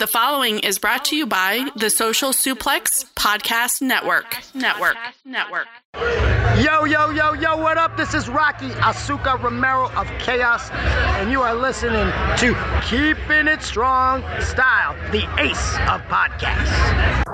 The following is brought to you by the Social Suplex Podcast Network. Network. Network. Yo, yo, yo, yo, what up? This is Rocky Azucar Romero of Chaos, and you are listening to Keeping It Strong Style, the ace of podcasts.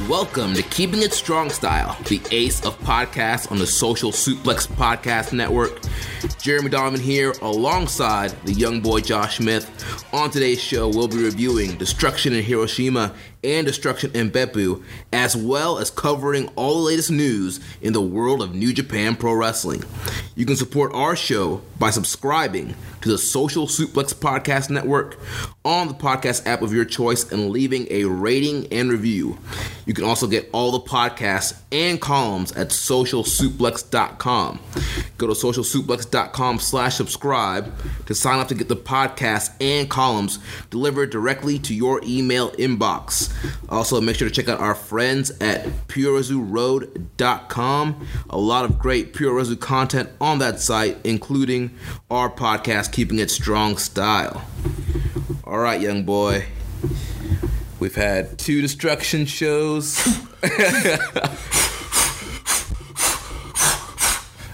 Welcome to Keeping It Strong Style, the ace of podcasts on the Social Suplex Podcast Network. Jeremy Donovan here alongside the young boy Josh Smith. On today's show, we'll be reviewing Destruction in Hiroshima and Destruction in Beppu, as well as covering all the latest news in the world of New Japan Pro Wrestling. You can support our show by subscribing to the Social Suplex Podcast Network on the podcast app of your choice and leaving a rating and review. You can also get all the podcasts and columns at socialsuplex.com. Go to socialsuplex.com slash subscribe to sign up to get the podcast and columns delivered directly to your email inbox. Also, make sure to check out our friends at purerezuroad.com. A lot of great Puroresu content on that site, including our podcast, Keeping It Strong Style. All right, young boy. We've had two destruction shows.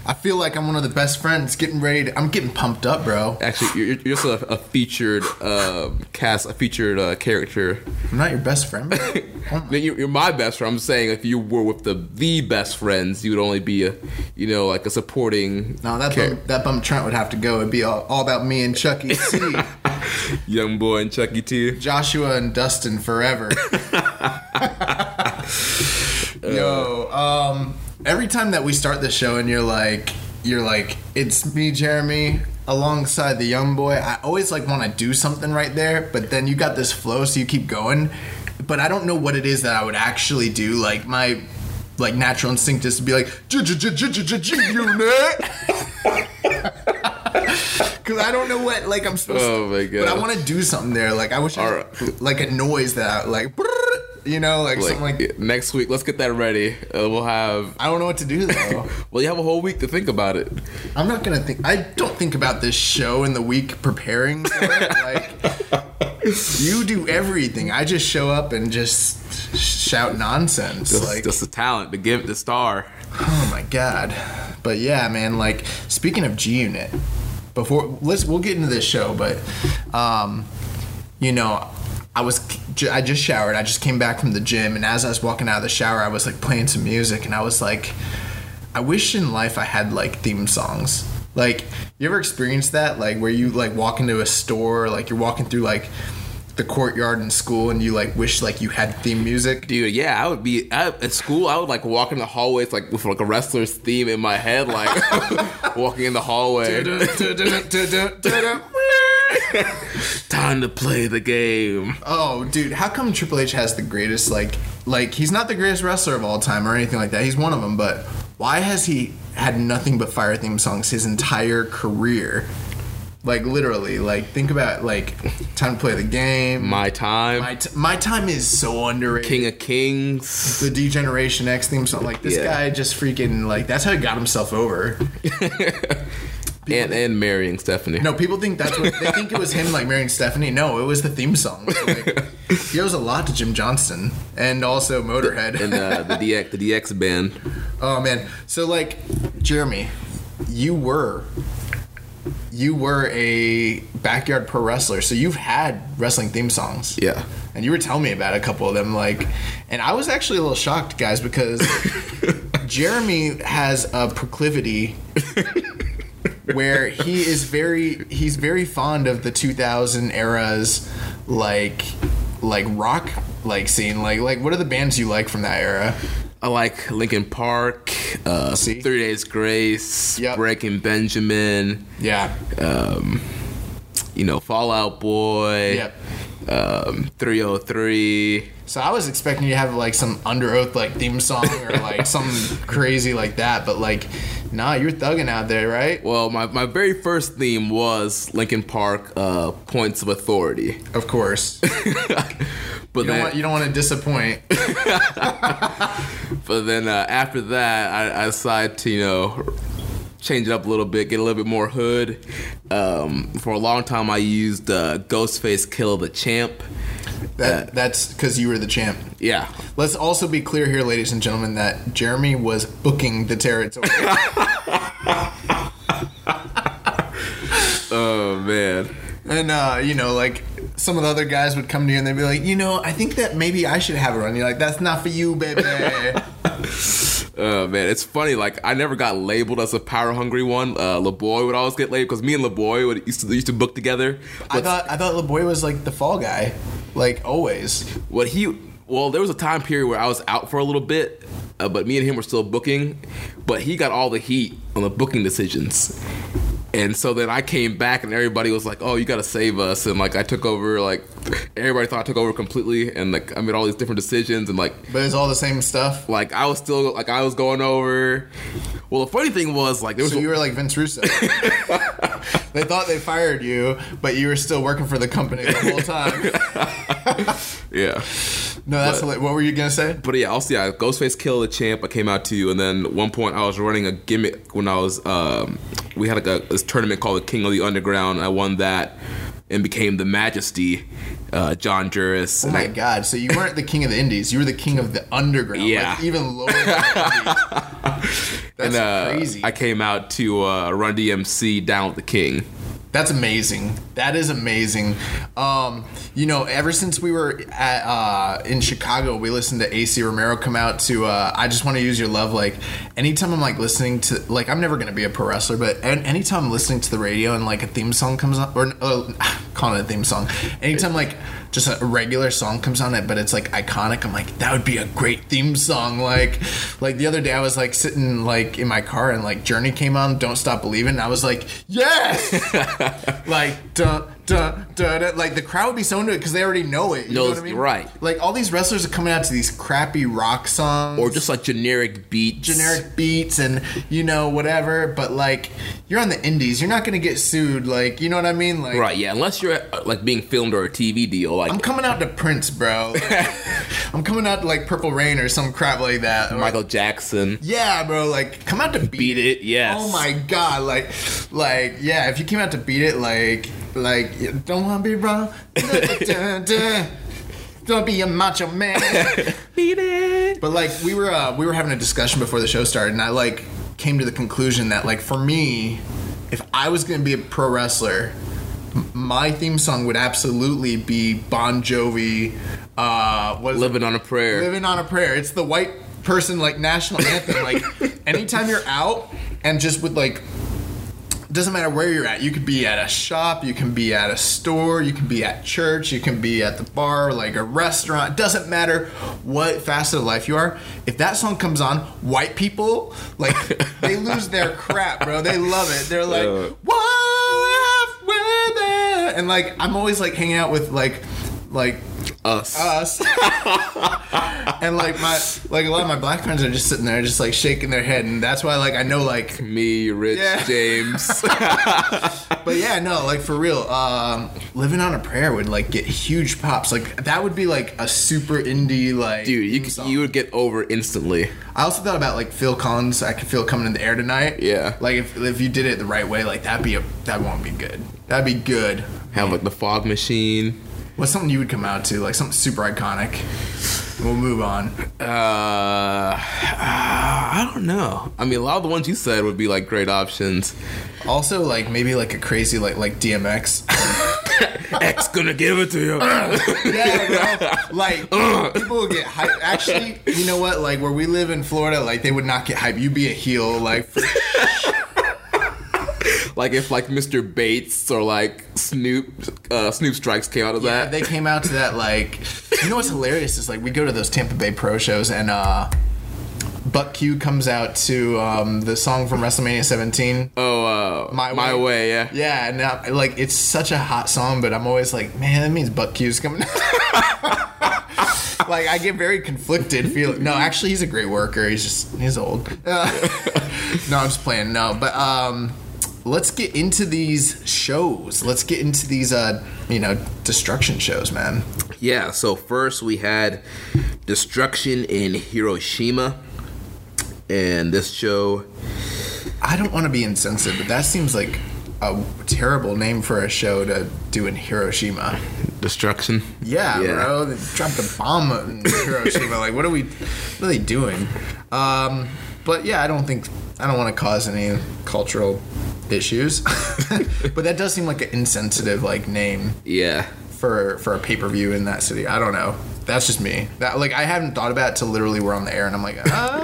I feel like I'm one of the best friends getting ready to. I'm getting pumped up, bro. Actually, you're, you're also a, a featured um, cast, a featured uh, character. I'm not your best friend. Oh my- You're, you're my best friend. I'm saying if you were with the the best friends, you would only be a, you know, like a supporting. no, that char- bum, that bum Trent would have to go. It'd be all, all about me and Chucky C, young boy and Chucky T. Joshua and Dustin forever. Yo, um, every time that we start the show and you're like, you're like, it's me, Jeremy, alongside the young boy. I always like want to do something right there, but then you got this flow, so you keep going. But I don't know what it is that I would actually do. Like my like natural instinct is to be like G-G-G-G-G-G-Unit. Cause I don't know what like I'm supposed Oh my God. but I want to do something there. Like I wish, I, like a noise that I, like, you know, like, Like, something like. next week, let's get that ready. Uh, we'll have. I don't know what to do though. Well, you have a whole week to think about it. I'm not gonna think. I don't think about this show in the week preparing. For it. Like you do everything. I just show up and just shout nonsense. Just, like just the talent, the give, the star. oh my god. But yeah, man. Like speaking of G Unit, before let's we'll get into this show, but um, you know. I was I just showered. I just came back from the gym, and as I was walking out of the shower, I was like playing some music, and I was like, I wish in life I had like theme songs. Like, you ever experienced that? Like, where you like walk into a store, like you're walking through like the courtyard in school, and you like wish like you had theme music. Dude, yeah, I would be I, at school. I would like walk in the hallways like with like a wrestler's theme in my head, like walking in the hallway. Time to play the game. oh, dude, how come Triple H has the greatest like like he's not the greatest wrestler of all time or anything like that. He's one of them, but why has he had nothing but fire theme songs his entire career? Like literally, like think about like time to play the game. My time. My, t- my time is so underrated. King of Kings. the Degeneration X theme song. Like this Yeah. guy just freaking like that's how he got himself over. and and marrying Stephanie. No, people think that's what they think it was him like marrying Stephanie. No, it was the theme song. So, like, he owes a lot to Jim Johnston and also Motorhead. and uh, the DX the DX band. oh man, so like Jeremy, you were you were a backyard pro wrestler, so you've had wrestling theme songs. Yeah. And you were telling me about a couple of them, like, and I was actually a little shocked, guys, because Jeremy has a proclivity where he is very he's very fond of the 2000 eras like like rock like scene. Like like what are the bands you like from that era? I like Linkin Park, uh, Three Days Grace, Yep. Breaking Benjamin, yeah you know, Fallout Boy, yep um, 303. so i was expecting you to have like some Underoath like theme song or like something crazy like that but like nah you're thugging out there right Well, my, my very first theme was Linkin Park, uh, Points of Authority. of course But you don't want you don't want to disappoint but then uh, after that, I, I decided to, you know, change it up a little bit, get a little bit more hood. Um, for a long time, I used uh, Ghostface Killah the Champ. that that's because you were the champ Yeah. Let's also be clear here, ladies and gentlemen, that Jeremy was booking the territory. Oh, man. and, uh, you know, like, some of the other guys would come to you and they'd be like, you know, I think that maybe I should have a run. You're like, that's not for you, baby. Oh man, it's funny. Like I never got labeled as a power hungry one. Uh, LeBoy would always get labeled because me and LeBoy would used to used to book together. I thought I thought LeBoy was like the fall guy, like always. what he well, there was a time period where I was out for a little bit, uh, but me and him were still booking. But he got all the heat on the booking decisions. And so then I came back and everybody was like, "Oh, you got to save us!" And like I took over, like everybody thought I took over completely, and like I made all these different decisions, and like But it's all the same stuff. like I was still like I was going over. Well, the funny thing was like there was So you were like Vince Russo. they thought they fired you, but you were still working for the company the whole time. yeah. No, that's But- what were you gonna say? But yeah, also yeah, Ghostface Killah the Champ. I came out to you, and then at one point I was running a gimmick when I was um, we had like a this tournament called the King of the Underground. I won that and became the Majesty, uh, John Juris. Oh my I, god! So you weren't the king of the Indies; you were the king of the underground. Yeah. like, even lower. Than the Indies. That's and, uh, crazy. I came out to uh, Run DMC down with the King. That's amazing. That is amazing. Um, you know, ever since we were at, uh, in Chicago, we listened to AC Romero come out to uh, "I Just Want to Use Your Love." Like, anytime I'm like listening to, like, I'm never gonna be a pro wrestler, but an- anytime I'm listening to the radio and like a theme song comes up, or uh, calling it a theme song, anytime like just a regular song comes on it, but it's like iconic. I'm like, that would be a great theme song. Like, like the other day, I was like sitting like in my car and like Journey came on, "Don't Stop Believing." And I was like, yes like dun dun, dun. like the crowd would be so into it because they already know it. You know what I mean? right. Like all these wrestlers are coming out to these crappy rock songs Or just like generic beats. generic beats and you know whatever. But like you're on the indies, you're not gonna get sued. Like you know what I mean? Like Right, yeah, unless you're uh, like being filmed or a TV deal. Like I'm coming out to Prince, bro. I'm coming out to like Purple Rain or some crap like that. Or- Michael Jackson. Yeah, bro. Like, come out to beat, Beat it, yes. Oh my god. Like, like, yeah. If you came out to beat it, like, like, you don't want to be wrong. Dun, dun, dun. Don't be a macho man. Beat it. But like, we were, uh, we were having a discussion before the show started, and I like came to the conclusion that like for me, if I was gonna be a pro wrestler. m- My theme song would absolutely be Bon Jovi. Uh, what is it? Living on a prayer. Living on a prayer. It's the white person like national anthem. Like anytime you're out and just with like doesn't matter where you're at. You could be at a shop, you can be at a store, you can be at church, you can be at the bar, like a restaurant. Doesn't matter what facet of life you are. If that song comes on, white people like they lose their crap, bro. They love it. They're like. "What with it?" And like I'm always like hanging out with like like Us. us. and like my like a lot of my black friends are just sitting there just like shaking their head and that's why like I know like Me, Rich Yeah. James. but yeah, no, like for real, um living on a prayer would like get huge pops. Like that would be like a super indie like Dude, you could, song. you would get over instantly. I also thought about like Phil Collins, I could feel coming in the air tonight. Yeah. Like if if you did it the right way, like that'd be a that won't be good. That'd be good. Have like the fog machine. What's something you would come out to? Like something super iconic. We'll move on. Uh, I don't know. I mean, a lot of the ones you said would be like great options. Also, like maybe like a crazy like like DMX. X gonna give it to you. yeah, bro. Like people would get hype. Actually, you know what? Like where we live in Florida, like they would not get hype. You'd be a heel, like for, like if like Mr. Bates or like Snoop uh, Snoop Strikes came out of Yeah, that. they came out to that like. You know what's hilarious is like we go to those Tampa Bay Pro shows and uh, Buck Q comes out to um, the song from WrestleMania 17. oh, uh, My my, Way. way. yeah. Yeah, and I, like it's such a hot song, but I'm always like, man, that means Buck Q's coming. like I get very conflicted. Feel no, actually, he's a great worker. He's just he's old. Uh, no, I'm just playing. No, but um, let's get into these shows. Let's get into these uh, you know, destruction shows, man. Yeah, so first we had Destruction in Hiroshima. And this show, I don't want to be insensitive, but that seems like a terrible name for a show to do in Hiroshima. Destruction. Yeah, Yeah. bro. They dropped a bomb in Hiroshima. like, what are we? What are they doing? Um, but yeah, I don't think I don't want to cause any cultural issues. but that does seem like an insensitive like name Yeah. for for a pay per view in that city. I don't know. That's just me. That like I haven't thought about it till literally we're on the air, and I'm like, ah,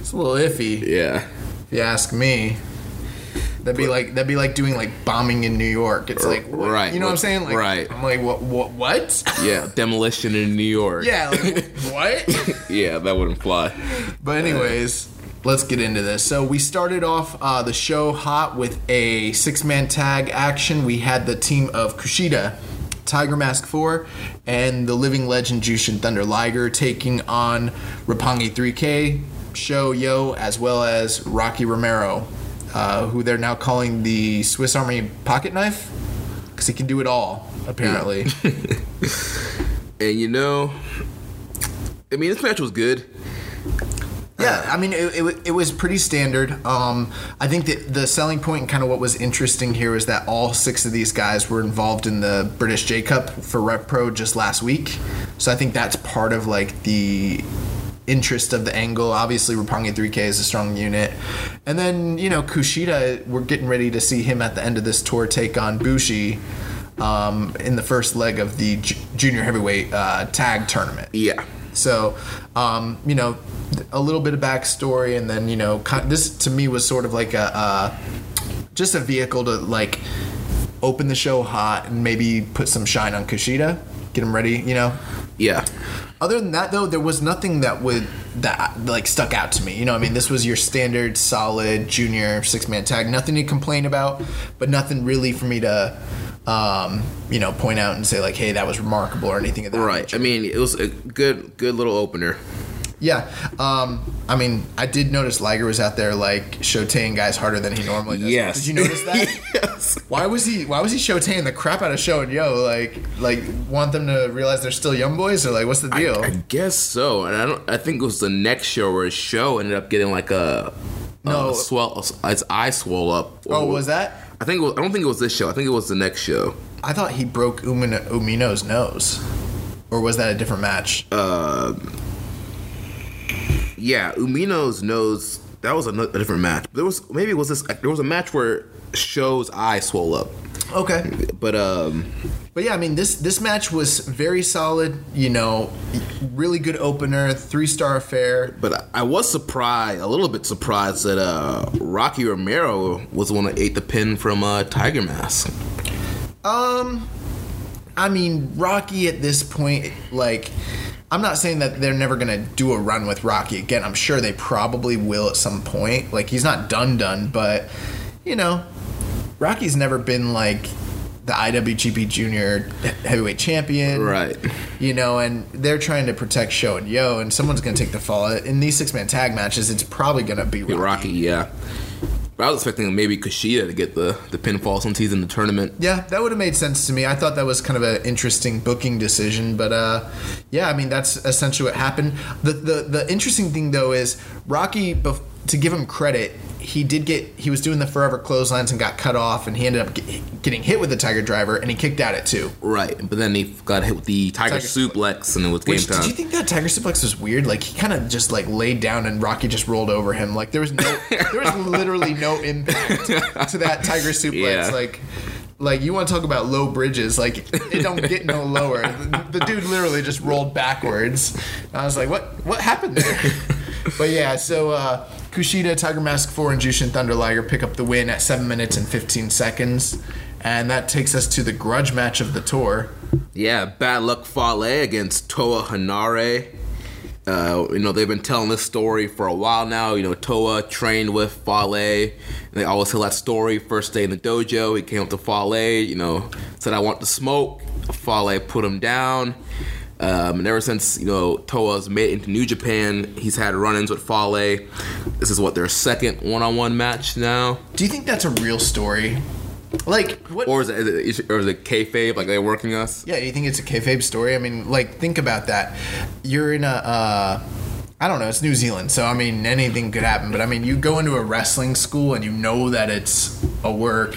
it's a little iffy. Yeah. If you ask me. That'd be like that'd be like doing like bombing in New York. It's like what- Right. you know what I'm saying? Like, Right. I'm like what what what? Yeah. Demolition in New York. Yeah, like, what? Yeah, that wouldn't fly. But anyways, let's get into this. So we started off uh, the show hot with a six-man tag action. We had the team of Kushida, Tiger Mask 4, and the living legend Jushin Thunder Liger taking on Roppongi 3K, Sho Yoh, as well as Rocky Romero, uh, who they're now calling the Swiss Army Pocket Knife, because he can do it all, apparently. And you know, I mean, this match was good. Yeah, I mean, it, it, it was pretty standard. Um, I think that the selling point and kind of what was interesting here is that all six of these guys were involved in the British J Cup for Rev Pro just last week. So I think that's part of like the interest of the angle. Obviously, Roppongi 3K is a strong unit. And then, you know, Kushida, we're getting ready to see him at the end of this tour take on Bushi um, in the first leg of the ju- junior heavyweight uh, tag tournament. Yeah. So, um, you know, a little bit of backstory, and then you know, this to me was sort of like a uh, just a vehicle to like open the show hot and maybe put some shine on Kushida, get him ready. You know. Yeah. Other than that, though, there was nothing that would that like stuck out to me. You know, I mean, this was your standard solid junior six man tag. Nothing to complain about, but nothing really for me to. Um, you know, point out and say like, "Hey, that was remarkable" or anything of that. Right. nature. I mean, it was a good, good little opener. Yeah. Um, I mean, I did notice Liger was out there like showtaing guys harder than he normally does. Yes. Did you notice that? yes. Why was he Why was he showtaing the crap out of Sho and Yoh? Like, like want them to realize they're still young boys, or like, what's the deal? I guess so, and I don't. I think it was the next show where his show ended up getting like a No. a swell. Its eye swelled up. oh, was that? I think it was, I don't think it was this show. I think it was the next show. I thought he broke Umino, Umino's nose, or was that a different match? Uh, Yeah, Umino's nose. That was a, a different match. There was maybe it was this. There was a match where Sho's eye swelled up, okay. but um, But yeah, I mean this this match was very solid. You know, really good opener, three star affair. but I, I was surprised, a little bit surprised that uh, Rocky Romero was the one that ate the pin from uh, Tiger Mask. Um, I mean, Rocky at this point, like, I'm not saying that they're never gonna do a run with Rocky again. I'm sure they probably will at some point. Like, he's not done done, but you know, Rocky's never been like the IWGP Junior Heavyweight Champion, Right. You know, and they're trying to protect Sho and Yoh, and someone's gonna take the fall in these six man tag matches. It's probably gonna be Rocky. Rocky, yeah. But I was expecting maybe Kushida to get the, the pinfall since he's in the tournament. Yeah, that would have made sense to me. I thought that was kind of an interesting booking decision, but uh, yeah, I mean that's essentially what happened. The the the interesting thing though is Rocky. Bef- to give him credit, he did get he was doing the forever clotheslines and got cut off, and he ended up get, getting hit with the Tiger Driver, and he kicked out it too. Right. But then he got hit with the Tiger, Tiger suplex and it was game Which, time. did you think that Tiger suplex was weird? Like he kind of just like laid down and Rocky just rolled over him. Like there was no, there was literally no impact to that Tiger suplex. Yeah. Like, like you want to talk about low bridges? Like it don't get no lower. The, the dude literally just rolled backwards. I was like, what? What happened there? but yeah, so uh, Kushida, Tiger Mask 4, and Jushin Thunder Liger pick up the win at 7 minutes and 15 seconds. And that takes us to the grudge match of the tour. Yeah, bad luck Fale against Toa Henare. Uh, you know, they've been telling this story for a while now. You know, Toa trained with Fale. They always tell that story. First day in the dojo, he came up to Fale, you know, said, I want to smoke. Fale put him down. Um, and ever since, you know, Toa's made it into New Japan, he's had run ins with Fale. This is what, their second one on one match now? Do you think that's a real story? Like, what? Or is it, is it, or is it kayfabe, like they're working us? Yeah, you think it's a kayfabe story? I mean, like, think about that. You're in a, uh, I don't know, it's New Zealand, so I mean, anything could happen. But I mean, you go into a wrestling school and you know that it's a work,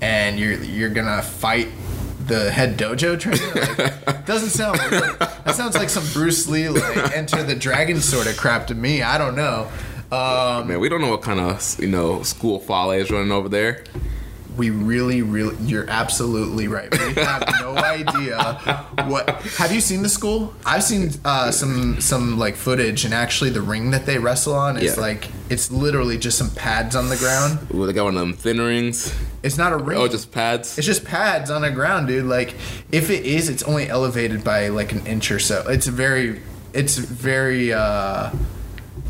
and you're you're gonna fight the head dojo trainer. Like, doesn't sound like, that sounds like some Bruce Lee like Enter the Dragon sort of crap to me. I don't know. Um, Man, we don't know what kind of you know school Fale is running over there. We really, really, you're absolutely right. We have no idea what. Have you seen the school? I've seen uh, some some like footage, and actually, the ring that they wrestle on is Yeah. like it's literally just some pads on the ground. Ooh, they got one of them thin rings. It's not a ring. Oh, just pads. It's just pads on the ground, dude. Like, if it is, it's only elevated by like an inch or so. It's very, it's very, uh,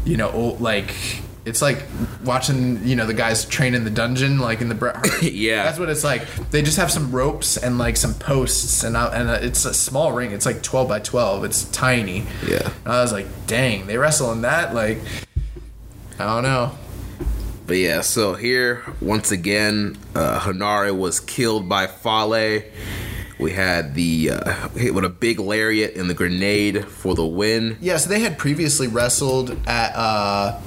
you know, old, like, it's like watching, you know, the guys train in the dungeon, like in the. Bret Hart. Yeah. That's what it's like. They just have some ropes and like some posts, and uh, and uh, it's a small ring. It's like twelve by twelve. It's tiny. Yeah. And I was like, dang, they wrestle in that. Like, I don't know. But yeah, so here once again, uh, Henare was killed by Fale. We had the uh, with a big lariat and the grenade for the win. Yeah, so they had previously wrestled at uh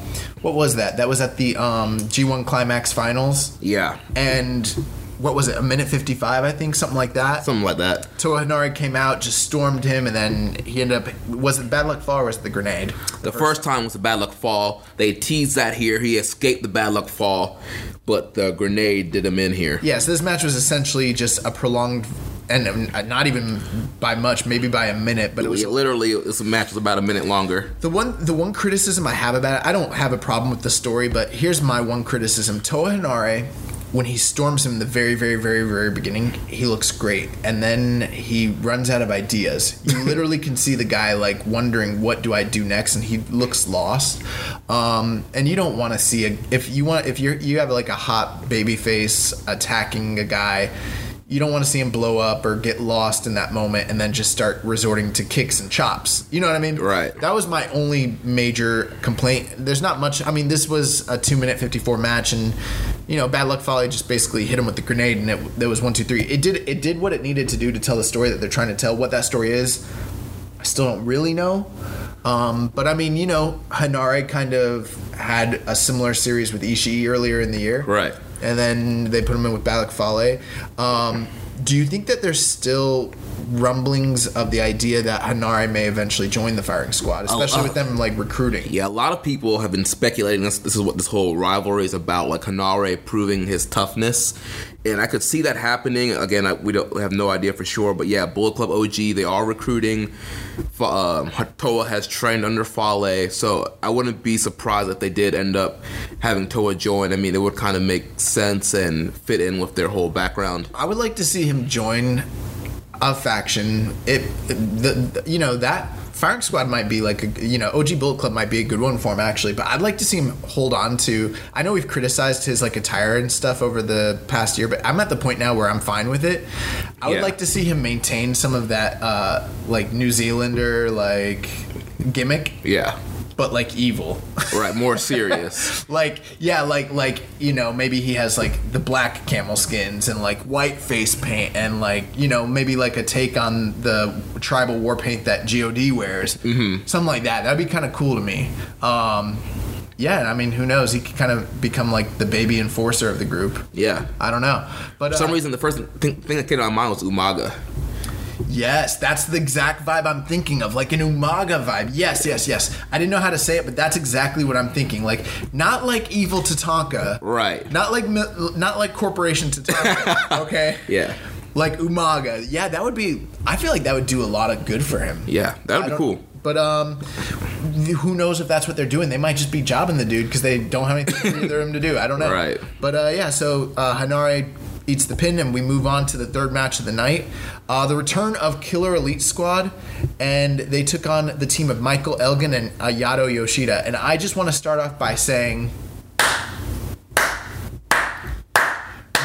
what was that? That was at the um G1 Climax Finals. Yeah, And what was it? A minute 55, I think, something like that. something like that. Toa Henare came out, just stormed him, and then he ended up. Was it Bad Luck Fall or was it the grenade? The first time was the bad luck fall. They teased that here. He escaped the bad luck fall, but the grenade did him in here. Yeah, so this match was essentially just a prolonged, and um, not even by much, maybe by a minute, but it was Yeah, literally, this match was about a minute longer. The one the one criticism I have about it, I don't have a problem with the story, but here's my one criticism. Toa Henare, when he storms him in the very, very, very, very beginning, he looks great. And then he runs out of ideas. You literally can see the guy like wondering what do I do next and he looks lost. Um, and you don't want to see a if you want if you're you have like a hot baby face attacking a guy you don't want to see him blow up or get lost in that moment and then just start resorting to kicks and chops. You know what I mean? Right. That was my only major complaint. There's not much. I mean, this was a two minute 54 match, and you know, Bad Luck Fale just basically hit him with the grenade, and it there was one, two, three. It did it did what it needed to do to tell the story that they're trying to tell. What that story is, I still don't really know. Um, but I mean, you know, Henare kind of had a similar series with Ishii earlier in the year Right. And then they put him in with Bad Luck Fale. Um, do you think that there's still rumblings of the idea that Henare may eventually join the firing squad, especially uh, with them like recruiting? Yeah, a lot of people have been speculating this. This is what this whole rivalry is about, like Henare proving his toughness, and I could see that happening. Again, I, we don't have no idea for sure, but yeah, Bullet Club OG they are recruiting. Um, Toa has trained under Fale, so I wouldn't be surprised if they did end up having Toa join. I mean, it would kind of make sense and fit in with their whole background. I would like to see him join a faction. It, the, the- you know that firing squad might be like a, you know OG Bullet Club might be a good one for him actually, but I'd like to see him hold on to. I know we've criticized his like attire and stuff over the past year, but I'm at the point now where I'm fine with it. I would Yeah. like to see him maintain some of that uh, like New Zealander like gimmick, Yeah, but like evil. right, more serious. like yeah like like you know maybe he has like the black camel skins and like white face paint and like you know maybe like a take on the tribal war paint that god wears mm-hmm. something like that that'd be kind of cool to me um yeah i mean who knows he could kind of become like the baby enforcer of the group Yeah. i don't know but For some uh, reason, the first thing, thing that came to my mind was Umaga. Yes, that's the exact vibe I'm thinking of, like an Umaga vibe. Yes, yes, yes. I didn't know how to say it, but that's exactly what I'm thinking. Like not like evil Tatanka, Right. Not like not like Corporation Tatanka. okay. Yeah. Like Umaga. Yeah, that would be. I feel like that would do a lot of good for him. Yeah, that I would be cool. But um, who knows if that's what they're doing? They might just be jobbing the dude because they don't have anything for either of them to do. I don't know. Right. But uh, yeah, so uh, Henare eats the pin, and we move on to the third match of the night. Uh, the return of Killer Elite Squad, and they took on the team of Michael Elgin and Ayato Yoshida. And I just want to start off by saying,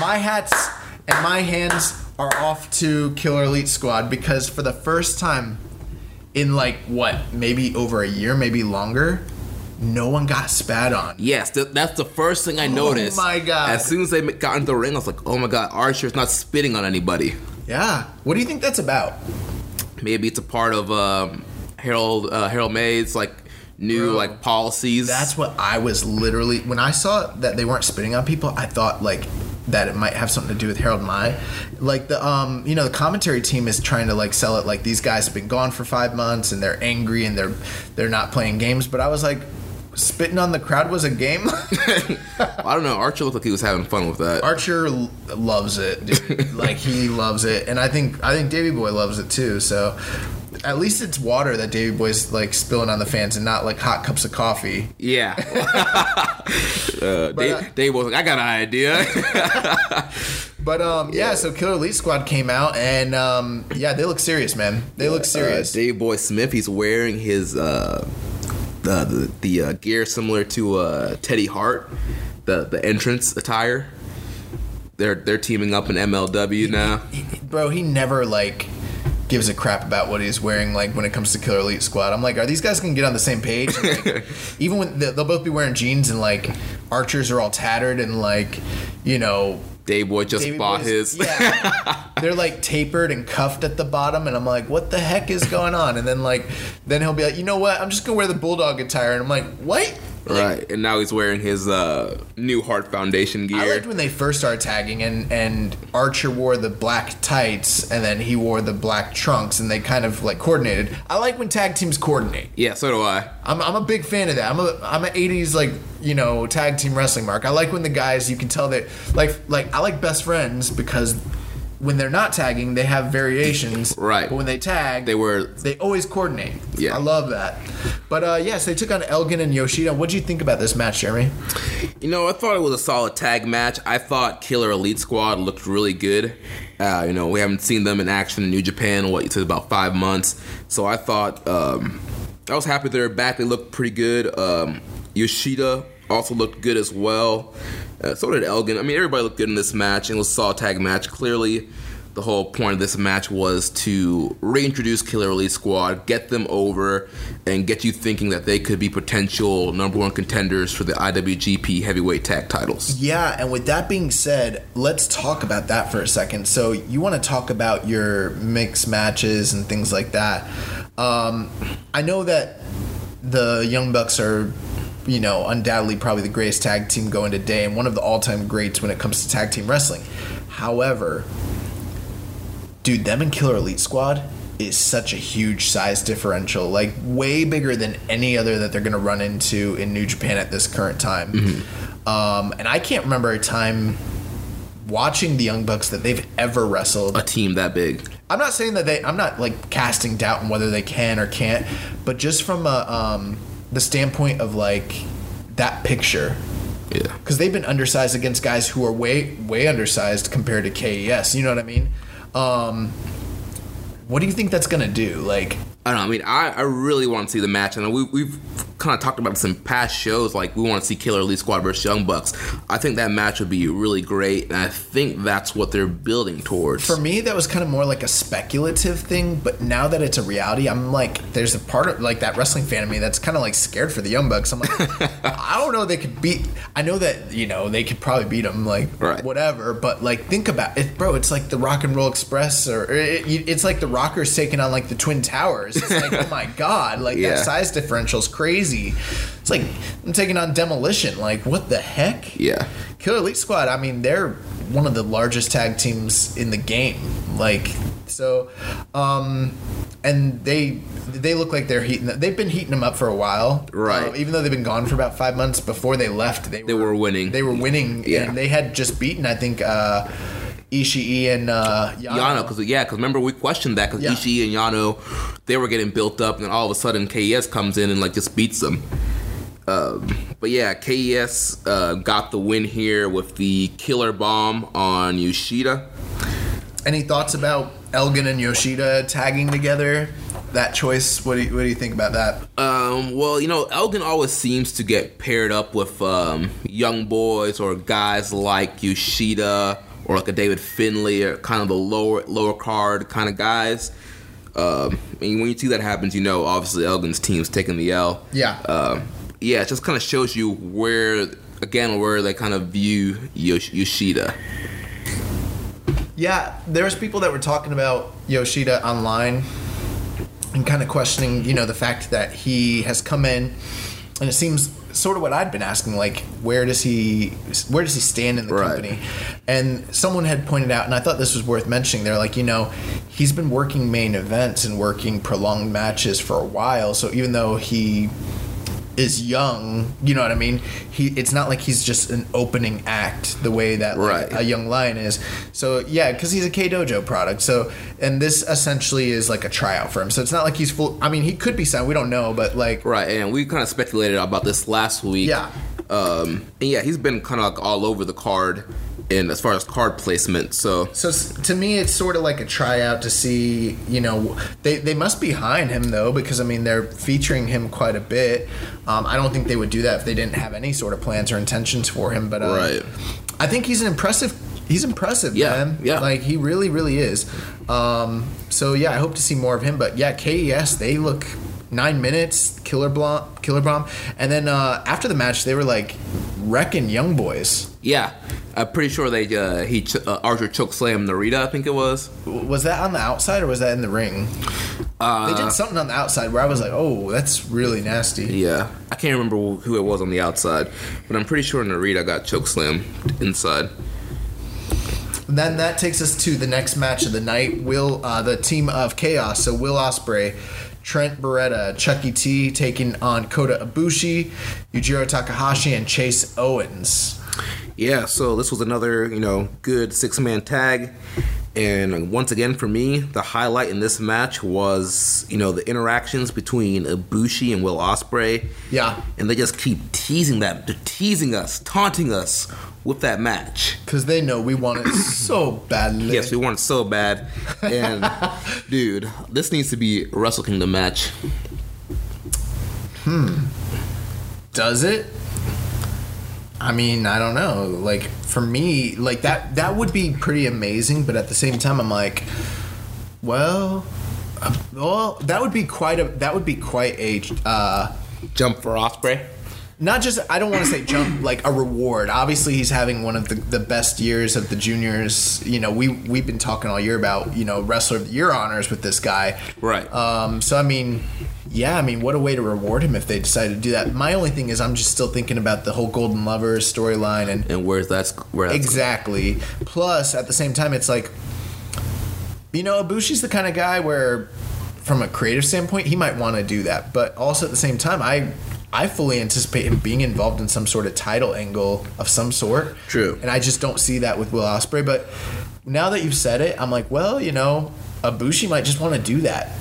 my hats and my hands are off to Killer Elite Squad because for the first time in like what, maybe over a year, maybe longer, no one got spat on. Yes, th- that's the first thing I noticed. Oh my God. As soon as they got into the ring, I was like, "Oh my god, Archer's not spitting on anybody." Yeah. What do you think that's about? Maybe it's a part of um, Harold uh, Harold Meij's like new Bro, like policies. That's what I was literally when I saw that they weren't spitting on people. I thought like that it might have something to do with Harold Meij. Like the um you know the commentary team is trying to like sell it like these guys have been gone for five months and they're angry and they're they're not playing games. But I was like, spitting on the crowd was a game. I don't know. Archer looked like he was having fun with that. Archer l- loves it, dude. like he loves it, and I think I think Davy Boy loves it too. So. At least it's water that Davy Boy's like spilling on the fans and not like hot cups of coffee. yeah. uh, Dave, uh, Dave was like, "I got an idea." But um, yeah. So Killer Elite Squad came out, and um, yeah, they look serious, man. They look serious. Uh, Dave Boy Smith, he's wearing his uh, the the, the uh, gear similar to uh, Teddy Hart, the the entrance attire. They're they're teaming up in MLW now. Bro, he never like gives a crap about what he's wearing. Like when it comes to Killer Elite Squad, I'm like, are these guys gonna get on the same page? Like, even when they'll both be wearing jeans and like archers are all tattered and like, you know. Dave Boy just bought Boy's- his. Yeah, they're like tapered and cuffed at the bottom, and I'm like, what the heck is going on? And then like, then he'll be like, you know what? I'm just gonna wear the bulldog attire, and I'm like, what? Right, and now he's wearing his uh, new Heart Foundation gear. I liked when they first started tagging, and and Archer wore the black tights, and then he wore the black trunks, and they kind of like coordinated. I like when tag teams coordinate. yeah, so do I. I'm, I'm a big fan of that. I'm a I'm an '80s like you know tag team wrestling mark. I like when the guys you can tell that like like I like best friends because when they're not tagging they have variations. Right. But when they tag, They were they always coordinate. Yeah. I love that. But uh, yes, they took on Elgin and Yoshida. What do you think about this match, Jeremy? You know, I thought it was a solid tag match. I thought Killer Elite Squad looked really good. Uh, you know, we haven't seen them in action in New Japan. What you said about five months. So I thought um, I was happy they're back. They looked pretty good. Um, Yoshida also looked good as well. Uh, so did Elgin. I mean, everybody looked good in this match. and It was a solid tag match. Clearly, the whole point of this match was to reintroduce Killer Elite Squad, get them over, and get you thinking that they could be potential number one contenders for the IWGP Heavyweight Tag Titles. Yeah, and with that being said, let's talk about that for a second. So, you want to talk about your mixed matches and things like that. Um, I know that the Young Bucks are, you know, undoubtedly probably the greatest tag team going today and one of the all time greats when it comes to tag team wrestling. However, dude, them and Killer Elite Squad is such a huge size differential, like way bigger than any other that they're going to run into in New Japan at this current time. Um, and I can't remember a time watching the Young Bucks that they've ever wrestled. A team that big. I'm not saying that they. I'm not like casting doubt on whether they can or can't, but just from a, um, the standpoint of like that picture, Yeah. because they've been undersized against guys who are way way undersized compared to KES. You know what I mean? Um, what do you think that's gonna do? Like, I don't know. I mean, I, I really want to see the match, and we, we've kind of talked about in past shows. Like, we want to see Killer Elite Squad versus Young Bucks. I think that match would be really great, and I think that's what they're building towards. for me, that was kind of more like a speculative thing. But now that it's a reality, I'm like, there's a part of like that wrestling fan of me that's kind of like scared for the Young Bucks. I'm like, I don't know, they could beat. I know that you know they could probably beat them, like Right. whatever. But like, think about it, bro. It's like the Rock and Roll Express, or it, it's like the Rockers taking on like the Twin Towers. It's like, oh my god, like Yeah. that size differential's crazy. It's like I'm taking on Demolition. Like, what the heck? yeah. Killer Elite Squad, I mean, they're one of the largest tag teams in the game. Like, so, um, and they they look like they're heating. They've been heating them up for a while, Right. Um, even though they've been gone for about five months. Before they left, they They were winning. They were winning, Yeah. and they had just beaten, I think, uh, Ishii and uh, Yano. Yano, because yeah, because remember we questioned that because Yeah. Ishii and Yano, they were getting built up, and then all of a sudden KES comes in and like just beats them. Um, but yeah, KES uh, got the win here with the killer bomb on Yoshida. Any thoughts about Elgin and Yoshida tagging together? That choice. What do you, what do you think about that? Um, well, you know, Elgin always seems to get paired up with um, young boys or guys like Yoshida or like a David Finley or kind of the lower lower card kind of guys. Um, and when you see that happens, you know, obviously Elgin's team's taking the L. Yeah. Um, yeah, it just kind of shows you where, again, where they kind of view Yosh- Yoshida. Yeah, there's people that were talking about Yoshida online and kind of questioning, you know, the fact that he has come in and it seems sort of what I'd been asking like where does he where does he stand in the Right. company? And someone had pointed out and I thought this was worth mentioning. They're like, you know, he's been working main events and working prolonged matches for a while, so even though he is young, you know what I mean? He it's not like he's just an opening act the way that like, Right. a young lion is. So yeah, because he's a K Dojo product. So and this essentially is like a tryout for him. So it's not like he's full. I mean, he could be signed. We don't know, but like Right, and we kind of speculated about this last week. Yeah. Um, and yeah, he's been kind of like all over the card in as far as card placement. So So to me, it's sort of like a tryout to see. You know, they they must be behind him though, because I mean they're featuring him quite a bit. Um, I don't think they would do that if they didn't have any sort of plans or intentions for him. But uh, Right. I think he's an impressive. He's impressive, Yeah, man. yeah. Like he really, really is. Um, so yeah, I hope to see more of him. But yeah, KES they look nine minutes killer bomb, killer bomb, and then uh, after the match they were like wrecking young boys. yeah, I'm pretty sure they uh, he ch- uh, Archer choke slam Narita. I think it was. Was that on the outside or was that in the ring? Uh, They did something on the outside where I was like, "Oh, that's really nasty." Yeah, I can't remember who it was on the outside, but I'm pretty sure Narita got choke slam inside. Then that takes us to the next match of the night. Will uh, the team of Chaos, so Will Ospreay, Trent Beretta, Chucky T taking on Kota Ibushi, Yujiro Takahashi, and Chase Owens. Yeah, so this was another, you know, good six man tag. And once again, for me, the highlight in this match was, you know, the interactions between Ibushi and Will Ospreay. Yeah, And they just keep teasing that, they're teasing us, taunting us with that match. because they know we want it so badly. Yes, we want it so bad. And, dude, this needs to be Wrestle Kingdom match. Hmm. Does it? I mean, I don't know. Like for me, like that that would be pretty amazing, but at the same time I'm like, well, uh, well, that would be quite a that would be quite a uh Jump for Ospreay. Not just I don't want to say jump like a reward. Obviously, he's having one of the, the best years of the juniors. You know, we we've been talking all year about you know wrestler of the year honors with this guy. Right. Um. So I mean, yeah. I mean, what a way to reward him if they decide to do that. My only thing is, I'm just still thinking about the whole Golden Lovers storyline and and where's that? Where that's exactly. Plus, at the same time, it's like, you know, Ibushi's the kind of guy where, from a creative standpoint, he might want to do that. But also at the same time, I I fully anticipate him being involved in some sort of title angle of some sort. True. And I just don't see that with Will Ospreay. But now that you've said it, I'm like, well, you know, Ibushi might just want to do that,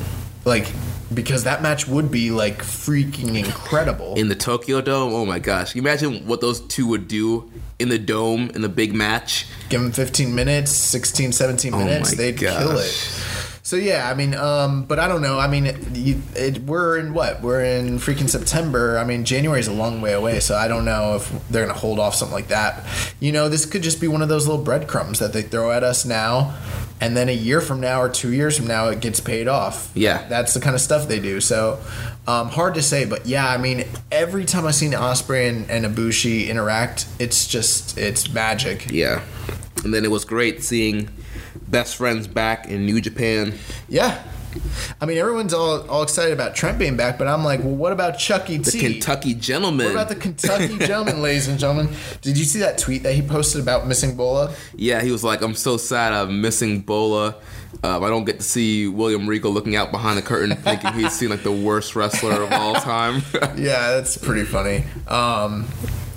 like. Because that match would be like freaking incredible. in the Tokyo Dome. Oh my gosh! Can you imagine what those two would do in the dome in the big match? give them 15 minutes 16 17 Oh minutes my they'd kill it so yeah i mean um but i don't know. I mean it, you, it, we're in what? We're in freaking september. I mean january is a long way away so i don't know if they're gonna hold off something like that. You know this could just be one of those little breadcrumbs that they throw at us now and then a year from now or two years from now it gets paid off. Yeah. that's the kind of stuff they do. So um, hard to say but yeah i mean every time i've seen ospreay and, and ibushi interact it's just it's magic. Yeah, and then it was great seeing best friends back in New Japan. Yeah. I mean, everyone's all, all excited about Trent being back, but I'm like, well, what about Chucky The Kentucky gentleman. What about the Kentucky gentleman, ladies and gentlemen? Did you see that tweet that he posted about missing Bola? yeah, he was like, "I'm so sad I'm missing Bola. Um, I don't get to see William Regal looking out behind the curtain, thinking he's seen like the worst wrestler of all time." Yeah, that's pretty funny. Um,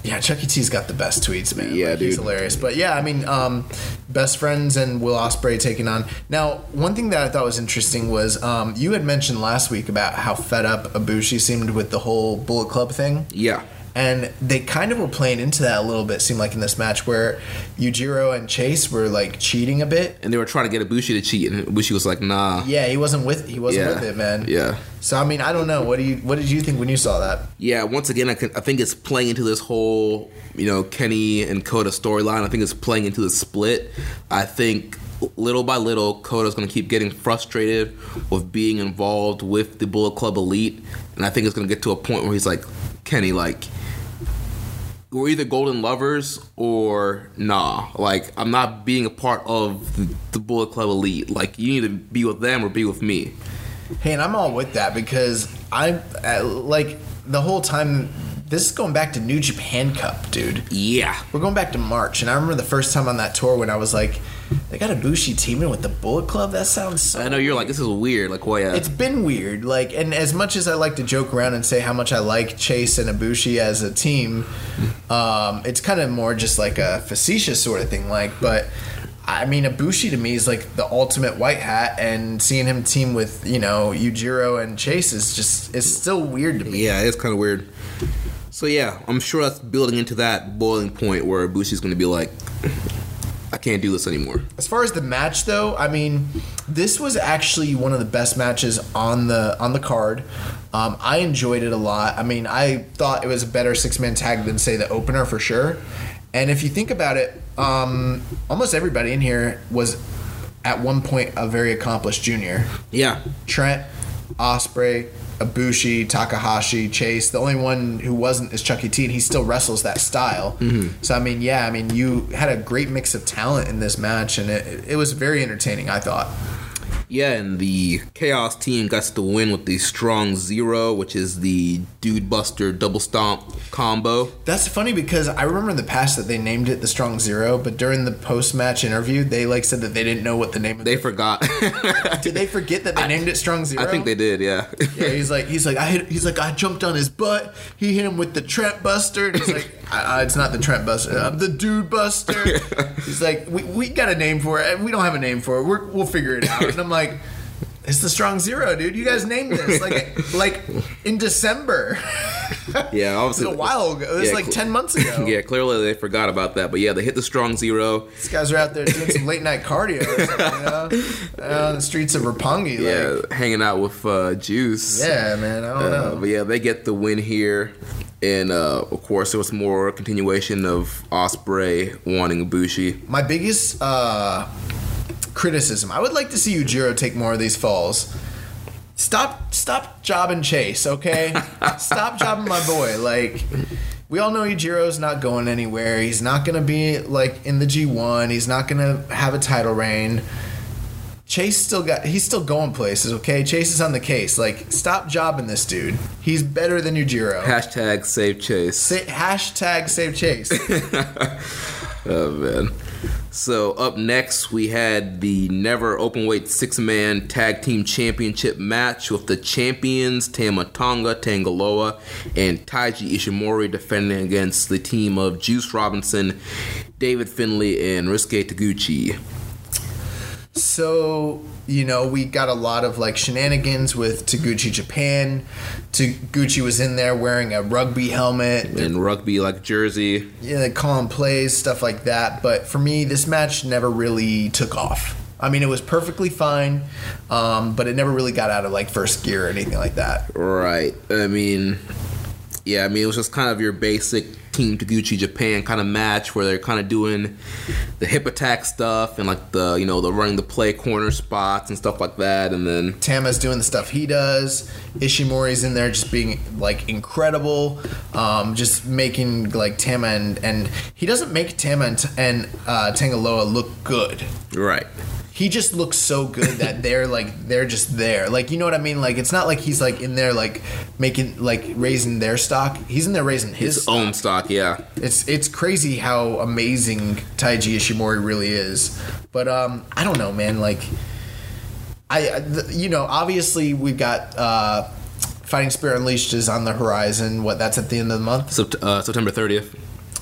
yeah, Chuck T's got the best tweets, man. Yeah, Like, He's hilarious. But yeah, I mean, um, best friends and Will Ospreay taking on. Now, one thing that I thought was interesting was um, you had mentioned last week about how fed up Ibushi seemed with the whole Bullet Club thing. Yeah. And they kind of were playing into that a little bit, seemed like in this match, where Yujiro and Chase were like cheating a bit. And they were trying to get Ibushi to cheat, and Ibushi was like, "Nah." Yeah, he wasn't with he wasn't Yeah. with it, man. Yeah. So I mean, I don't know. What do you what did you think when you saw that? Yeah, once again, I, can, I think it's playing into this whole, you know, Kenny and Kota storyline. I think it's playing into the split. I think little by little, Kota's going to keep getting frustrated with being involved with the Bullet Club elite, and I think it's going to get to a point where he's like, Kenny, like, we're either golden lovers or nah. Like, I'm not being a part of the, Bullet Club elite. Like, you need to be with them or be with me. Hey, and I'm all with that because I'm like the whole time. This is going back to New Japan Cup, dude. Yeah. We're going back to March, and I remember the first time on that tour when I was like, "They got Ibushi teaming with the Bullet Club. That sounds so." I know you're like, this is weird. Like, well, yeah. It's been weird, like, and as much as I like to joke around and say how much I like Chase and Ibushi as a team, um, it's kind of more just like a facetious sort of thing. Like, but I mean, Ibushi to me is like the ultimate white hat, and seeing him team with you know Yujiro and Chase is just it's still weird to me. Yeah, it's kind of weird. So yeah, I'm sure that's building into that boiling point where Bushi's going to be like, I can't do this anymore. As far as the match though, I mean, this was actually one of the best matches on the on the card. Um, I enjoyed it a lot. I mean, I thought it was a better six man tag than say the opener for sure. And if you think about it, um, almost everybody in here was at one point a very accomplished junior. Yeah, Trent, Ospreay, Ibushi, Takahashi, Chase. The only one who wasn't is Chucky T, and he still wrestles that style. Mm-hmm. So I mean, yeah, I mean, you had a great mix of talent in this match, and it, it was very entertaining. I thought. Yeah, and the Chaos team got the win with the Strong Zero, which is the Dude Buster double stomp combo. That's funny because I remember in the past that they named it the Strong Zero, but during the post match interview, they like said that they didn't know what the name. of They forgot. Did they forget that they named it Strong Zero? I think they did. Yeah. Yeah, he's like, he's like, I hit, he's like, I jumped on his butt. He hit him with the Trent Buster. And he's like, I, I, it's not the Trent Buster, uh, the Dude Buster. he's like, we, we got a name for it. We don't have a name for it. We're, we'll figure it out. And I'm like, it's the Strong Zero, dude. You guys named this like, like in December. Yeah, It obviously. was a while ago. It was Yeah, like cl- ten months ago. Yeah, clearly they forgot about that. But yeah, they hit the Strong Zero. These guys are out there doing some late night cardio, you know, on the streets of Roppongi. Like, Yeah, hanging out with uh, Juice. yeah, man. I don't Uh, know. but yeah, they get the win here, and uh, of course there was more continuation of Ospreay wanting Ibushi. My biggest uh, criticism. I would like to see Yujiro take more of these falls. Stop, stop jobbing Chase, okay? stop jobbing my boy. Like, we all know Yujiro's not going anywhere. He's not gonna be like in the G1. He's not gonna have a title reign. Chase still got. He's still going places, okay? Chase is on the case. Like, stop jobbing this dude. He's better than Yujiro. Hashtag save Chase. Say, hashtag save Chase. Oh man. So up next we had the never openweight six man tag team championship match with the champions Tama Tonga, Tangaloa, and Taiji Ishimori defending against the team of Juice Robinson, David Finlay, and Ryusuke Taguchi. So, you know, we got a lot of like shenanigans with Taguchi Japan. Taguchi was in there wearing a rugby helmet. And rugby like jersey. Yeah, they call him plays, stuff like that. But for me, this match never really took off. I mean, it was perfectly fine, um, but it never really got out of like first gear or anything like that. Right. I mean, yeah, I mean, it was just kind of your basic Team Taguchi Japan kind of match where they're kind of doing the hip attack stuff and like the, you know, the running the play corner spots and stuff like that. And then, Tama's doing the stuff he does. Ishimori's in there just being like incredible, um, just making like Tama and and he doesn't make Tama and, and uh, Tangaloa look good. right. He just looks so good that they're like they're just there. Like you know what i mean? Like it's not like he's like in there like making like raising their stock. He's in there raising his, His stock. own stock, yeah. it's it's crazy how amazing taiji ishimori really is. But um i don't know man. Like i you know obviously we've got uh fighting spirit unleashed is on the horizon. What that's at the end of the month? Sept- uh, September 30th.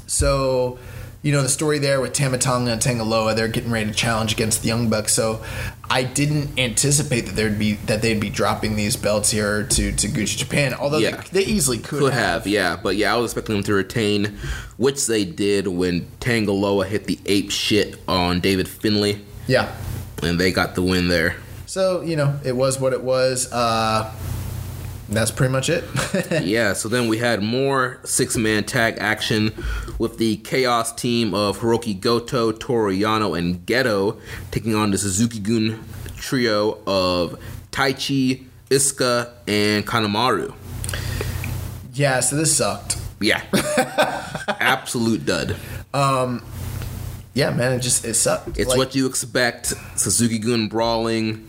so, you know, the story there with Tama Tonga and Tangaloa, they're getting ready to challenge against the Young Bucks. So I didn't anticipate that there'd be that they'd be dropping these belts here to Taguchi Japan. Although Yeah. they, they easily could, Could have, yeah, but yeah, I was expecting them to retain, which they did when Tangaloa hit the ape shit on David Finlay, Yeah. and they got the win there. So you know, it was what it was. Uh, that's pretty much it. yeah, so then we had more six man tag action with the Chaos team of Hiroki Goto, Toru Yano, and Gedo taking on the Suzuki Gun trio of Taichi, Iizuka, and Kanemaru. yeah. So this sucked. Yeah. Absolute dud. Um, Yeah, man. It just it sucked. It's Like, what you expect Suzuki Gun brawling,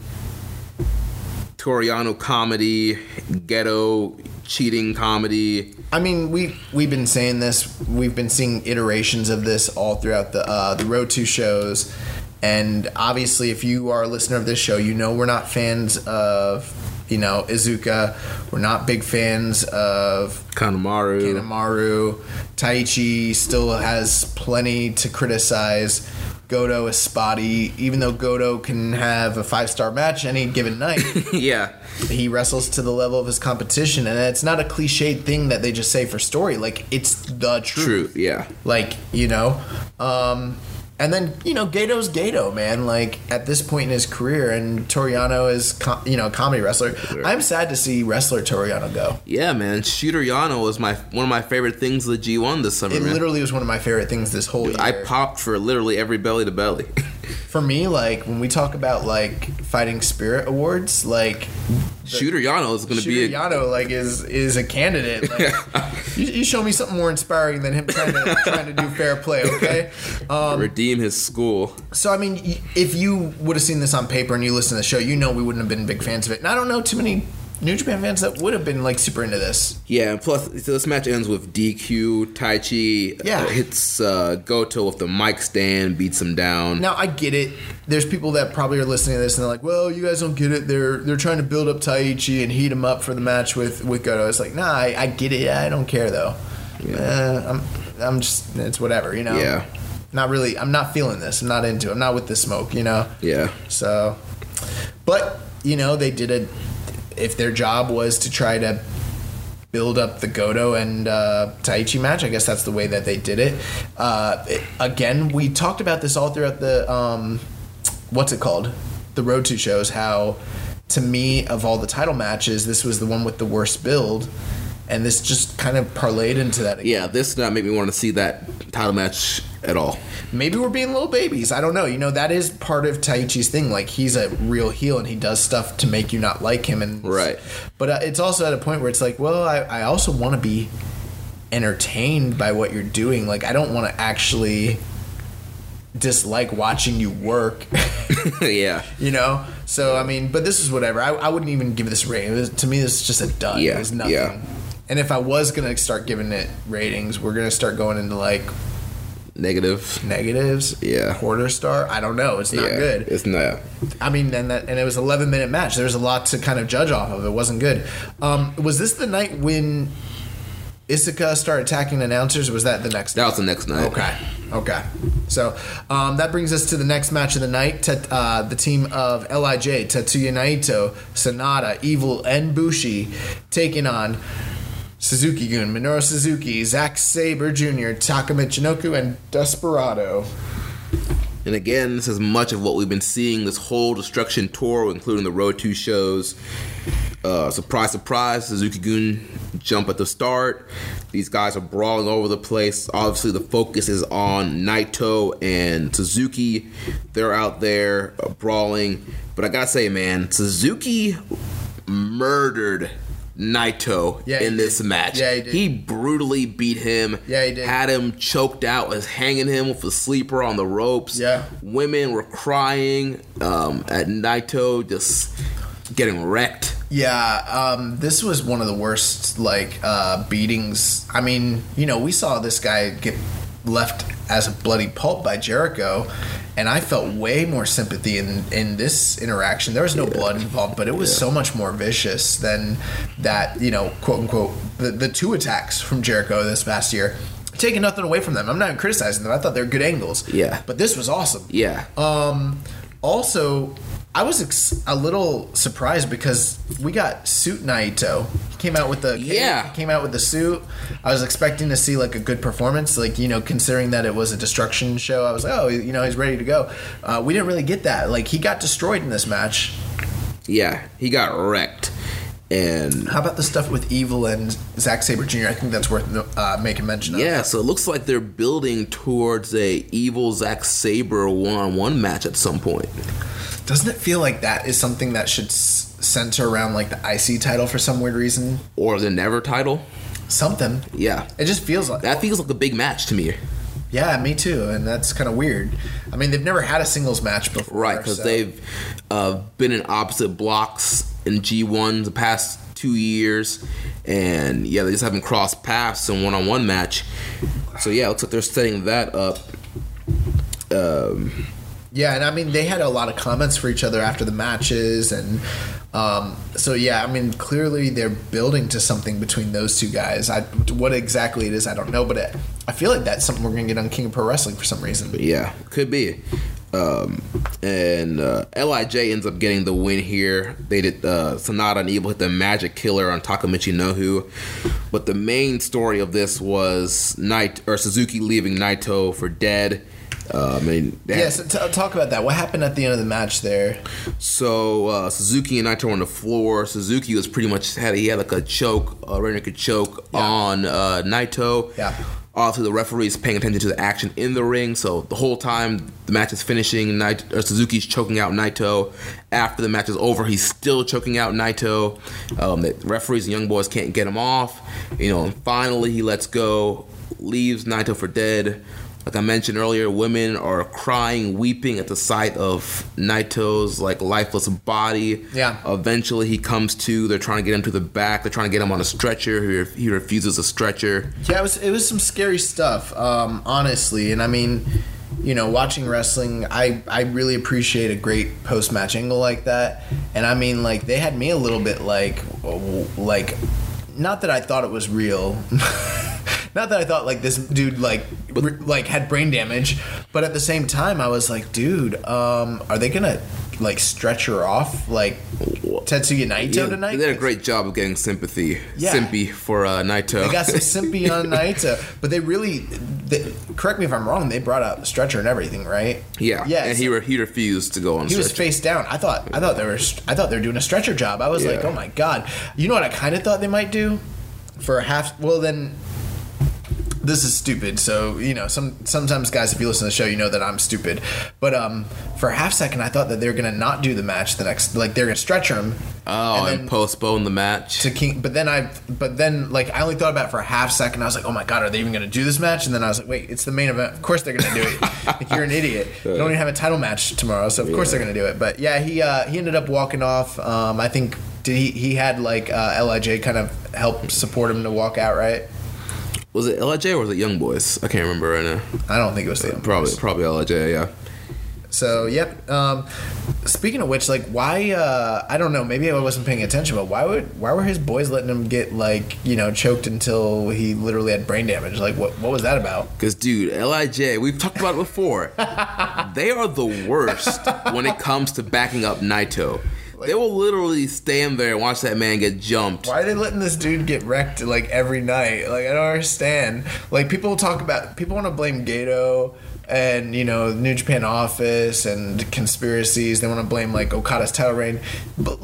Toru Yano comedy, Gedo cheating comedy. I mean, we we've been saying this. We've been seeing iterations of this all throughout the uh, the Road to shows, and obviously, if you are a listener of this show, you know we're not fans of you know Iizuka. We're not big fans of Kanemaru. Kanemaru. Taichi still has plenty to criticize. Goto is spotty, even though Goto can have a five star match any given night. yeah. he wrestles to the level of his competition and it's not a cliched thing that they just say for story like it's the truth True. Yeah. like you know um and then you know Gedo's Gedo man like at this point in his career and Toru Yano is com- you know a comedy wrestler I'm sad to see wrestler Toriano go Yeah, man. Shooter Yano was my one of my favorite things of the G1 this summer, it man. literally was one of my favorite things this whole year I popped for literally every belly to belly. for me like when we talk about like fighting spirit awards like Shooter Yano is going to be Shooter a, Yano like is is a candidate. Like, you, you show me something more inspiring than him trying to trying to do fair play. Okay. Um, redeem his school. so I mean, if you would have seen this on paper and you listened to the show, you know we wouldn't have been big fans of it. And I don't know too many New Japan fans that would have been like super into this. Yeah, plus so this match ends with DQ. Taichi Yeah. uh, hits uh, Goto with the mic stand, beats him down. Now I get it. There's people that probably are listening to this and they're like, "Well, you guys don't get it. They're they're trying to build up Taichi and heat him up for the match with with Goto." It's like, nah, I, I get it. I don't care though. Uh, I'm I'm just it's whatever, you know. Yeah. Not really. I'm not feeling this. I'm not into. it. I'm not with the smoke, you know. Yeah. So, but you know, they did it. If their job was to try to build up the Goto and uh, Taichi match, I guess that's the way that they did it. Uh, it- Again, we talked about this all throughout the um, what's it called, the Road to shows. How, to me, of all the title matches, this was the one with the worst build, and this just kind of parlayed into that. Again. Yeah, this did not make me want to see that title match at all. maybe we're being little babies. I don't know. You know, that is part of Taichi's thing. Like he's a real heel and he does stuff to make you not like him. And Right. But uh, it's also at a point where it's like, well, I, I also want to be entertained by what you're doing. Like I don't want to actually dislike watching you work. yeah. you know. So I mean, but this is whatever. I, I wouldn't even give this rating. To me, this is just a dud. Yeah, It was nothing. yeah. And if I was gonna start giving it ratings, we're gonna start going into like Negative. negatives. Yeah. quarter star. I don't know. It's not yeah. good. It's not. I mean, and that and it was 11 minute match. There was a lot to kind of judge off of. It wasn't good. Um, was this the night when Iizuka started attacking announcers? Was that the next? Night? That was the next night. Okay. Okay. So um, that brings us to the next match of the night. Tet- uh, the team of Lij, Tetsuya Naito, Sanada, Evil, and Bushi taking on Suzuki Gun, Minoru Suzuki, Zack Sabre Jr., Taka Michinoku, and Desperado. And again, this is much of what we've been seeing this whole destruction tour, including the Road 2 shows. Uh, surprise, surprise, Suzuki Gun jump at the start. These guys are brawling all over the place. Obviously, the focus is on Naito and Suzuki. They're out there uh, brawling. But I gotta say, man, Suzuki murdered Naito Yeah, he in this did. match. Yeah, he did. brutally beat him. Yeah, he did. Had him choked out, was hanging him with a sleeper on the ropes. Yeah. Women were crying um, at Naito, just getting wrecked. Yeah, um, this was one of the worst like uh, beatings. I mean, you know, we saw this guy get left as a bloody pulp by Jericho, and I felt way more sympathy in in this interaction. There was no blood involved, but it was so much more vicious than that. You know, quote unquote, the, the two attacks from Jericho this past year. taking nothing away from them. I'm not even criticizing them. I thought they were good angles. Yeah. But this was awesome. Yeah. Um, also, I was ex- a little surprised because we got suit Naito. He came out with the Yeah. came out with the suit. I was expecting to see like a good performance, like you know, considering that it was a destruction show. I was like, oh, you know, he's ready to go. Uh, we didn't really get that. Like he got destroyed in this match. yeah, he got wrecked. And How about the stuff with Evil and Zack Sabre Jr.? I think that's worth uh, making mention of. yeah, so it looks like they're building towards a evil Zack Saber one-on-one match at some point. Doesn't it feel like that is something that should s- center around like the IC title for some weird reason? Or the Never title. Something. Yeah. It just feels like That feels like a big match to me. Yeah, me too, and that's kind of weird. I mean, they've never had a singles match before, Right, because so- they've uh, been in opposite blocks in G1 the past two years, and yeah, they just haven't crossed paths in one-on-one match. So yeah, looks like they're setting that up. Um, Yeah, and I mean, they had a lot of comments for each other after the matches, and um, so yeah, I mean, clearly they're building to something between those two guys. I, what exactly it is, I don't know, but it, I feel like that's something we're gonna get on King of Pro Wrestling for some reason. yeah, could be. Um, and uh, Lij ends up getting the win here. They did uh, Sanada and Evil hit the Magic Killer on Taka Michinoku, but the main story of this was Night or Suzuki leaving Naito for dead. Uh, I mean, they had- Yes, t- talk about that. What happened at the end of the match there? So uh, Suzuki and Naito were on the floor. Suzuki was pretty much had he had like a choke, a rear naked choke Yeah. on uh, Naito. Yeah. Obviously, the referee is paying attention to the action in the ring. So the whole time the match is finishing, Naito, or Suzuki's choking out Naito. After the match is over, he's still choking out Naito. Um, the referees and young boys can't get him off. You know, and finally he lets go, leaves Naito for dead. Like I mentioned earlier, women are crying, weeping at the sight of Naito's like lifeless body. Yeah. Eventually, he comes to. They're trying to get him to the back. They're trying to get him on a stretcher. He, he refuses a stretcher. Yeah, it was it was some scary stuff, um, honestly. And I mean, you know, watching wrestling, I I really appreciate a great post match angle like that. And I mean, like they had me a little bit like like, not that I thought it was real. Not that I thought like this dude like r- like had brain damage, but at the same time I was like, dude, um, are they gonna like stretch her off like Tetsuya Naito Yeah, tonight? they did a great job of getting sympathy, Yeah. sympy for uh, Naito. They got some simpy on Naito, but they really. They, correct me if I'm wrong. They brought out the stretcher and everything, right? yeah, Yeah. and he re- he refused to go on. he was face down. I thought. I thought they were. I thought they were doing a stretcher job. I was like, oh my god. You know what I kind of thought they might do for a half. Well, then. This is stupid. So you know, some sometimes guys, if you listen to the show, you know that I'm stupid. But um, for a half second, I thought that they're gonna not do the match the next, like they're gonna stretch him. Oh, and, then- postpone the match. to King. But then I, but then like I only thought about it for a half second. I was like, oh my god, are they even going to do this match? And then I was like, wait, it's the main event. Of course they're going to do it. like you're an idiot. They don't even have a title match tomorrow, so of course they're going to do it. But yeah, he uh, he ended up walking off. Um, I think did he he had like uh, Lij kind of help support him to walk out, right? Was it Lij or was it Young Boys? I can't remember right now. I don't think it was the Probably probably Lij. Yeah. So yep. Um, speaking of which, like, why? Uh, I don't know. Maybe I wasn't paying attention, but why would why were his boys letting him get like you know choked until he literally had brain damage? Like, what what was that about? Because, dude, Lij, we've talked about it before. they are the worst when it comes to backing up Naito. They will literally stand there and watch that man get jumped. Why are they letting this dude get wrecked like every night? Like I don't understand. Like people talk about people want to blame Gedo and you know New Japan Office and conspiracies. They want to blame like Okada's title reign, but.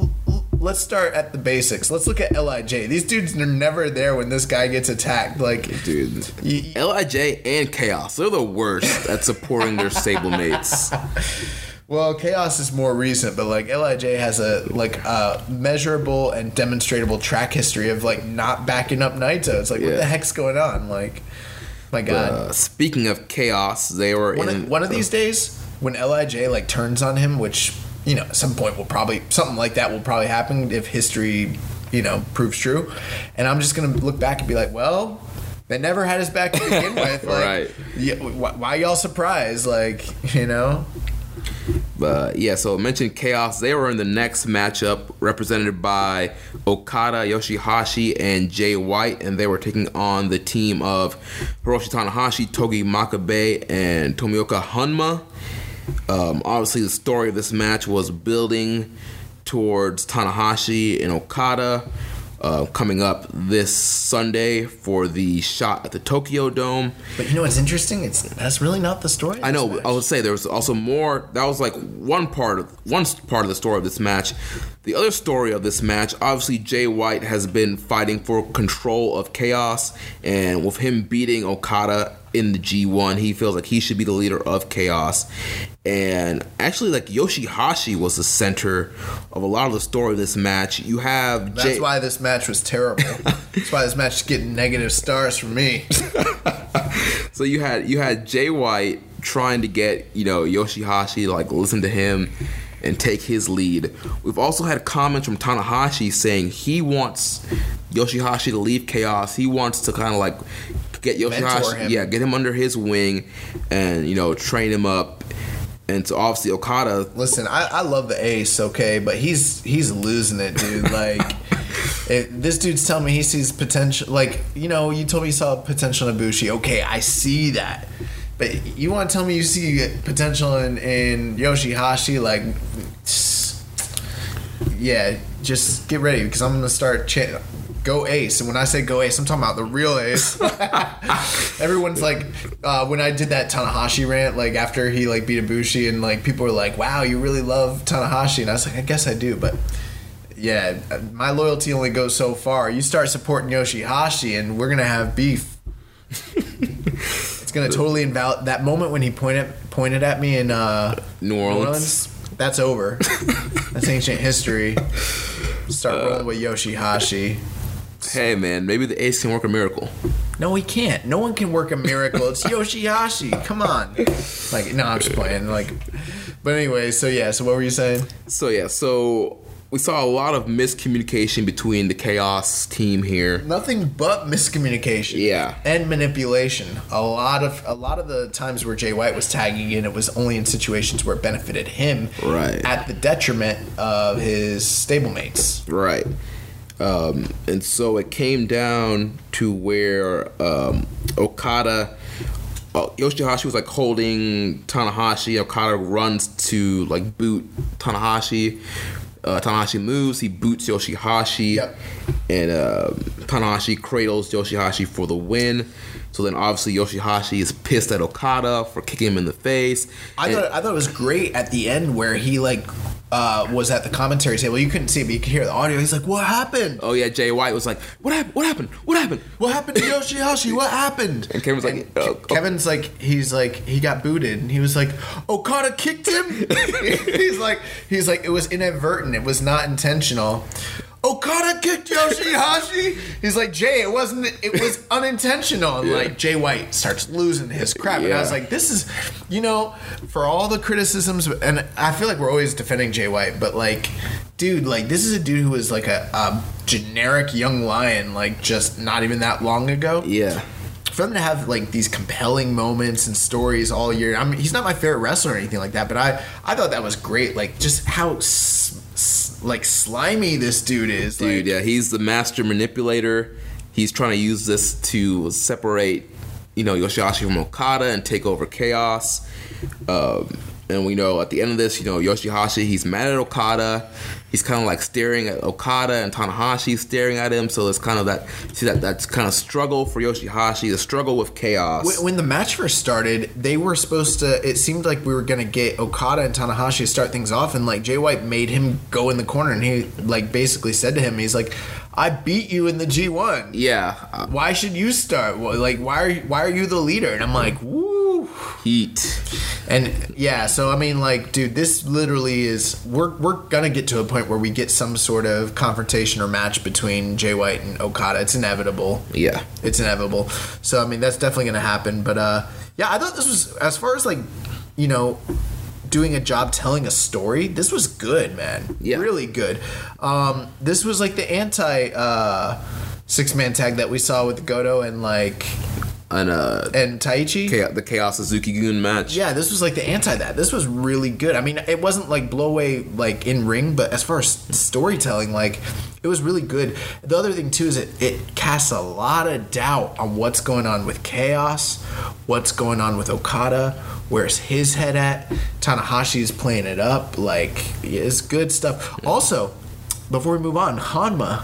Let's start at the basics. Let's look at Lij. These dudes are never there when this guy gets attacked. Like, Dude, y- Lij and Chaos, they're the worst at supporting their stablemates. Well, Chaos is more recent, but like Lij has a like a measurable and demonstrable track history of like not backing up Naito. It's like, what the heck's going on? Like, my God. Uh, speaking of Chaos, they were one, in. of, one of these days when Lij like turns on him, which you know at some point will probably something like that will probably happen if history you know proves true, and I'm just gonna look back and be like, well. They never had his back to begin with. Like, Right. Yeah, why, why y'all surprised? Like, you know, But yeah, so I mentioned Chaos. They were in the next matchup, represented by Okada, Yoshihashi, and Jay White, and they were taking on the team of Hiroshi Tanahashi, Togi Makabe, and Tomoaki Honma. Um, obviously, the story of this match was building towards Tanahashi and Okada uh, coming up this Sunday for the shot at the Tokyo Dome. But you know what's interesting? It's that's really not the story. I know. I would say there was also more. That was like one part of one part of the story of this match. The other story of this match, obviously, Jay White has been fighting for control of Chaos, and with him beating Okada in the G1, he feels like he should be the leader of Chaos. And actually, like Yoshihashi was the center of a lot of the story of this match. You have That's Jay. why this match was terrible. That's why this match is getting negative stars from me. So you had you had Jay White trying to get you know Yoshihashi to, like listen to him and take his lead. We've also had comments from Tanahashi saying he wants Yoshihashi to leave Chaos. He wants to kind of like get Yoshihashi, yeah, get him under his wing and you know train him up. And so obviously Okada, Listen, I, I love the ace, okay, but he's he's losing it, dude. Like, it, this dude's telling me he sees potential. Like, you know, you told me you saw potential in Ibushi. Okay, I see that. But you want to tell me you see potential in, in Yoshihashi? Like, yeah, just get ready because I'm gonna start. Go Ace, and when I say Go Ace, I'm talking about the real Ace. Everyone's like, uh, when I did that Tanahashi rant, like after he like beat Ibushi, and like people were like, "Wow, you really love Tanahashi," and I was like, "I guess I do," but yeah, my loyalty only goes so far. You start supporting Yoshihashi, and we're gonna have beef. gonna totally invalid that moment when he pointed pointed at me in uh, New Orleans. That's over. That's ancient history. Start rolling with Yoshihashi. hey man, maybe the Ace can work a miracle. No, he can't. No one can work a miracle. It's Yoshihashi. Come on. Like, no, I'm just playing. Like, but anyway, so yeah. So what were you saying? So yeah, so we saw a lot of miscommunication between the Chaos team here. Nothing but miscommunication. Yeah. And manipulation. A lot of a lot of the times where Jay White was tagging in, it was only in situations where it benefited him, Right. at the detriment of his stablemates. Right. Um, and so it came down to where um, Okada, uh, Yoshihashi was like holding Tanahashi. Okada runs to like boot Tanahashi. Uh, Tanahashi moves, he boots Yoshihashi, Yep. and uh, Tanahashi cradles Yoshihashi for the win. So then, obviously, Yoshihashi is pissed at Okada for kicking him in the face. I And- thought I thought it was great at the end where he like uh, was at the commentary table. You couldn't see it, but you could hear the audio. He's like, "What happened? oh yeah, Jay White was like, "What happened? What happened? What happened?" What happened to Yoshihashi? What happened?" And Kevin's like, And uh, Ke- Kevin's like, he's like, he got booted, and he was like, Okada kicked him. he's like, he's like, it was inadvertent. It was not intentional. Okada kicked Yoshihashi. He's like, Jay, it wasn't. It was unintentional. And like Jay White starts losing his crap, and I was like, this is, you know, for all the criticisms, and I feel like we're always defending Jay White, but like, dude, like this is a dude who was like a, a generic young lion, like just not even that long ago Yeah. for him to have like these compelling moments and stories all year. I mean, he's not my favorite wrestler or anything like that, but I I thought that was great. Like just how s- like slimy this dude is. Dude, like, yeah, he's the master manipulator. He's trying to use this to separate, you know, Yoshihashi from Okada and take over Chaos. Um, and we know at the end of this, you know, Yoshihashi, he's mad at Okada. He's kind of like staring at Okada, and Tanahashi staring at him. So it's kind of that, see that that's kind of struggle for Yoshihashi, the struggle with Chaos. When- the match first started, they were supposed to. It seemed like we were gonna get Okada and Tanahashi to start things off, and like Jay White made him go in the corner, and he like basically said to him, he's like, "I beat you in the G one. yeah, Why should you start? Like, why are why are you the leader?" And I'm like, "Woo." heat. And yeah, so I mean, like, dude, this literally is we're we're gonna get to a point where we get some sort of confrontation or match between Jay White and Okada. It's inevitable. Yeah. It's inevitable. So I mean, that's definitely gonna happen. But uh, yeah, I thought this was as far as like, you know. Doing a job telling a story. This was good, man. Yeah. really good. Um, this was like the anti uh, six man tag that we saw with Goto and like and uh, and Taichi. Cha- the Chaos Suzuki Gun match. Yeah, this was like the anti that. This was really good. I mean, it wasn't like blow away like in ring, but as far as storytelling, like it was really good. The other thing too is it it casts a lot of doubt on what's going on with Chaos, what's going on with Okada, where's his head at. Tanahashi is playing it up. Like it's good stuff. Also, before we move on, Honma.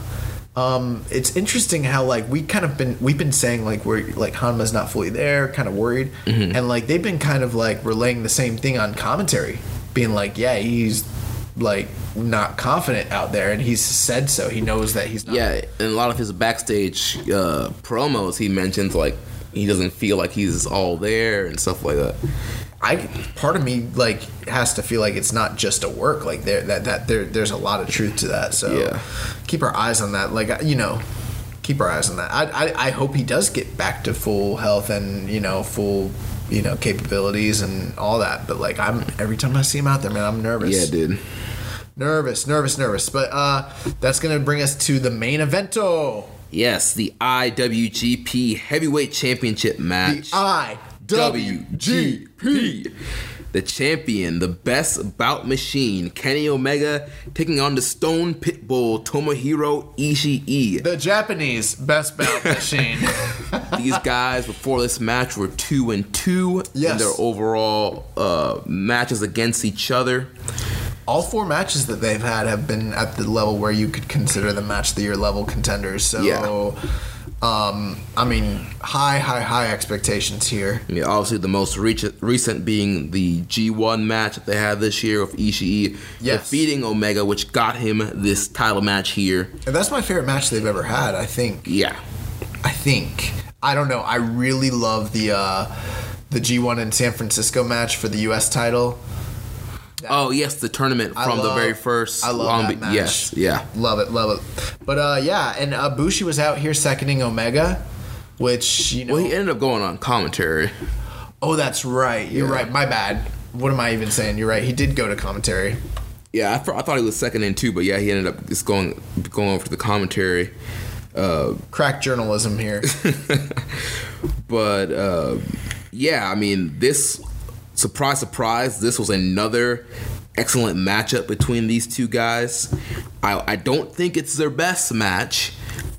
Um, it's interesting how like we kind of been we've been saying like we're like Honma's not fully there, kind of worried, and like they've been kind of like relaying the same thing on commentary, being like, yeah, he's like not confident out there, and he's said so. He knows that he's not. Yeah, in a lot of his backstage uh, promos, he mentions like he doesn't feel like he's all there and stuff like that. I part of me like has to feel like it's not just a work. Like there that that there there's a lot of truth to that. So Yeah. keep our eyes on that. Like you know, keep our eyes on that. I, I I hope he does get back to full health and you know full you know capabilities and all that. But like I'm every time I see him out there, man, I'm nervous. Yeah, dude. Nervous, nervous, nervous. But uh, that's gonna bring us to the main evento. Yes, the IWGP Heavyweight Championship The match. WGP. The champion, the best bout machine, Kenny Omega, taking on the Stone Pitbull, Tomohiro Ishii. The Japanese best bout machine. These guys before this match were two and two Yes. in their overall uh, matches against each other. all four matches that they've had have been at the level where you could consider the match of the year level contenders. So, Yeah. Um, I mean, high, high, high expectations here. Yeah, obviously the most recent, recent being the G1 match that they had this year with Ishii Yes. defeating Omega, which got him this title match here. And that's my favorite match they've ever had. I think. Yeah, I think. I don't know. I really love the uh, the G1 in San Francisco match for the U.S. title. Oh yes, the tournament I from the very first. I love Long that match. Yes, yeah. Love it, love it. But uh, yeah, and uh, Bushi was out here seconding Omega, which you know. Well, he ended up going on commentary. oh, that's right. You're Yeah. right. My bad. What am I even saying? You're right. He did go to commentary. Yeah, I, th- I thought he was second in too, but yeah, he ended up just going going over to the commentary. Uh, Crack journalism here. but uh, yeah, I mean, this surprise, surprise, this was another excellent matchup between these two guys. I, I don't think it's their best match.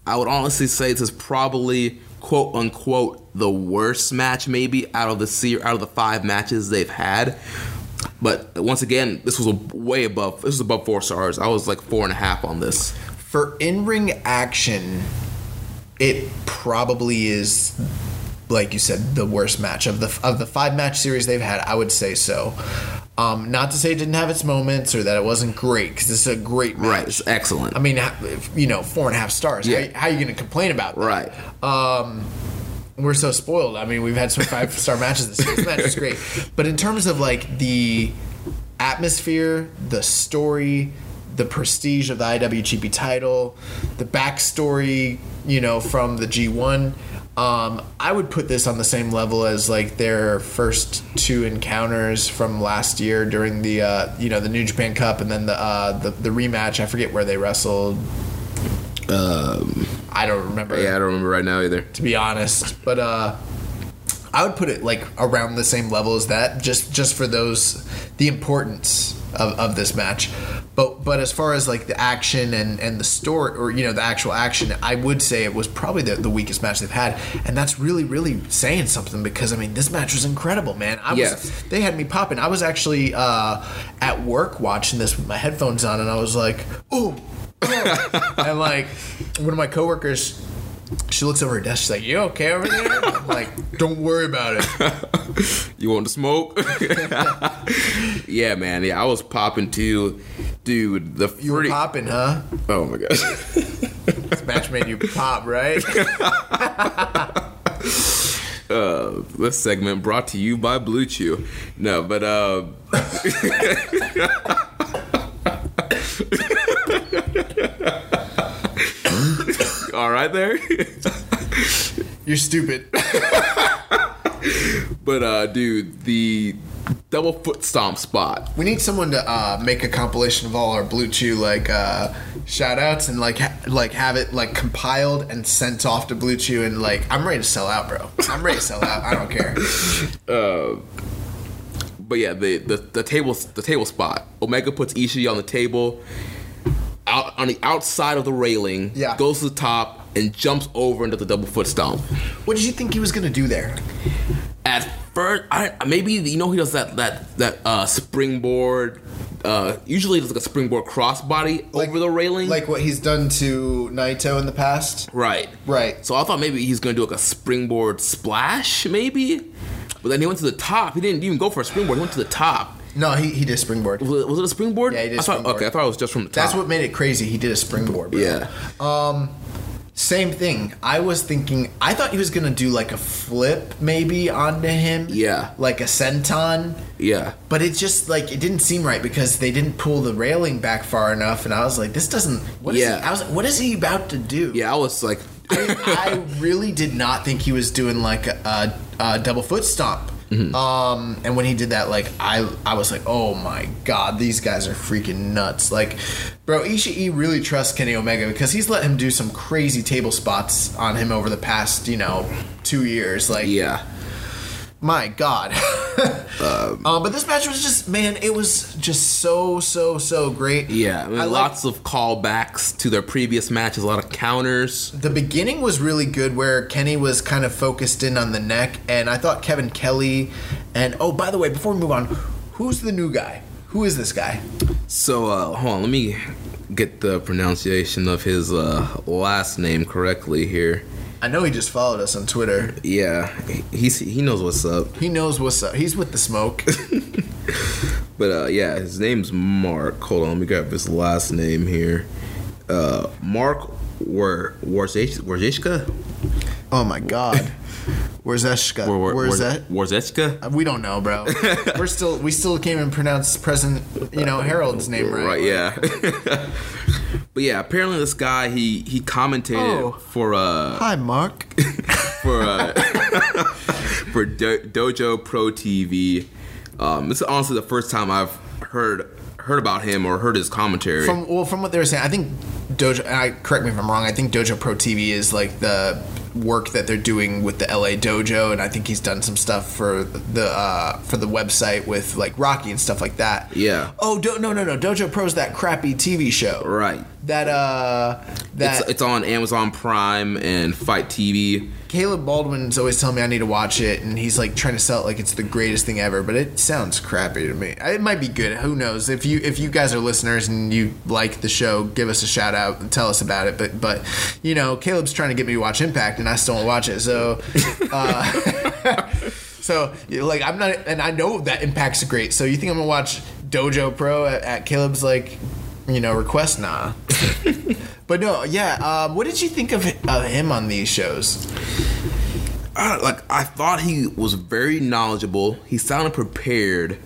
I would honestly say this is probably quote unquote the worst match maybe out of the se- out of the five matches they've had. But once again, this was a way above. This was above four stars. I was like four and a half on this. For in ring action, it probably is, like you said, the worst match of the of the five match series they've had. I would say so. Um, not to say it didn't have its moments or that it wasn't great because this is a great match. Right, it's excellent. I mean, you know, four and a half stars. Yeah. How, how are you going to complain about that? Right. Um, we're so spoiled. I mean, we've had some five star matches this year. This match is great. But in terms of like the atmosphere, the story, the prestige of the IWGP title, the backstory, you know, from the G1, um, I would put this on the same level as like their first two encounters from last year during the uh, you know the New Japan Cup and then the uh, the, the rematch. I forget where they wrestled. Um, I don't remember yeah, I don't remember right now either. to be honest. But uh, I would put it like around the same level as that, just just for those the importance of, of this match. But but as far as like the action and and the story, or you know the actual action, I would say it was probably the, the weakest match they've had, and that's really really saying something because I mean this match was incredible, man. I Yes. was they had me popping. I was actually uh, at work watching this with my headphones on, and I was like, oh. and like one of my coworkers she looks over her desk. She's like, "You okay over there?" I'm like, "Don't worry about it." You want to smoke? yeah, man. Yeah, I was popping too, dude. The You were popping, huh? Oh my gosh. This match made you pop, right? uh, this segment brought to you by Blue Chew. No, but uh, all right there. You're stupid. But uh, dude, the double foot stomp spot. We need someone to uh, make a compilation of all our Blue Chew like uh, shout outs and like ha- like have it like compiled and sent off to Blue Chew and like I'm ready to sell out, bro. I'm ready to sell out. I don't care. But yeah, the the, the table the table spot. Omega puts Ishii on the table, out on the outside of the railing. Yeah. Goes to the top and jumps over into the double foot stomp. What did you think he was gonna do there? At first, I maybe you know he does that that that uh, springboard. Uh, usually it's like a springboard crossbody over the railing. like what he's done to Naito in the past. right, Right. So I thought maybe he's gonna do like a springboard splash, maybe. But then he went to the top. He didn't even go for a springboard. He went to the top. No, he, he did springboard. Was it, was it a springboard? Yeah, he did I thought, springboard. Okay, I thought it was just from the top. That's what made it crazy. He did a springboard. Bro. Yeah. Um, same thing. I was thinking. I thought he was gonna do like a flip maybe onto him. Yeah. Like a senton. Yeah. But it just like it didn't seem right because they didn't pull the railing back far enough, and I was like, this doesn't. What is Yeah. he? I was like, what is he about to do? Yeah, I was like, I, I really did not think he was doing like a, a, a double foot stomp. Mm-hmm. Um, and when he did that, like I, I was like, oh my god, these guys are freaking nuts. Like, bro, Ishii really trusts Kenny Omega because he's let him do some crazy table spots on him over the past, you know, two years. Like, yeah. My god. um, but this match was just, man, it was just so, so, so great. Yeah, I mean, I lots of callbacks to their previous matches, a lot of counters. the beginning was really good where Kenny was kind of focused in on the neck, and I thought Kevin Kelly and oh, by the way, before we move on, who's the new guy? Who is this guy? So, uh, hold on, let me get the pronunciation of his uh, last name correctly here. I know he just followed us on Twitter. Yeah, he's he knows what's up. He knows what's up. He's with the smoke. But uh, yeah, his name's Mark. Hold on, let me grab his last name here. Uh, Mark War Warzechka? oh my god. Where's Eshka? Where's that? Warzechka? We don't know, bro. We're still we still can't even pronounce President, you know, Harold's name right. Right, yeah. but yeah, apparently this guy he he commentated Oh. for uh Hi, Mark. for uh, for Do- Dojo Pro TV. Um, this is honestly the first time I've heard heard about him or heard his commentary. From well, from what they were saying, I think Dojo. I correct me if I'm wrong. I think Dojo Pro TV is like the work that they're doing with the LA Dojo, and I think he's done some stuff for the uh, for the website with like Rocky and stuff like that. Yeah. Oh do- no no no! Dojo Pro's that crappy TV show. right. That uh that It's, it's on Amazon Prime and Fight TV. Caleb Baldwin's always telling me I need to watch it, and he's like trying to sell it like it's the greatest thing ever, but it sounds crappy to me. It might be good. Who knows? If you if you guys are listeners and you like the show, give us a shout out and tell us about it. But but you know, Caleb's trying to get me to watch Impact, and I still won't watch it. So. Uh, So, like, I'm not, and I know that Impact's great. So, you think I'm gonna watch Dojo Pro at, at Caleb's like, you know, request? Nah. but no, yeah. Um, what did you think of, of him on these shows? I, like I thought he was very knowledgeable. He sounded prepared,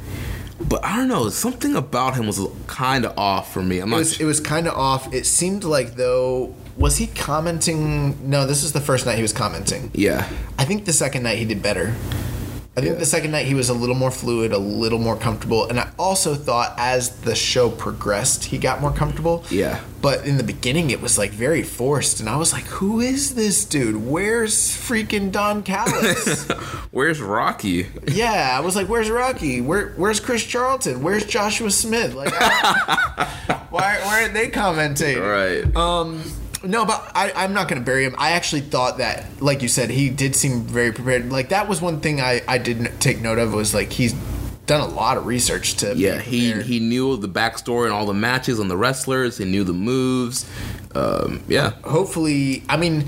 but I don't know. Something about him was kind of off for me. I'm It not. was, it was kind of off. It seemed like though, was he commenting? No, this is the first night he was commenting. yeah. I think the second night he did better. I think Yeah. the second night he was a little more fluid, a little more comfortable, and I also thought as the show progressed, he got more comfortable. Yeah. But in the beginning, it was like very forced, and I was like, "Who is this dude? Where's freaking Don Callis?" Where's Rocky? yeah, I was like, "Where's Rocky? Where Where's Chris Charlton? Where's Joshua Smith? Like, I- why why aren't they commenting?" Right. Um, no, but I, I'm not going to bury him. I actually thought that, like you said, he did seem very prepared. Like that was one thing I, I didn't take note of was like he's done a lot of research to. yeah, he he knew the backstory and all the matches and the wrestlers. He knew the moves. Um, yeah. Hopefully, I mean,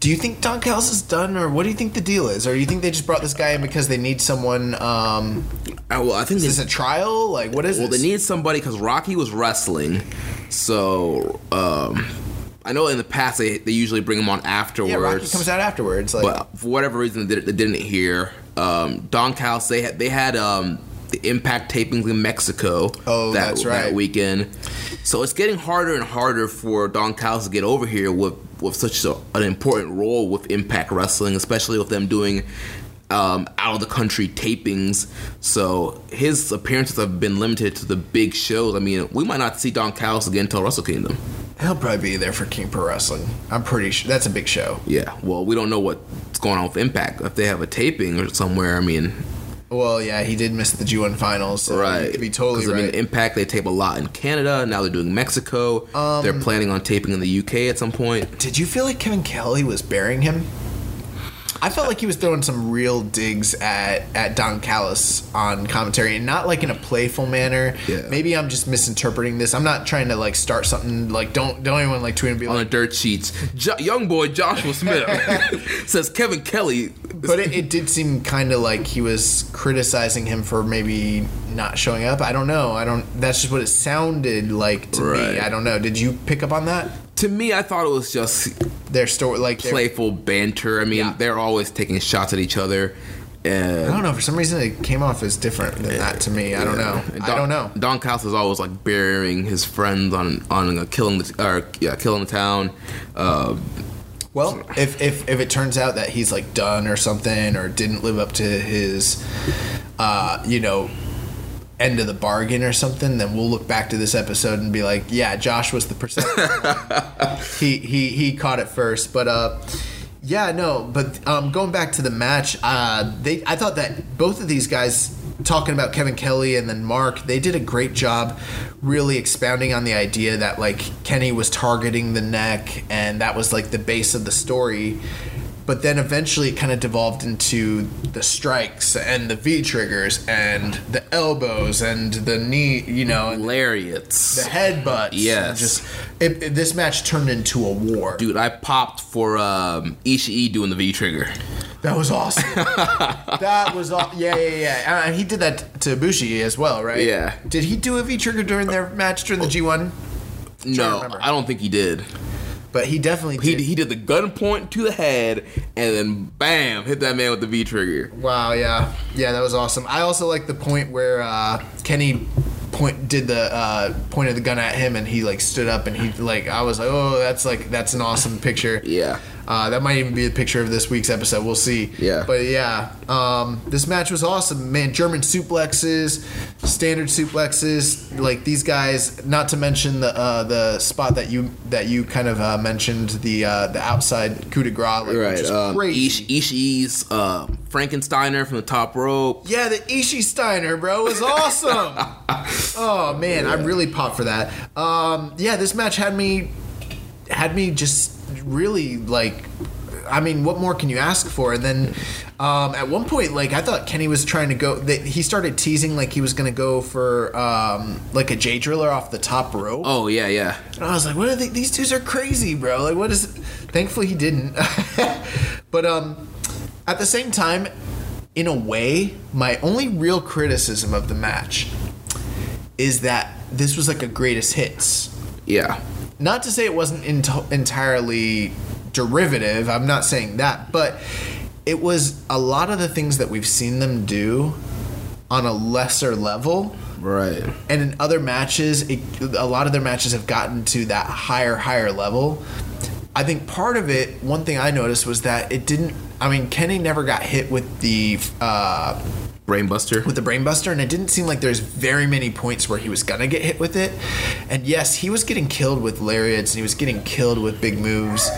do you think Don Callis is done, or what do you think the deal is, or do you think they just brought this guy in because they need someone? Um, Uh, well, I think this is this a trial? Like, what is well they need somebody because Rocky was wrestling, so um, I know in the past they, they usually bring him on afterwards. yeah, Rocky comes out afterwards. Like, but for whatever reason they, they didn't hear. Um, Don Callis they had they had um, the Impact tapings in Mexico. Oh, that, that's right. That weekend, so it's getting harder and harder for Don Callis to get over here with with such a, an important role with Impact Wrestling, especially with them doing. Um, out of the country tapings, so his appearances have been limited to the big shows. I mean, we might not see Don Callis again until Wrestle Kingdom. He'll probably be there for King Pro Wrestling. I'm pretty sure that's a big show. Yeah, well, we don't know what's going on with Impact. If they have a taping or somewhere, I mean, Well, yeah, he did miss the G1 finals. So right. Could be totally 'Cause, I mean, Impact they tape a lot in Canada. Now they're doing Mexico. they're Um, planning on taping in the UK at some point. Did you feel like Kevin Kelly was burying him? I felt like he was throwing some real digs at at Don Callis on commentary, and not like in a playful manner. Yeah. Maybe I'm just misinterpreting this. I'm not trying to like start something like don't don't anyone like tweet and be On the dirt sheets, jo- young boy Joshua Smith says Kevin Kelly. But it, it did seem kind of like he was criticizing him for maybe not showing up. I don't know. I don't. That's just what it sounded like to Right. me. I don't know. Did you pick up on that? To me, I thought it was just Their story, like their- playful banter. I mean, Yeah. they're always taking shots at each other. I don't know. For some reason, it came off as different than that to me. I don't know. And I don't know. Don Callis is always like burying his friends on on uh, killing the or yeah killing the town. Uh, Well, if, if if it turns out that he's like done or something or didn't live up to his, uh, you know, end of the bargain or something, then we'll look back to this episode and be like, yeah, Josh was the percent. he he he caught it first, but uh. Yeah, no, but um, going back to the match, uh, they I thought that both of these guys talking about Kevin Kelly and then Mark, they did a great job really expounding on the idea that like Kenny was targeting the neck and that was like the base of the story. But then eventually it kind of devolved into the strikes and the V triggers and the elbows and the knee, you know, and lariats. the headbutts. Yes. Just it, it- this match turned into a war. Dude, I popped for um, Ishii doing the V trigger. That was awesome. that was aw- yeah, yeah, yeah. Uh, he did that to Bushi as well, right? Yeah. Did he do a V trigger during their match during the G one? No. I don't think he did. But he definitely He, did. he did the gun point to the head and then bam, hit that man with the V trigger. wow, yeah, yeah, that was awesome. I also like the point where uh, Kenny point did the uh, pointed the gun at him and he like stood up and he like I was like, oh, that's like that's an awesome picture. Yeah. Uh, that might even be a picture of this week's episode. We'll see. Yeah. But yeah, um, this match was awesome, man. German suplexes, standard suplexes, like these guys. Not to mention the uh, the spot that you that you kind of uh, mentioned the uh, the outside coup de grace, like, Right. is Um, crazy. Ish, Ishii's uh, Frankensteiner from the top rope. Yeah, the Ishii Steiner, bro, was awesome. oh man, I'm really popped for that. Um, yeah, this match had me had me just really like. I mean, what more can you ask for? And then um, at one point, like I thought Kenny was trying to go. That he started teasing like he was going to go for um, like a J driller off the top rope. Oh yeah, yeah. And I was like, what are they? These dudes are crazy, bro. Like, what is it? Thankfully, he didn't. but um, at the same time, in a way, my only real criticism of the match is that this was like a greatest hits. Yeah. Not to say it wasn't ent- entirely derivative. I'm not saying that, but it was a lot of the things that we've seen them do on a lesser level Right. and in other matches, it, a lot of their matches have gotten to that higher, higher level. I think part of it, one thing I noticed was that it didn't. I mean, Kenny never got hit with the uh, Brainbuster. with the brainbuster, and it didn't seem like there's very many points where he was gonna get hit with it. And yes, he was getting killed with lariats, and he was getting killed with big moves,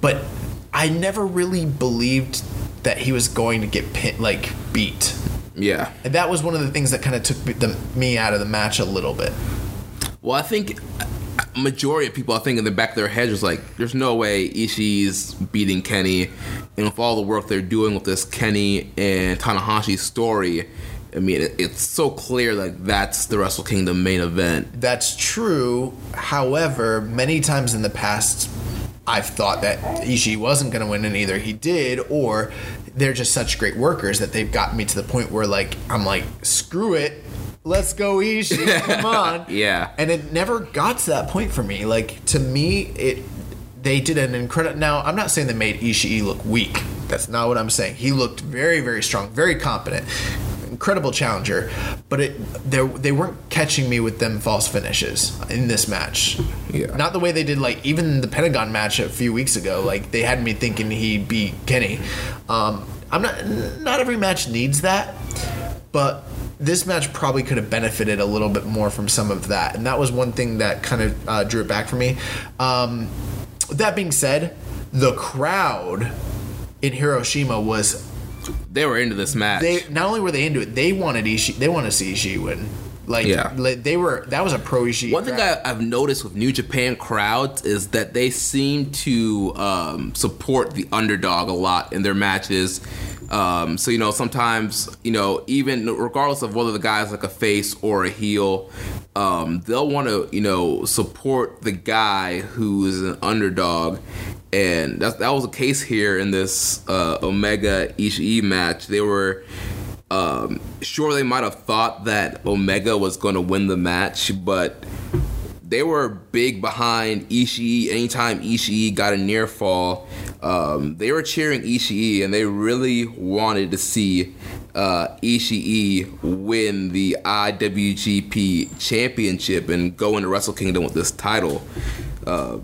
but I never really believed that he was going to get like beat. yeah. And that was one of the things that kind of took me, the, me out of the match a little bit. Well, I think majority of people, I think in the back of their heads was like, "There's no way Ishii's beating Kenny," and with all the work they're doing with this Kenny and Tanahashi story, I mean, it, it's so clear like that's the Wrestle Kingdom main event. That's true. However, many times in the past, I've thought that Ishii wasn't going to win, and either he did, or they're just such great workers that they've gotten me to the point where, like, I'm like, screw it, let's go Ishii, come on. Yeah. And it never got to that point for me. Like, to me, it they did an incredible. Now, I'm not saying they made Ishii look weak. That's not what I'm saying. He looked very, very strong, very competent, incredible challenger. But it they they weren't catching me with them false finishes in this match. Yeah. Not the way they did like even the Pentagon match a few weeks ago. Like they had me thinking he'd beat Kenny. Um, I'm not. Not every match needs that, but this match probably could have benefited a little bit more from some of that, and that was one thing that kind of uh, drew it back for me. Um, that being said, the crowd in Hiroshima was They were into this match. they not only were they into it, they wanted Ishii. They wanted to see Ishii win. Like, Yeah. like, they were. That was a pro Ishii. One thing crowd. I, I've noticed with New Japan crowds is that they seem to um, support the underdog a lot in their matches. Um, so you know, sometimes you know, even regardless of whether the guy's like a face or a heel, um, they'll want to you know support the guy who is an underdog, and that that was the case here in this uh, Omega Ishii match. They were um, sure they might have thought that Omega was going to win the match, but they were big behind Ishii. Anytime Ishii got a near fall, um, they were cheering Ishii, and they really wanted to see uh, Ishii win the IWGP Championship and go into Wrestle Kingdom with this title. Uh,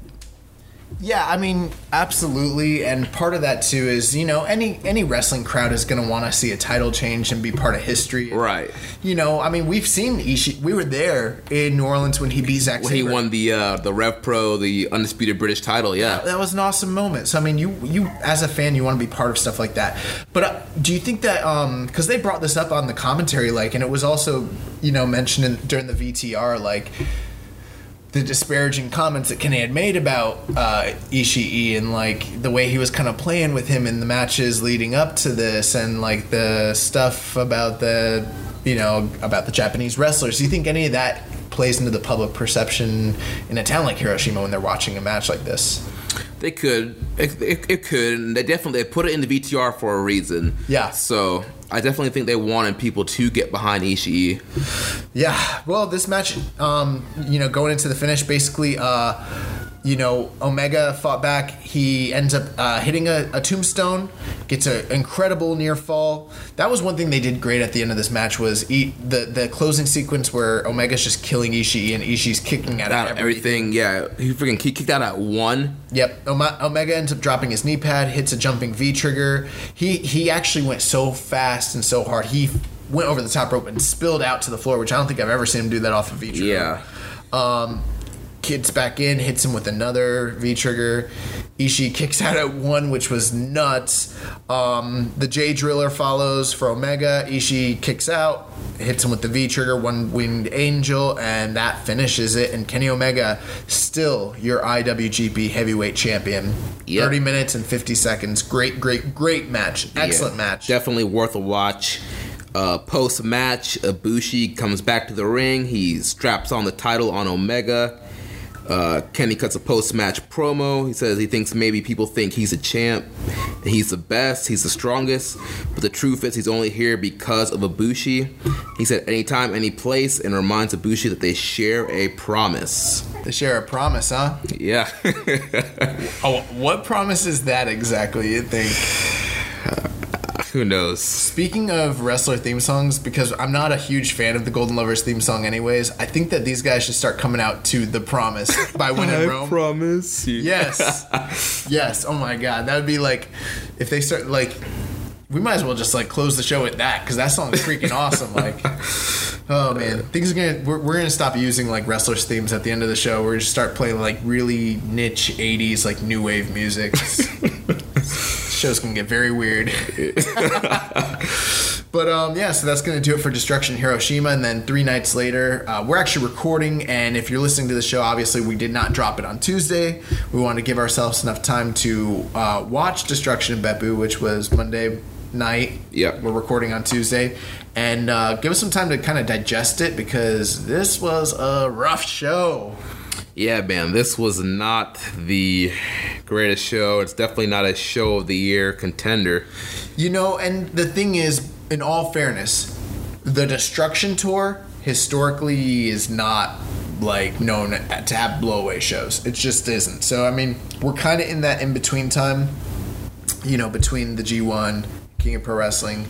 Yeah, I mean, absolutely, and part of that too is you know any any wrestling crowd is going to want to see a title change and be part of history, Right. You know, I mean, we've seen Ishii. We were there in New Orleans when he beat Zack when he won the uh, the Rev Pro, the undisputed British title, yeah. that was an awesome moment. So I mean, you you as a fan, you want to be part of stuff like that. But uh, do you think that um because they brought this up on the commentary, like, and it was also you know mentioned in, during the VTR, like the disparaging comments that Kenny had made about uh, Ishii and like the way he was kind of playing with him in the matches leading up to this, and like the stuff about the you know about the Japanese wrestlers. Do you think any of that plays into the public perception in a town like Hiroshima when they're watching a match like this? They could. It, it, it could. And they definitely put it in the VTR for a reason. Yeah. So I definitely think they wanted people to get behind Ishii. Yeah, well, this match, um, you know, going into the finish, basically, uh, you know, Omega fought back. He ends up uh, hitting a, a tombstone, gets an incredible near fall. That was one thing they did great at the end of this match was the the closing sequence where Omega's just killing Ishii and Ishii's kicking at Out him. everything, yeah. He freaking kicked out at one. Yep, Omega ends up dropping his knee pad, hits a jumping V trigger. He he actually went so fast and so hard. He went over the top rope and spilled out to the floor, which I don't think I've ever seen him do that off a V trigger. Yeah. Um, Kids back in, hits him with another V trigger. Ishii kicks out at one, which was nuts. Um, the J Driller follows for Omega. Ishii kicks out, hits him with the V trigger, one winged angel, and that finishes it. And Kenny Omega, still your IWGP Heavyweight Champion. Yep. 30 minutes and 50 seconds. Great, great, great match. Excellent Yeah. match. Definitely worth a watch. Uh, Post match, Ibushi comes back to the ring. He straps on the title on Omega. Uh, Kenny cuts a post match promo. He says he thinks maybe people think he's a champ, he's the best, he's the strongest, but the truth is he's only here because of Ibushi. He said anytime, any place, and reminds Ibushi that they share a promise. They share a promise, huh? Yeah. Oh, what promise is that exactly, you think? Who knows? Speaking of wrestler theme songs, because I'm not a huge fan of the Golden Lovers theme song, anyways, I think that these guys should start coming out to "The Promise" by When in Rome. promise you. yes, yes. Oh my God, that would be like if they start like. We might as well just like close the show with that because that song is freaking awesome. Like, oh man, things are gonna we're, we're gonna stop using like wrestlers themes at the end of the show. We're gonna start playing like really niche '80s like new wave music. Show's gonna get very weird. But um, yeah, so that's going to do it for Destruction Hiroshima. And then three nights later, uh, we're actually recording. And if you're listening to the show, obviously we did not drop it on Tuesday. We wanted to give ourselves enough time to uh, watch Destruction Beppu, which was Monday night. Yep. We're recording on Tuesday. And uh, give us some time to kind of digest it because this was a rough show. Yeah, man, this was not the greatest show. It's definitely not a show of the year contender. You know, and the thing is, in all fairness, the Destruction Tour historically is not like known to have blowaway shows. It just isn't. So I mean, we're kind of in that in between time. You know, between the G1, King of Pro Wrestling.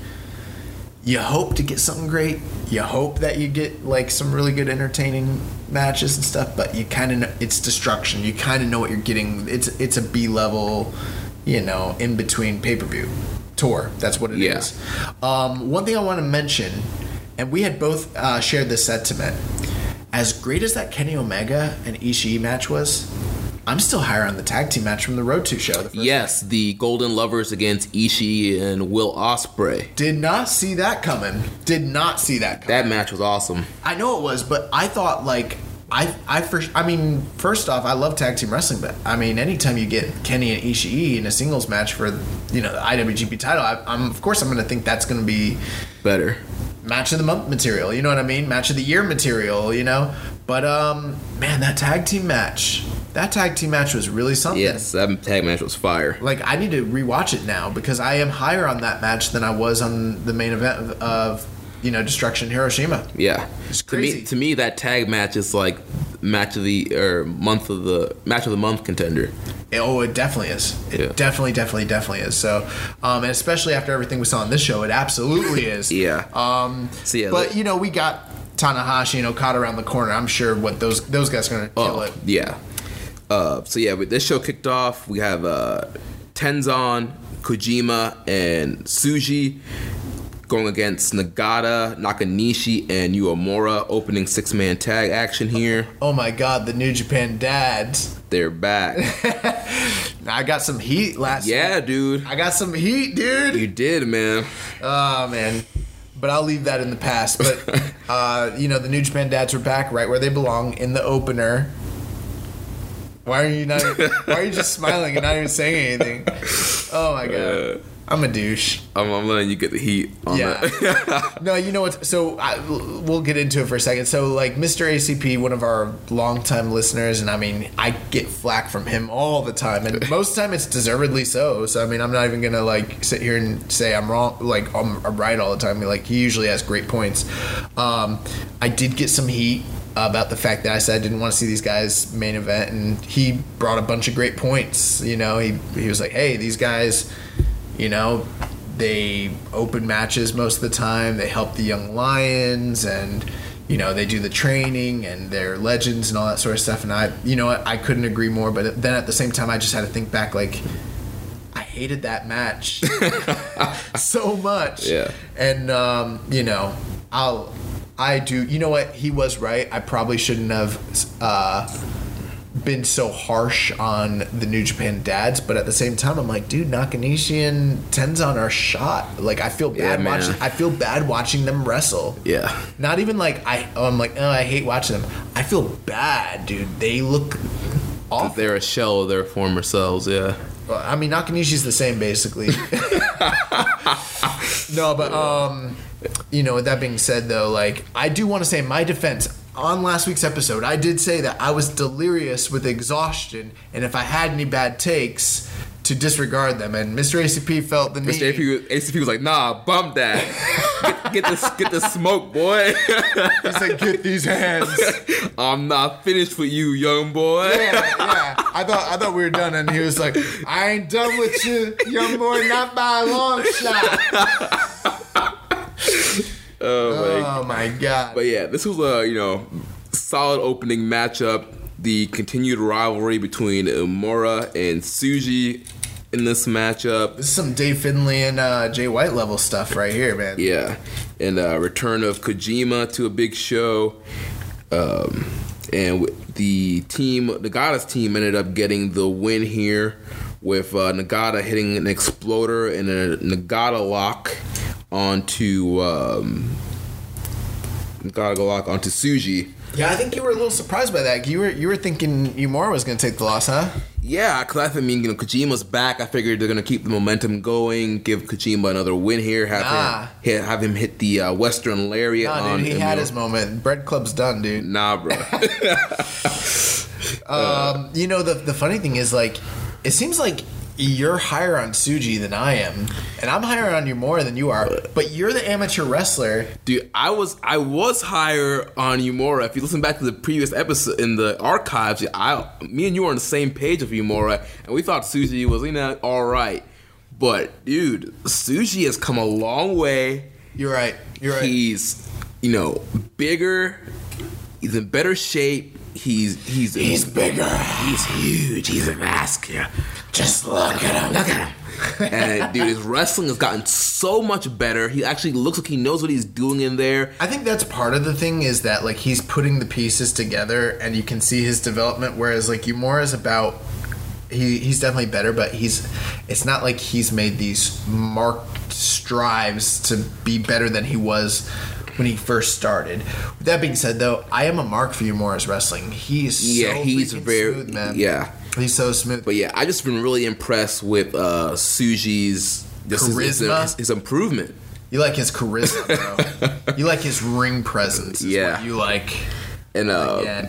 You hope to get something great. you hope that you get like some really good entertaining matches and stuff, but you kind of it's destruction. You kind of know what you're getting. It's it's a B level, you know, in between pay per view tour. That's what it is. Yeah. Um, one thing I want to mention, and we had both uh, shared this sentiment. As great as that Kenny Omega and Ishii match was, I'm still higher on the tag team match from the Road to show. The Yes, the Golden Lovers against Ishii and Will Ospreay. Did not see that coming. Did not see that coming. That match was awesome. I know it was, but I thought like I I first I mean first off I love tag team wrestling, but I mean anytime you get Kenny and Ishii in a singles match for you know the IWGP title, I, I'm of course I'm going to think that's going to be Better. match of the month material. You know what I mean? Match of the year material. You know, but um man that tag team match that tag team match was really something. Yes, that tag match was fire. Like I need to rewatch it now because I am higher on that match than I was on the main event of, of you know Destruction Hiroshima. Yeah, It's to me, crazy. to me, that tag match is like match of the or month of the match of the month contender. Oh, it definitely is. It Yeah. definitely, definitely, definitely is. So, um, and especially after everything we saw on this show, it absolutely is. Yeah. Um, So, yeah, but like- you know, we got Tanahashi and Okada around the corner. I'm sure what those those guys are gonna kill Oh, it. yeah. Uh, so yeah, this show kicked off. We have uh, Tenzan, Kojima, and Tsuji going against Nagata, Nakanishi, and Uemura. Opening six man tag action here. Oh my God, the New Japan dads. They're back. I got some heat last. yeah, dude. I got some heat, dude. You did, man. Oh man. But I'll leave that in the past. But uh, you know, the New Japan dads are back right where they belong in the opener. Why are you not? why are you just smiling and not even saying anything? Oh my god, I'm a douche. I'm, I'm letting you get the heat on Yeah. that. No, you know what? So I, we'll get into it for a second. So like Mr. ACP, one of our longtime listeners, and I mean, I get flack from him all the time, and most of the time it's deservedly so. So I mean, I'm not even gonna like sit here and say I'm wrong, like I'm, I'm right all the time. Like he usually has great points. Um, I did get some heat about the fact that I said I didn't want to see these guys main event, and he brought a bunch of great points. You know, he he was like, hey, these guys you know they open matches most of the time they help the young lions and you know they do the training and they're legends and all that sort of stuff. And i you know i couldn't agree more but then at the same time i just had to think back like i hated that match so much. Yeah. and um, you know i'll i do you know what he was right. I probably shouldn't have uh been so harsh on the New Japan dads, but at the same time, I'm like, dude, Nakanishi and Tenzan are shot. Like, I feel bad man. watching. I feel bad watching them wrestle. yeah. Not even like I. Oh, I'm like, oh, I hate watching them. I feel bad, dude. They look awful. They're a shell of their former selves, yeah. Well, I mean, Nakanishi's the same basically. no, but um, you know, with that being said, though, like I do want to say in my defense. On last week's episode, I did say that I was delirious with exhaustion, and if I had any bad takes, to disregard them. And Mr. ACP felt the need. Mr. ACP, ACP was like, nah, bump that. get, get this get the smoke, boy. He said, "Get these hands." I'm not finished with you, young boy. yeah, yeah. I thought I thought we were done, and he was like, "I ain't done with you, young boy, not by a long shot." Oh, my Oh my god! But yeah, this was a you know solid opening matchup. The continued rivalry between Uemura and Tsuji in this matchup. This is some Dave Finlay and uh, Jay White level stuff right here, man. Yeah, and uh, return of Kojima to a big show. Um, and the team, Nagata's team, ended up getting the win here with uh, Nagata hitting an exploder and a Nagata lock onto um, Nagata lock onto Tsuji. Yeah, I think you were a little surprised by that. You were you were thinking Uemura was going to take the loss, huh? Yeah, because I mean, you know, Kojima's back. I figured they're gonna keep the momentum going, give Kojima another win here, have Nah. him hit, have him hit the uh, Western Lariat Nah, on. dude, he had his moment. Bread Club's done, dude. Nah, bro. Um, you know the the funny thing is like, it seems like you're higher on Tsuji than I am, and I'm higher on you more than you are. But you're the amateur wrestler. Dude, I was I was higher on Uemura. If you listen back to the previous episode in the archives, I me and you were on the same page with Uemura, and we thought Tsuji was you know all right. But dude, Tsuji has come a long way. You're right. You're right. He's you know, bigger. He's in better shape. He's he's He's bigger. He's huge. He's a vascular. Just look at him. Look at him. and dude, his wrestling has gotten so much better. He actually looks like he knows what he's doing in there. I think that's part of the thing is that like he's putting the pieces together and you can see his development. Whereas like Uemura is about he he's definitely better, but he's it's not like he's made these marked strives to be better than he was when he first started. With that being said, though, I am a mark for Uemura's wrestling. He's Yeah, so he's very- smooth, man. yeah. he's so smooth. But yeah, I just been really impressed with uh Tsuji's just his- his, Charisma? his, his improvement. you like his charisma, bro. you like his ring presence. Yeah. you like. And uh Yeah.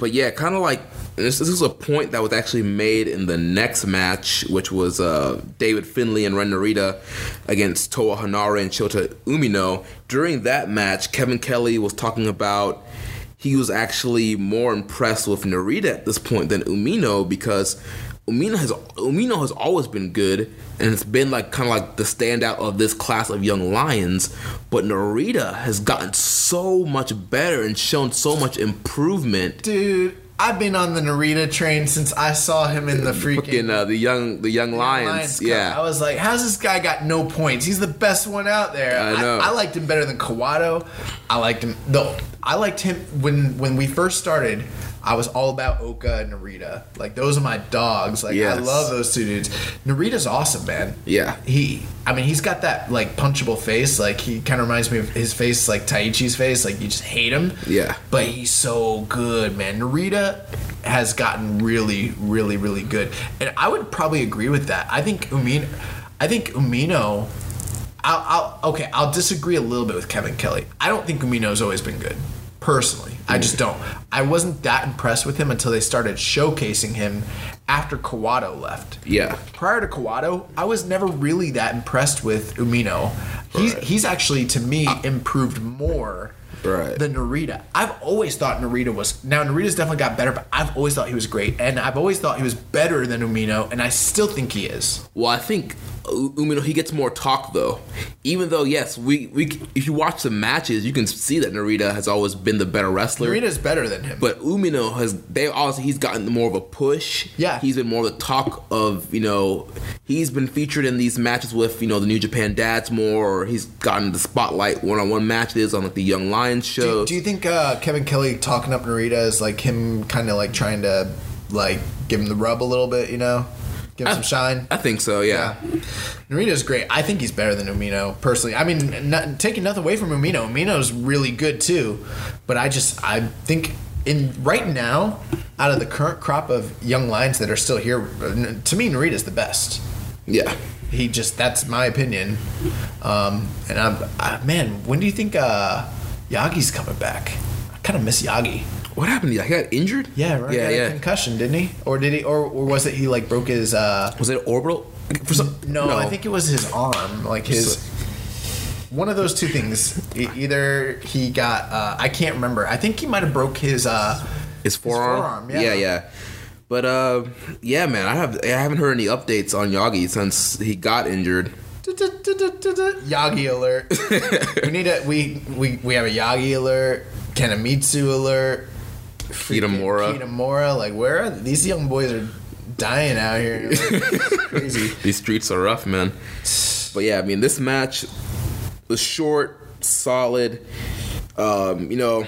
but yeah, kind of like this, this is a point that was actually made in the next match, which was uh, David Finlay and Ren Narita against Toa Henare and Shota Umino. During that match, Kevin Kelly was talking about he was actually more impressed with Narita at this point than Umino because Umino has Umino has always been good and it's been like kind of like the standout of this class of young lions, but Narita has gotten so much better and shown so much improvement. Dude, I've been on the Narita train since I saw him in the freaking uh, the young the young lions, Lions Cup. I was like, how's this guy got no points? He's the best one out there. I know. I, liked him better than Kawato. I liked him. though. I liked him when when we first started. I was all about Oka and Narita. Like those are my dogs. Like I love those two dudes. Narita's awesome, man. Yeah. He, I mean, he's got that like punchable face. Like he kind of reminds me of his face, like Taichi's face. Like you just hate him. Yeah. But he's so good, man. Narita has gotten really, really, really good, and I would probably agree with that. I think Umino, I think Umino. I'll, I'll okay. I'll disagree a little bit with Kevin Kelly. I don't think Umino's always been good. Personally, I just mm. don't. I wasn't that impressed with him until they started showcasing him after Kawato left Yeah. prior to Kawato, I was never really that impressed with Umino. He's he's actually to me uh, improved more Right. than Narita. I've always thought Narita was now Narita's definitely got better, but I've always thought he was great, and I've always thought he was better than Umino, and I still think he is. Well, I think Umino he gets more talk though. Even though yes, we we if you watch the matches, you can see that Narita has always been the better wrestler. Narita's better than him. But Umino has they also he's gotten more of a push. Yeah. He's been more of the talk of, you know, he's been featured in these matches with, you know, the New Japan dads more or he's gotten the spotlight one on one matches on like the Young Lions do, shows. do you think uh, Kevin Kelly talking up Narita is like him kind of like trying to like give him the rub a little bit, you know? Give him some shine? I think so, yeah. Narita's great. I think he's better than Umino personally. I mean, not, taking nothing away from Umino. Umino's really good too, but I just I think in right now, out of the current crop of young lions that are still here, to me, Narita's the best. Yeah. He just that's my opinion. Um, and I'm I, man, when do you think uh, Yagi's coming back? I kind of miss Yagi. What happened? He got injured? Yeah, right. Yeah, yeah. concussion, didn't he? Or did he? Or, or was it he like broke his? uh Was it orbital? For some, No, I think it was his arm, like his. One of those two things. Either he got, uh, I can't remember. I think he might have broke his. Uh, his forearm. forearm, yeah. yeah, yeah. But uh, yeah, man, I have I haven't heard any updates on Yagi since he got injured. Yagi alert. we need a we we we have a Yagi alert, Kanemitsu alert, Kitamura. Kitamura. Like where are these young boys are dying out here? Crazy. These streets are rough, man. But yeah, I mean, this match was short, solid. Um, you know,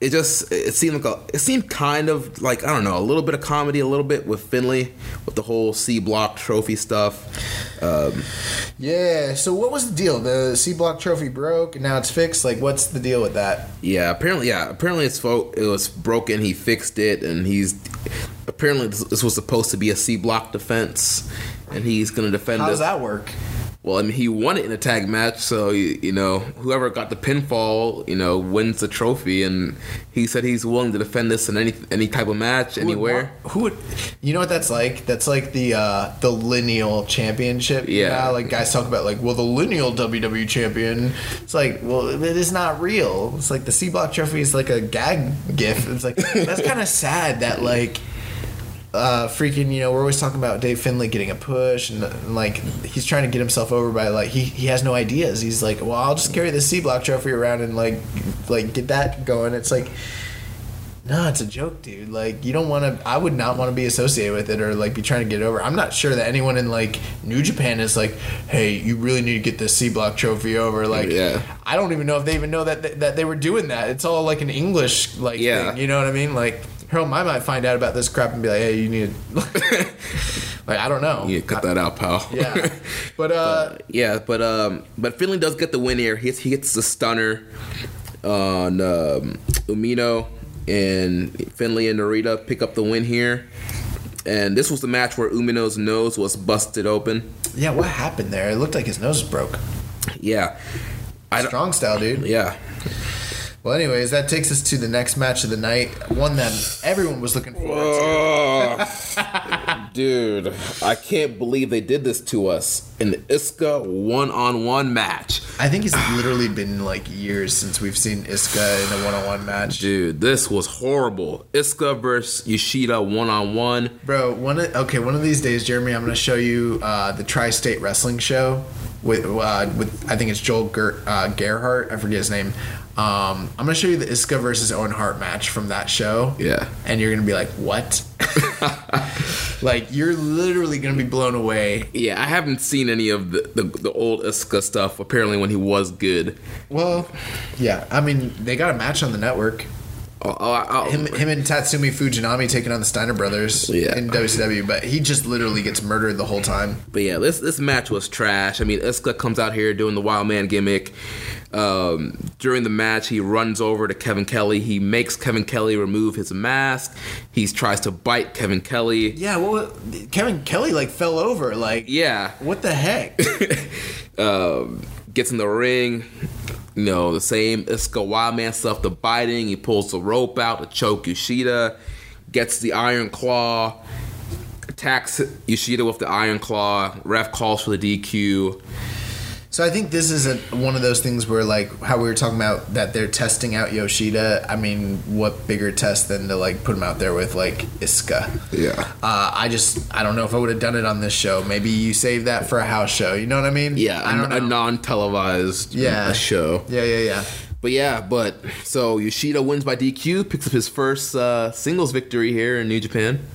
it just it seemed like a it seemed kind of like I don't know a little bit of comedy, a little bit with Finlay with the whole C block trophy stuff. Um, Yeah. So what was the deal? The C block trophy broke, and now it's fixed. Like, what's the deal with that? yeah, apparently, yeah, apparently it's fo- it was broken. He fixed it, and he's apparently this, this was supposed to be a C block defense, and he's gonna defend How does that work? Well, I mean, he won it in a tag match, so you, you know, whoever got the pinfall, you know, wins the trophy, and he said he's willing to defend this in any any type of match, Who anywhere. want- Who would? You know what that's like? That's like the uh, the lineal championship. you Yeah. know? like guys talk about like, well, the lineal WWE champion. It's like, well, it is not real. It's like the C block trophy is like a gag gift. It's like that's kind of sad that like uh, freaking, you know, we're always talking about Dave Finlay getting a push and, and, like he's trying to get himself over by like he, he has no ideas. He's like, well, I'll just carry the C block trophy around and like like get that going. It's like, no, it's a joke, dude. Like you don't want to. I would not want to be associated with it or like be trying to get over. I'm not sure that anyone in like New Japan is like, hey, you really need to get this C block trophy over. Like, Yeah. I don't even know if they even know that that they were doing that. It's all like an English like Yeah. thing. You know what I mean? Like Harold Meij might find out about this crap and be like, hey, you need like I don't know. Yeah, cut that out, pal. Yeah. But uh yeah, but um, but Finlay does get the win here. He hits, he hits the stunner on um, Umino, and Finlay and Narita pick up the win here. And this was the match where Umino's nose was busted open. yeah, what happened there? It looked like his nose broke. Yeah, I. Strong style, dude. Yeah, Well, anyways, that takes us to the next match of the night, one that everyone was looking forward to. Dude, I can't believe they did this to us in the Iizuka one-on-one match. I think it's literally been like years since we've seen Iizuka in a one-on-one match. Dude, this was horrible. Iizuka versus Yoshida one-on-one. Bro, one of, okay, one of these days, Jeremy, I'm going to show you uh, the Tri-State Wrestling Show with uh, with I think it's Joel Ger- uh, Gerhart. I forget his name. Um, I'm to show you the Iizuka versus Owen Hart match from that show. Yeah. and you're to be like, what? like you're literally to be blown away. Yeah, I haven't seen any of the, the, the old Iizuka stuff. Apparently, when he was good. Well, yeah, I mean they got a match on the network. Oh, oh, oh, Him, him and Tatsumi Fujinami taking on the Steiner brothers Yeah. in WCW, but he just literally gets murdered the whole time. But yeah, this this match was trash. I mean, Iizuka comes out here doing the wild man gimmick. Um, during the match, he runs over to Kevin Kelly. He makes Kevin Kelly remove his mask. He tries to bite Kevin Kelly. Yeah, well, Kevin Kelly like fell over. Like, Yeah. what the heck? um, gets in the ring. You know, the same Iizuka Wild Man stuff, the biting. He pulls the rope out to choke Yoshida. Gets the Iron Claw. Attacks Yoshida with the Iron Claw. Ref calls for the DQ. So I think this is a, one of those things where like how we were talking about that they're testing out Yoshida. I mean, what bigger test than to like put him out there with like Iizuka? Yeah. Uh, I just I don't know if I would have done it on this show. Maybe you save that for a house show. You know what I mean? Yeah, I don't a, a non-televised Yeah. uh, show. Yeah, yeah, yeah. But yeah, but so Yoshida wins by DQ, picks up his first uh, singles victory here in New Japan.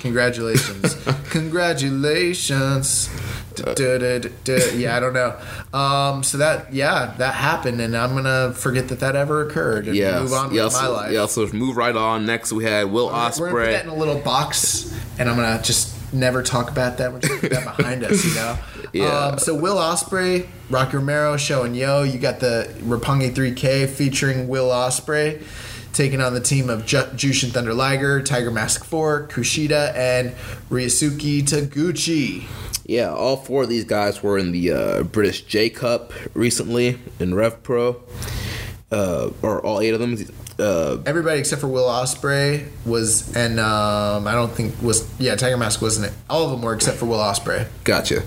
Congratulations. Congratulations. Yeah, I don't know. Um, so that yeah, that happened, and I'm gonna forget that that ever occurred and Yeah, move on yeah, with my so, life. yeah. So move right on. Next, we had Will We're gonna put Ospreay. that in a little box, and I'm gonna just never talk about that. We're just put that behind us, you know. Yeah. Um, so Will Ospreay, Rocky Romero, Sho and Yoh. You got the Roppongi 3K featuring Will Ospreay. Taking on the team of Ju- Jushin Thunder Liger, Tiger Mask 4, Kushida, and Ryusuke Taguchi. Yeah, all four of these guys were in the uh, British J Cup recently in Rev Pro, uh, or all eight of them. Uh, Everybody except for Will Ospreay was, and um, I don't think was, yeah, Tiger Mask wasn't it. All of them were except for Will Ospreay. Gotcha.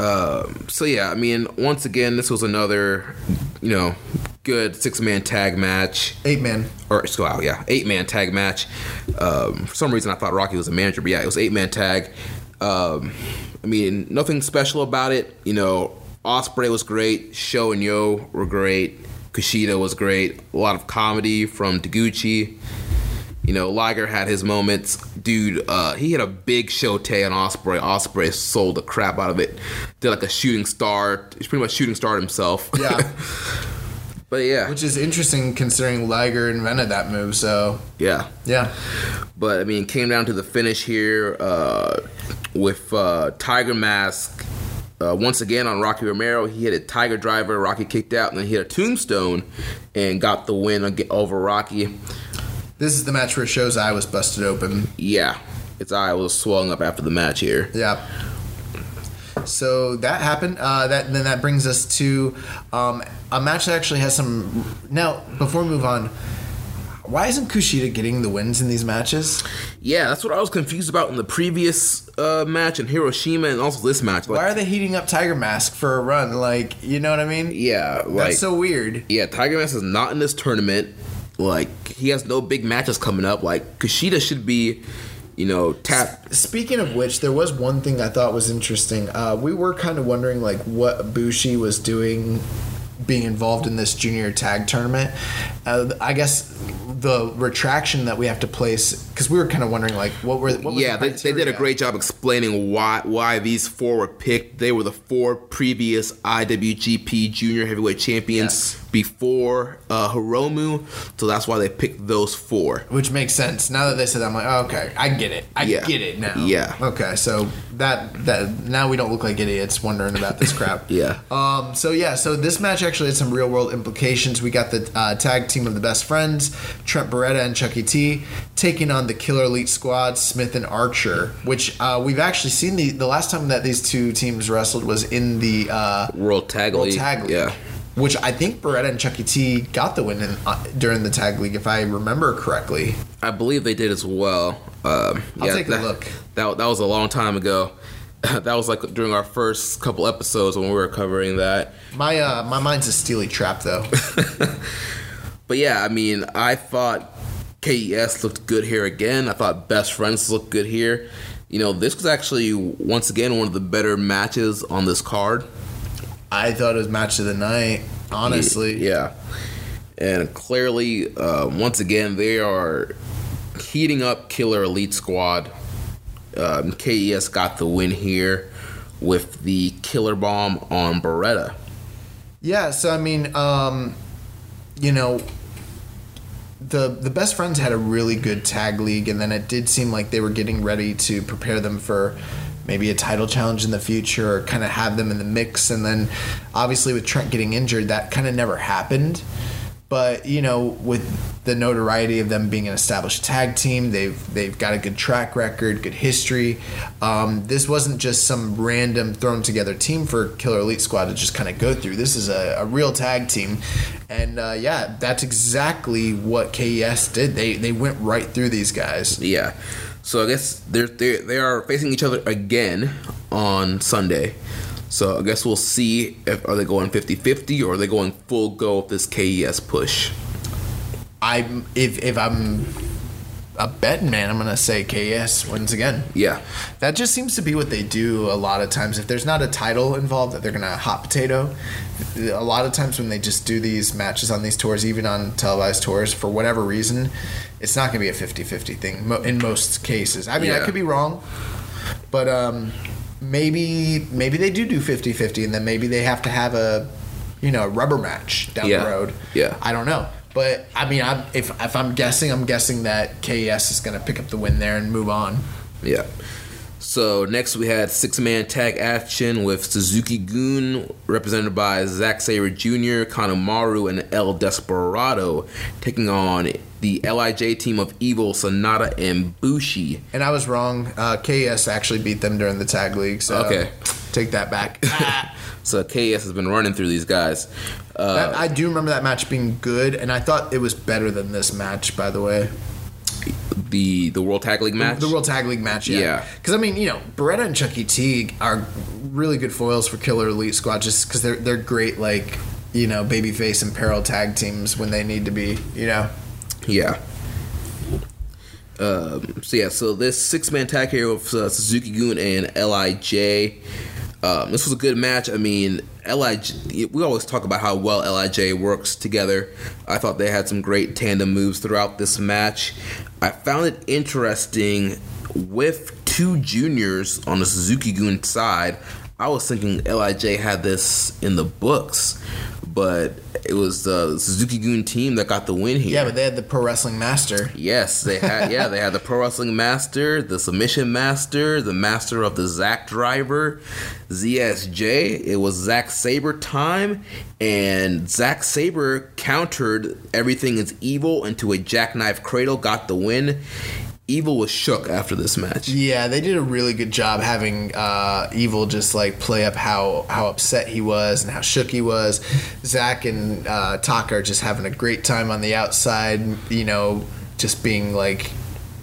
Um, so yeah, I mean, once again, this was another, you know, good six man tag match. Eight man. Or so wow, yeah, eight man tag match. Um, for some reason, I thought Rocky was a manager, but yeah, it was eight man tag. Um, I mean, nothing special about it. You know, Ospreay was great. Sho and Yoh were great. Kushida was great. A lot of comedy from Taguchi. You know, Liger had his moments. Dude, uh, he had a big shote on Ospreay. Ospreay sold the crap out of it. Did like a shooting star. He's pretty much shooting star himself. Yeah. but yeah, Which is interesting considering Liger invented that move, so yeah. yeah. But I mean, came down to the finish here uh, with uh, Tiger Mask. Uh, once again on Rocky Romero, he hit a Tiger Driver. Rocky kicked out, and then he hit a Tombstone and got the win over Rocky. This is the match where it Sho's eye was busted open. Yeah, its eye was swelling up after the match here. Yeah. So that happened. Uh, that then that brings us to um, a match that actually has some. Now, before we move on, why isn't Kushida getting the wins in these matches? Yeah, that's what I was confused about in the previous uh, match in Hiroshima and also this match. Like, Why are they heating up Tiger Mask for a run? Like, you know what I mean? yeah, like That's so weird. Yeah, Tiger Mask is not in this tournament. Like he has no big matches coming up. Like Kushida should be, you know, tap. Speaking of which, there was one thing I thought was interesting. Uh, we were kind of wondering like what Bushi was doing, being involved in this junior tag tournament. Uh, I guess the retraction that we have to place because we were kind of wondering like what were what Yeah, the they, they did a great job explaining why why these four were picked. They were the four previous IWGP Junior Heavyweight Champions Yes. Before uh, Hiromu, so that's why they picked those four. Which makes sense. Now that they said that, I'm like, oh, okay, I get it. I Yeah. get it now. Yeah. Okay, so that that now we don't look like idiots wondering about this crap. Yeah. Um. So yeah. So this match actually had some real world implications. We got the uh, tag team of the best friends, Trent Beretta and Chucky T, taking on the Killer Elite Squad, Smith and Archer. Which uh, we've actually seen the the last time that these two teams wrestled was in the uh, World Tag World Tag League. Yeah. Which I think Beretta and Chucky T got the win in, uh, during the tag league, if I remember correctly. I believe they did as well. Um, I'll yeah, take a that, look. That, that was a long time ago. that was like during our first couple episodes when we were covering that. My uh, my mind's a steely trap though. But yeah, I mean, I thought KES looked good here again. I thought Best Friends looked good here. You know, this was actually once again one of the better matches on this card. I thought it was match of the night. Honestly, Yeah. And clearly, uh, once again, they are heating up Killer Elite Squad. Um, KES got the win here with the Killer Bomb on Beretta. Yeah, so I mean, um, you know, the the best friends had a really good tag league, and then it did seem like they were getting ready to prepare them for maybe a title challenge in the future, or kind of have them in the mix. And then, obviously, with Trent getting injured, that kind of never happened. But you know, with the notoriety of them being an established tag team, they've they've got a good track record, good history. Um, this wasn't just some random thrown together team for Killer Elite Squad to just kind of go through. This is a, a real tag team, and uh, yeah, that's exactly what KES did. They they went right through these guys. Yeah. So I guess they're, they they are facing each other again on Sunday. So I guess we'll see if are they going 50-50 or are they going full go with this KES push. I'm if if I'm a betting man, I'm gonna say KS wins again. Yeah. That just seems to be what they do a lot of times. If there's not a title involved, that they're gonna hot potato. A lot of times when they just do these matches on these tours, even on televised tours, for whatever reason, it's not gonna be a 50-50 thing in most cases. I mean, I could be wrong, but um, maybe maybe they do do 50-50, and then maybe they have to have a you know a rubber match down Yeah. the road. Yeah. I don't know. But I mean, I'm, if if I'm guessing, I'm guessing that KES is going to pick up the win there and move on. Yeah. So next we had six man tag action with Suzuki-gun represented by Zack Sabre Jr., Kanemaru, and El Desperado taking on the LIJ team of Evil, Sanada, and Bushi. And I was wrong. Uh, KES actually beat them during the tag league. So Okay. take that back. So KS has been running through these guys. Uh, That- I do remember that match being good, and I thought it was better than this match. By the way, the the World Tag League match. the World Tag League match. Yeah, Yeah. Because I mean, you know, Beretta and Chucky T are really good foils for Killer Elite Squad, just because they're they're great, like you know, babyface and peril tag teams when they need to be. You know. Yeah. Um, so yeah, so this six man tag here with uh, Suzuki-gun and Lij. Um, this was a good match. I mean, Lij. We always talk about how well Lij works together. I thought they had some great tandem moves throughout this match. I found it interesting with two juniors on the Suzuki-gun side. I was thinking Lij had this in the books, but it was the Suzuki-gun team that got the win here. Yeah, but they had the pro wrestling master. Yes, they had. yeah, they had the pro wrestling master, the submission master, the master of the Zack driver, ZSJ. It was Zack Sabre time, and Zack Sabre countered everything is evil into a jackknife cradle, got the win. Evil was shook after this match. Yeah, they did a really good job having uh, Evil just like play up how how upset he was and how shook he was. Zack and uh, Taka are just having a great time on the outside. You know, just being like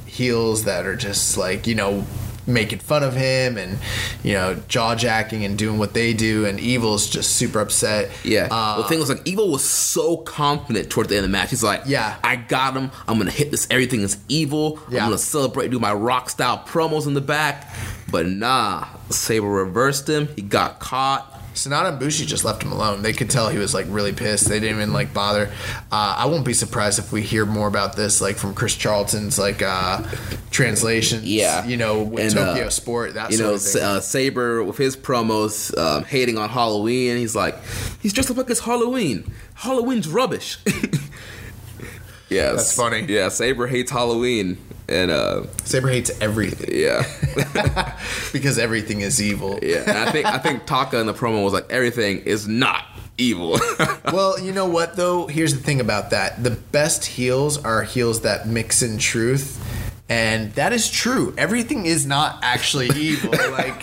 heels that are just like you know making fun of him and you know jaw jacking and doing what they do, and Evil's just super upset. Yeah. Uh, the thing was like Evil was so confident toward the end of the match. He's like, Yeah. I got him. I'm gonna hit this. Everything is evil. Yeah. I'm gonna celebrate, do my rock style promos in the back. But nah, Sabre reversed him. He got caught. Sanada and Bushi just left him alone. They could tell he was like really pissed. They didn't even like bother. Uh, I won't be surprised if we hear more about this, like from Chris Charlton's like uh, translations. Yeah. you know, with And, Tokyo uh, Sport. That you know, uh, Sabre with his promos um, hating on Halloween. He's like, he's dressed up like it's Halloween. Halloween's rubbish. yeah, That's funny. Yeah, Sabre hates Halloween, and uh, Sabre hates everything yeah, because everything is evil. yeah. And I think I think Taka in the promo was like, everything is not evil. Well, you know what though? Here's the thing about that: the best heels are heels that mix in truth. And that is true. Everything is not actually evil. Like,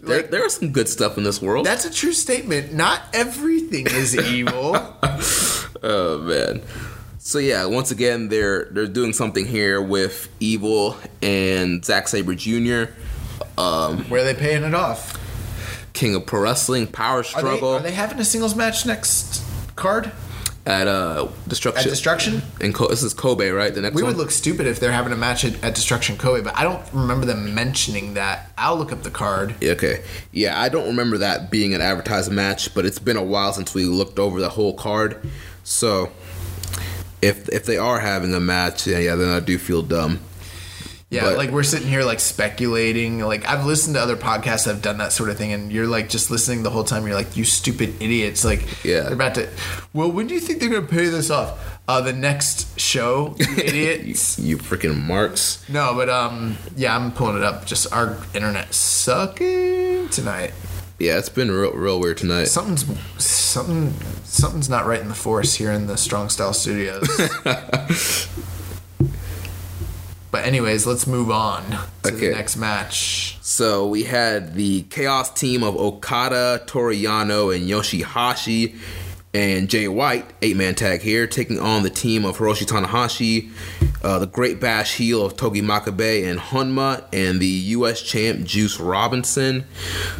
there, there is some good stuff in this world. that's a true statement. Not everything is evil. Oh man. So yeah, once again they're they're doing something here with Evil and Zack Sabre Jr. Um, Where are they paying it off? King of Pro Wrestling, Power Are they, Struggle are they having a singles match next card at uh at Destruction. Destruction? and Co- this is Kobe, right? The next We one. would look stupid if they're having a match at, at Destruction Kobe, but I don't remember them mentioning that. I'll look up the card. Yeah, okay. Yeah, I don't remember that being an advertised match, but it's been a while since we looked over the whole card. So if if they are having a match, yeah, yeah, then I do feel dumb. Yeah, But- like we're sitting here like speculating. Like I've listened to other podcasts that have done that sort of thing, and you're like just listening the whole time. You're like, you stupid idiots! Like, Yeah. they're about to. Well, when do you think they're gonna pay this off? Uh, the next show, you You, idiots. you freaking marks. no, but um, yeah, I'm pulling it up. Just our internet sucking tonight. Yeah, it's been real real weird tonight. Something's something something's not right in the force here in the Strong Style Studios. but anyways, let's move on to Okay. the next match. So we had the Chaos team of Okada, Toru Yano, and Yoshihashi, and Jay White, eight man tag here, taking on the team of Hiroshi Tanahashi, uh, the Great Bash heel of Togi Makabe and Honma, and the U.S. champ Juice Robinson.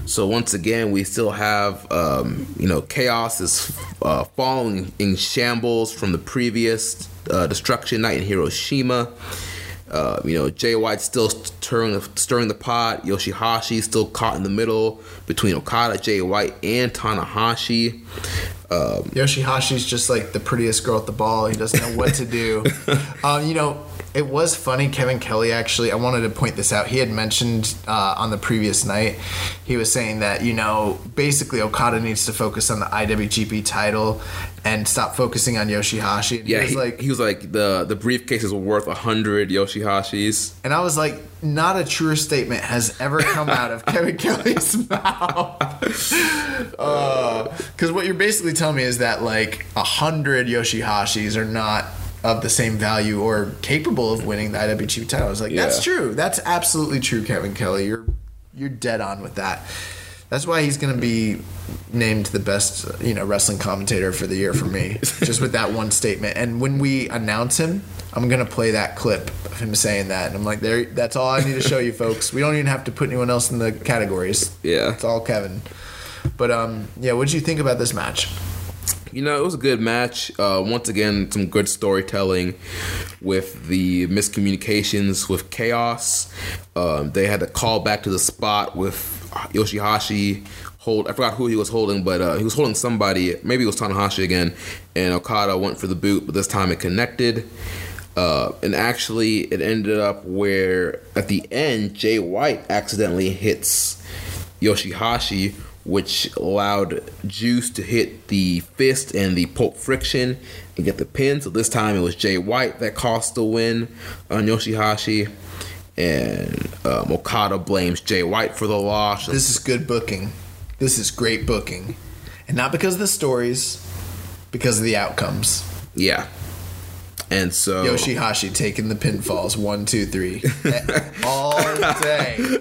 So once again, we still have, um, you know, Chaos is uh, following in shambles from the previous uh, Destruction Night in Hiroshima. Uh, you know, Jay White still stirring stirring the pot. Yoshihashi still caught in the middle between Okada, Jay White, and Tanahashi. Um, Yoshihashi's just like the prettiest girl at the ball. He doesn't know what to do. um, you know, it was funny. Kevin Kelly actually, I wanted to point this out. He had mentioned uh, on the previous night, he was saying that, you know, basically Okada needs to focus on the IWGP title and stop focusing on Yoshihashi. And yeah, he was he, like, he was like the the briefcases were worth a hundred Yoshihashis. and I was like, not a truer statement has ever come out of Kevin Kelly's mouth. Because what you're basically telling me is that like a hundred Yoshihashis are not of the same value or capable of winning the IWGP title. I was like, that's true. That's absolutely true, Kevin Kelly. You're you're dead on with that. That's why he's going to be named the best, you know, wrestling commentator for the year for me, just with that one statement. And when we announce him, I'm going to play that clip of him saying that, and I'm like, there. That's all I need to show you, folks. We don't even have to put anyone else in the categories. Yeah. it's all Kevin. But um, yeah, what did you think about this match? You know, it was a good match. Uh, once again, some good storytelling with the miscommunications with Chaos. Um, they had to call back to the spot with Yoshihashi. Hold, I forgot who he was holding, but uh, he was holding somebody. Maybe it was Tanahashi again. And Okada went for the boot, but this time it connected. Uh, and actually, it ended up where at the end, Jay White accidentally hits Yoshihashi, which allowed Juice to hit the fist and the pulp friction and get the pin. So this time it was Jay White that cost the win on Yoshihashi. And um, Okada blames Jay White for the loss. This is good booking. This is great booking, and not because of the stories, because of the outcomes. yeah. And so Yoshihashi taking the pinfalls one, two, three, all day.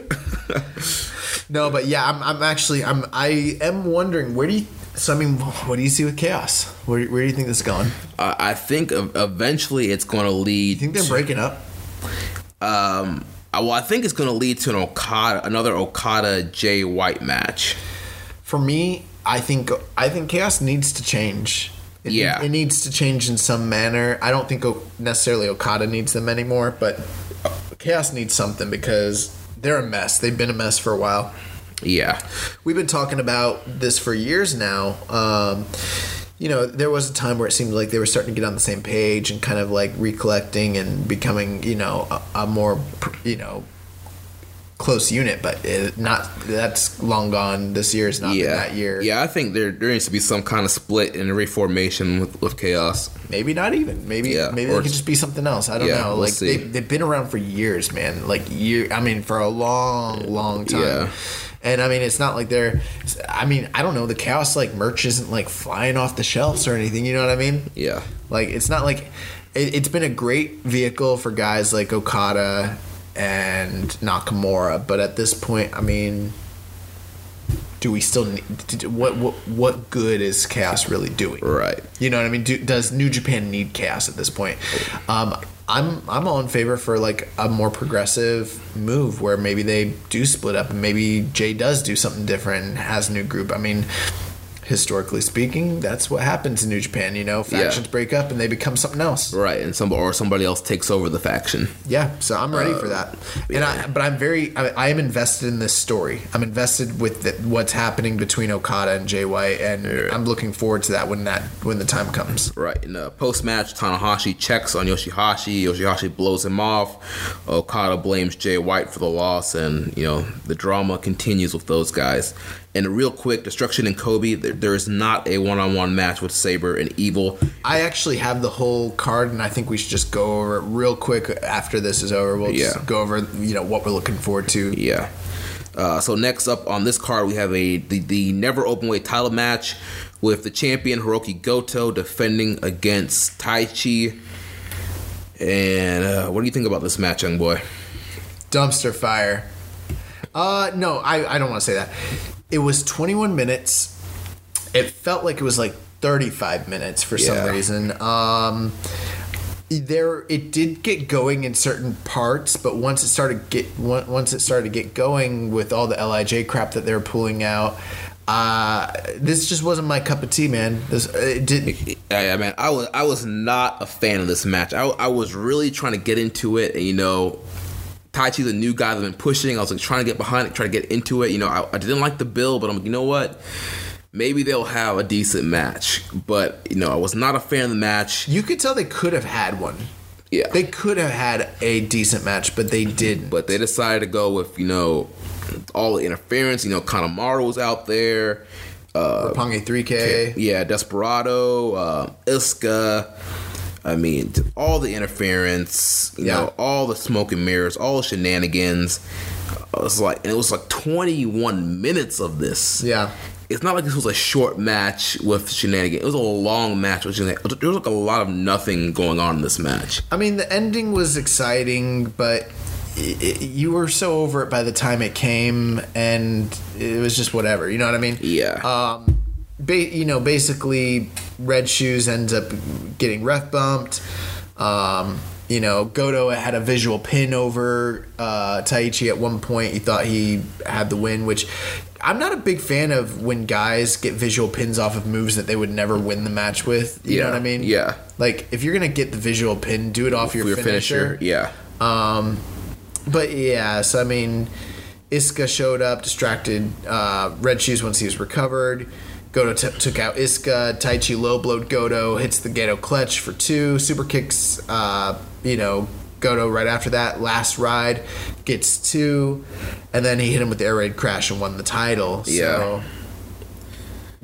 No, but yeah, I'm, I'm actually, I'm, I am wondering where do you. So I mean, what do you see with chaos? Where, where do you think this is going? Uh, I think eventually it's going to lead. You think they're to- breaking up? Um, well, I think it's going to lead to an Okada, another Okada Jay White match. For me, I think I think chaos needs to change. It, Yeah. it needs to change in some manner. I don't think O- necessarily Okada needs them anymore, but chaos needs something because they're a mess. They've been a mess for a while. Yeah, We've been talking about this for years now. Um, you know, there was a time where it seemed like they were starting to get on the same page and kind of like recollecting and becoming, you know, a, a more, you know, close unit. But it, not that's long gone. This year is not yeah, that year. Yeah, I think there there needs to be some kind of split and reformation with, with Chaos. Maybe not even. Maybe Yeah, maybe it could just be something else. I don't Yeah, know. we'll like see. they they've been around for years, man. Like year. I mean, for a long, long time. Yeah. And I mean, it's not like they're. I mean, I don't know. The chaos like merch isn't like flying off the shelves or anything. You know what I mean? Yeah, Like it's not like it, it's been a great vehicle for guys like Okada and Nakamura, but at this point, I mean, do we still need what what what good is chaos really doing? right. You know what I mean? Do, does New Japan need chaos at this point? Um, I'm I'm all in favor for like a more progressive move where maybe they do split up and maybe Jay does do something different and has a new group. I mean, historically speaking, that's what happens in New Japan. You know, factions break up and they become something else. Right, and some or somebody else takes over the faction. Yeah, so I'm ready for uh, that. And I, but I'm very, I, I am invested in this story. I'm invested with the, what's happening between Okada and Jay White, and I'm looking forward to that when that when the time comes. Right. In the uh, post match, Tanahashi checks on Yoshihashi. Yoshihashi blows him off. Okada blames Jay White for the loss, and you know the drama continues with those guys. And real quick, Destruction and Kobe. There, there is not a one-on-one match with Sabre and Evil. I actually have the whole card, and I think we should just go over it real quick after this is over. We'll Yeah. just go over, you know, what we're looking forward to. Yeah. Uh, so next up on this card, we have a the, the never open weight title match with the champion Hiroki Goto defending against Taichi. And uh, what do you think about this match, young boy? Dumpster fire. Uh, no, I, I don't want to say that. It was 21 minutes. It felt like it was like 35 minutes for Yeah. some reason. Um, there, it did get going in certain parts, but once it started get once it started to get going with all the Lij crap that they were pulling out, uh, this just wasn't my cup of tea, man. This it didn't. Yeah, man, I was I was not a fan of this match. I, I was really trying to get into it, and you know, Taichi's a new guy that I've been pushing. I was like trying to get behind it, trying to get into it. You know, I, I didn't like the bill, but I'm like, you know what? Maybe they'll have a decent match. But you know, I was not a fan of the match. You could tell they could have had one. Yeah, They could have had a decent match, but they didn't. but they decided to go with you know all the interference. You know, Kanemaru was out there. Uh, Roppongi 3K. yeah, Desperado, uh, Iizuka. I mean, all the interference, you Yeah. know, all the smoke and mirrors, all the shenanigans. It was like, and it was like 21 minutes of this. Yeah. It's not like this was a short match with shenanigans. It was a long match with shenanigans. There was like a lot of nothing going on in this match. I mean, the ending was exciting, but you were so over it by the time it came, and it was just whatever. You know what I mean? Yeah. Um, ba- you know, basically, Red Shoes ends up getting ref bumped. Um, you know, Goto had a visual pin over uh, Taichi at one point. He thought he had the win, which I'm not a big fan of when guys get visual pins off of moves that they would never win the match with. You know what I mean? yeah. Like if you're gonna get the visual pin, do it off your, your finisher. yeah. Um, but yeah, so I mean, Iizuka showed up, distracted uh, Red Shoes once he was recovered. Goto t- took out Iizuka. Taichi low blowed Goto, hits the Gedo clutch for two. Super kicks, uh, you know, Goto right after that. Last ride gets two. And then he hit him with the air raid crash and won the title. Yeah. So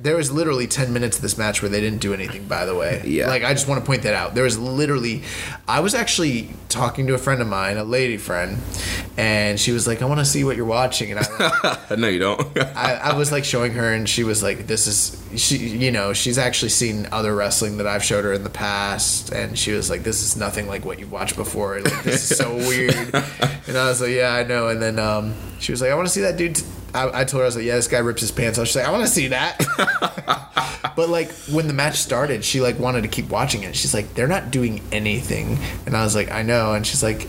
there was literally 10 minutes of this match where they didn't do anything, by the way. Yeah. Like, I just want to point that out. There was literally, I was actually talking to a friend of mine, a lady friend, and she was like, I want to see what you're watching. And I, was like, no, you don't. I, I was like showing her, and she was like, "This is she." You know, she's actually seen other wrestling that I've showed her in the past, and she was like, "This is nothing like what you've watched before. Like, this is so weird." And I was like, "Yeah, I know." And then um, she was like, "I want to see that dude." T-. I, I told her I was like, "Yeah, this guy rips his pants off." She's like, "I want to see that." but like when the match started, she like wanted to keep watching it. She's like, "They're not doing anything," and I was like, "I know," and she's like.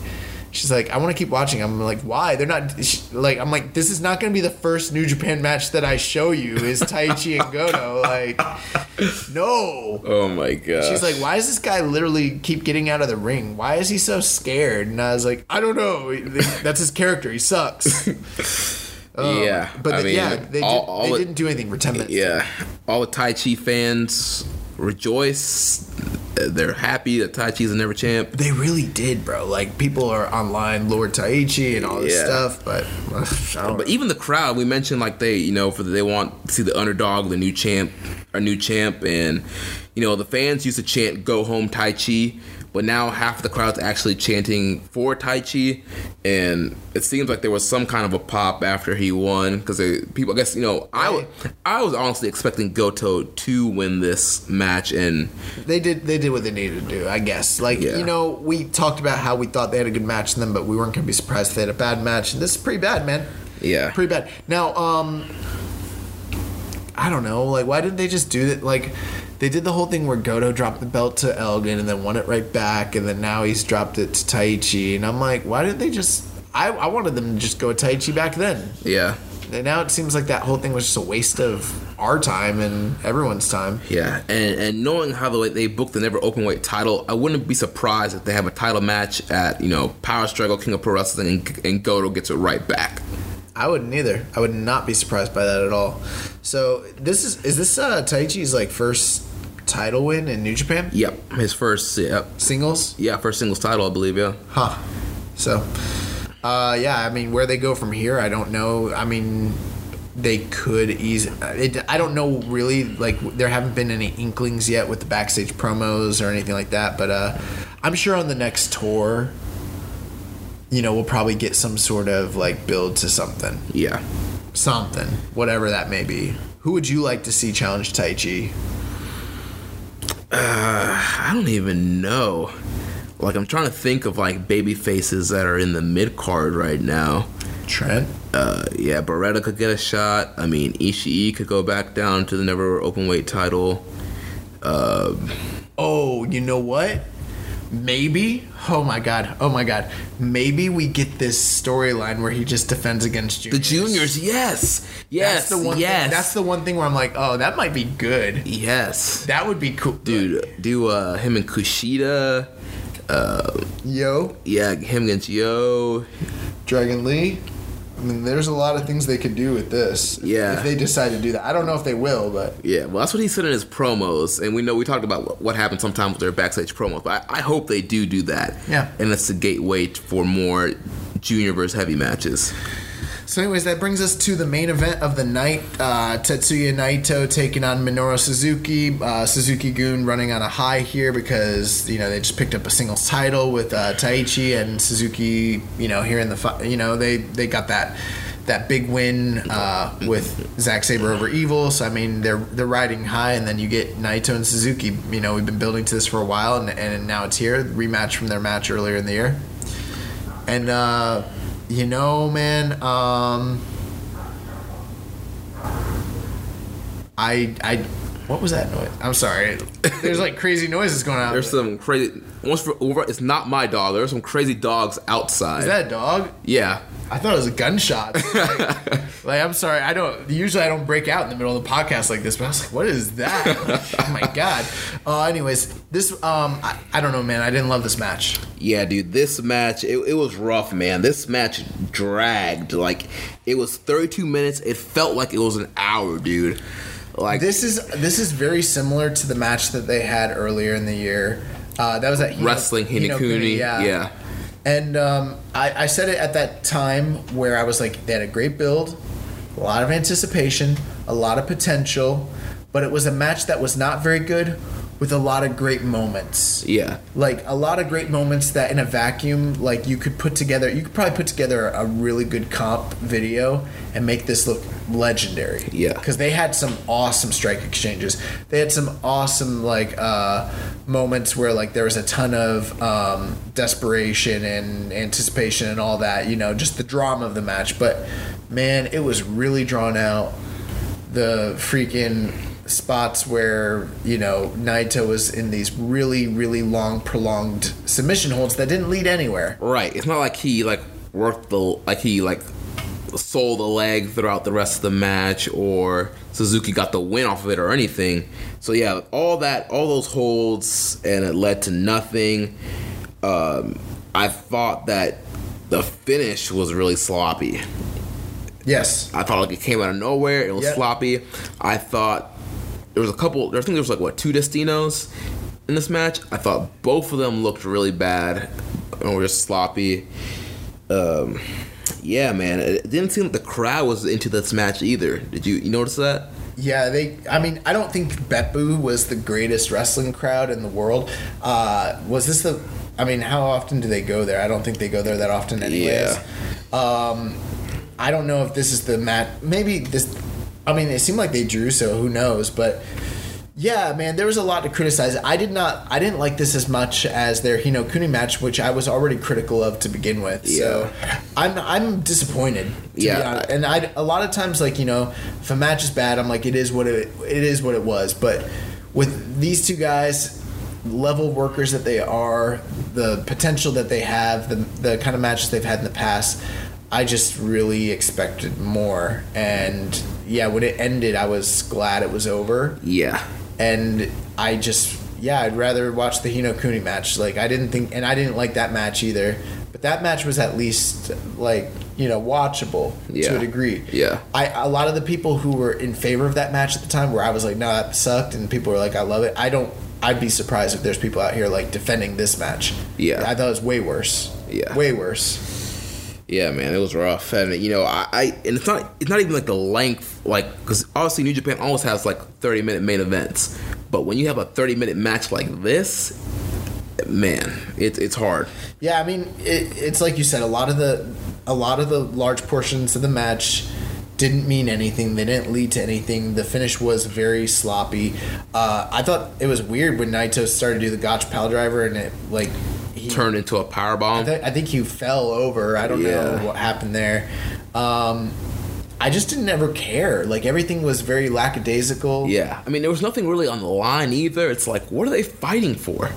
She's like, I want to keep watching. I'm like, why? They're not she, like. I'm like, this is not going to be the first New Japan match that I show you. Is Taichi and Goto like? No. Oh my god. She's like, why does this guy literally keep getting out of the ring? Why is he so scared? And I was like, I don't know. That's his character. He sucks. Um, yeah, but I the- mean, yeah, they, all- did, all they it- didn't do anything for ten minutes. Yeah, all the Taichi fans rejoice. They're happy that Taichi's a never champ. They really did, bro. Like people are online, Lord Taichi and all this Yeah. stuff, but But know. even the crowd, we mentioned like they, you know, for the, they want to see the underdog, the new champ, our new champ, and you know the fans used to chant "Go home Taichi," but now half the crowd's actually chanting for Taichi, and it seems like there was some kind of a pop after he won because people, I guess, you know, I I was honestly expecting Goto to win this match, and they did they did what they needed to do, I guess. Like Yeah. you know, we talked about how we thought they had a good match in them, but we weren't gonna be surprised if they had a bad match. And this is pretty bad, man. yeah, Pretty bad. Now, um I don't know, like why didn't they just do that like they did the whole thing where Goto dropped the belt to Elgin and then won it right back, and then now he's dropped it to Taichi, and I'm like, why didn't they just? I, I wanted them to just go Taichi back then. yeah. And now it seems like that whole thing was just a waste of our time and everyone's time. Yeah, and and knowing how the way they booked the never open weight title, I wouldn't be surprised if they have a title match at you know Power Struggle, King of Pro Wrestling, and, and Goto gets it right back. I wouldn't either. I would not be surprised by that at all. So this is is this uh, Taichi's like first title win in New Japan Yep, his first yeah, singles? yeah first singles title, I believe. Yeah, Huh. So, uh, yeah. I mean, where they go from here, I don't know. I mean, they could easily. It, I don't know really. Like, there haven't been any inklings yet with the backstage promos or anything like that. But uh, I'm sure on the next tour, you know, we'll probably get some sort of like build to something, yeah. Something, whatever that may be. Who would you like to see challenge Taichi? I don't even know. Like I'm trying to think of like baby faces that are in the mid card right now. Trent. Uh, yeah, Beretta could get a shot. I mean, Ishii could go back down to the never open weight title. Oh, you know what? Maybe. Oh my god. Oh my god. Maybe we get this storyline where he just defends against The juniors. juniors, yes, yes, That's the one. yes, Thing, that's the one thing where I'm like, oh, that might be good. yes. That would be cool, dude do uh him and kushida Yo, yeah him against yo Dragon Lee. I mean, there's a lot of things they could do with this. Yeah. If they decide to do that, I don't know if they will, but yeah well that's what he said in his promos and we know we talked about what, happens sometimes with their backstage promos but I, I hope they do do that Yeah. and it's the gateway for more junior versus heavy matches So, anyways, that brings us to the main event of the night. Uh, Tetsuya Naito taking on Minoru Suzuki. Uh, Suzuki-gun running on a high here because you know they just picked up a singles title with uh, Taichi and Suzuki. You know, here in the you know they they got that that big win uh, with Zack Sabre over Evil. So I mean they're they're riding high, and then you get Naito and Suzuki. You know we've been building to this for a while, and, and now it's here. Rematch from their match earlier in the year. And uh, you know, man, um, I I what was that noise? I'm sorry. There's like crazy noises going on. there's some crazy once for over it's not my dog there's some crazy dogs outside Is that a dog? yeah I thought it was a gunshot. like, like, I'm sorry. I don't. Usually, I don't break out in the middle of the podcast like this. But I was like, "What is that?" oh my god. Uh, anyways, this. Um, I, I don't know, man. I didn't love this match. Yeah, dude, this match it, it was rough, man. This match dragged like it was 32 minutes. It felt like it was an hour, dude. Like This is this is very similar to the match that they had earlier in the year. Uh, that was at Hino- wrestling Hinokuni. Yeah. And um, I, I said it at that time where I was like, they had a great build, a lot of anticipation, a lot of potential, but it was a match that was not very good with a lot of great moments. yeah, Like a lot of great moments that in a vacuum, like you could put together, you could probably put together a really good comp video and make this look legendary. Yeah. Because they had some awesome strike exchanges. They had some awesome like uh, moments where like there was a ton of um, desperation and anticipation and all that. You know, just the drama of the match. But man, it was really drawn out. The freaking spots where you know Naito was in these really really long prolonged submission holds that didn't lead anywhere. Right. It's not like he like worked the like he like sold the leg throughout the rest of the match or Suzuki got the win off of it or anything. So yeah, all that all those holds and it led to nothing. Um, I thought that the finish was really sloppy. Yes. I thought like it came out of nowhere. It was Yep. sloppy. I thought there was a couple. I think there was like what two Destinos in this match. I thought both of them looked really bad and were just sloppy. Um, yeah, man, it didn't seem like the crowd was into this match either. Did you you notice that? Yeah, they. I mean, I don't think Beppu was the greatest wrestling crowd in the world. Uh, was this the? I mean, how often do they go there? I don't think they go there that often, anyways. Um, I don't know if this is the match. Maybe this. I mean, it seemed like they drew, so who knows? But yeah, man, there was a lot to criticize. I did not. I didn't like this as much as their Hino Kuni match, which I was already critical of to begin with. Yeah. So I'm I'm disappointed. To Yeah. be honest. and I a lot of times like you know if a match is bad, I'm like it is what it it is what it was. But with these two guys, level workers that they are, the potential that they have, the the kind of matches they've had in the past. I just really expected more, and yeah, when it ended, I was glad it was over Yeah, and I just yeah, I'd rather watch the Hino Kuni match. Like I didn't think, and I didn't like that match either. But that match was at least like you know watchable Yeah. to a degree. Yeah. I a lot of the people who were in favor of that match at the time, where I was like, no, that sucked, and people were like, I love it. I don't. I'd be surprised if there's people out here like defending this match. Yeah. I thought it was way worse. Yeah. way worse. Yeah, man, it was rough. And you know, I, I and it's not it's not even like the length, like because obviously New Japan almost has like thirty minute main events, but when you have a thirty minute match like this, man, it's it's hard. Yeah, I mean, it, it's like you said. A lot of the, a lot of the large portions of the match didn't mean anything. They didn't lead to anything. The finish was very sloppy. Uh, I thought it was weird when Naito started to do the Gotch piledriver and it like he Turned into a power I, bomb. th- I think he fell over. I don't Yeah. know what happened there. Um, I just didn't ever care. Like everything was very lackadaisical. Yeah, I mean, there was nothing really on the line either. It's like, what are they fighting for?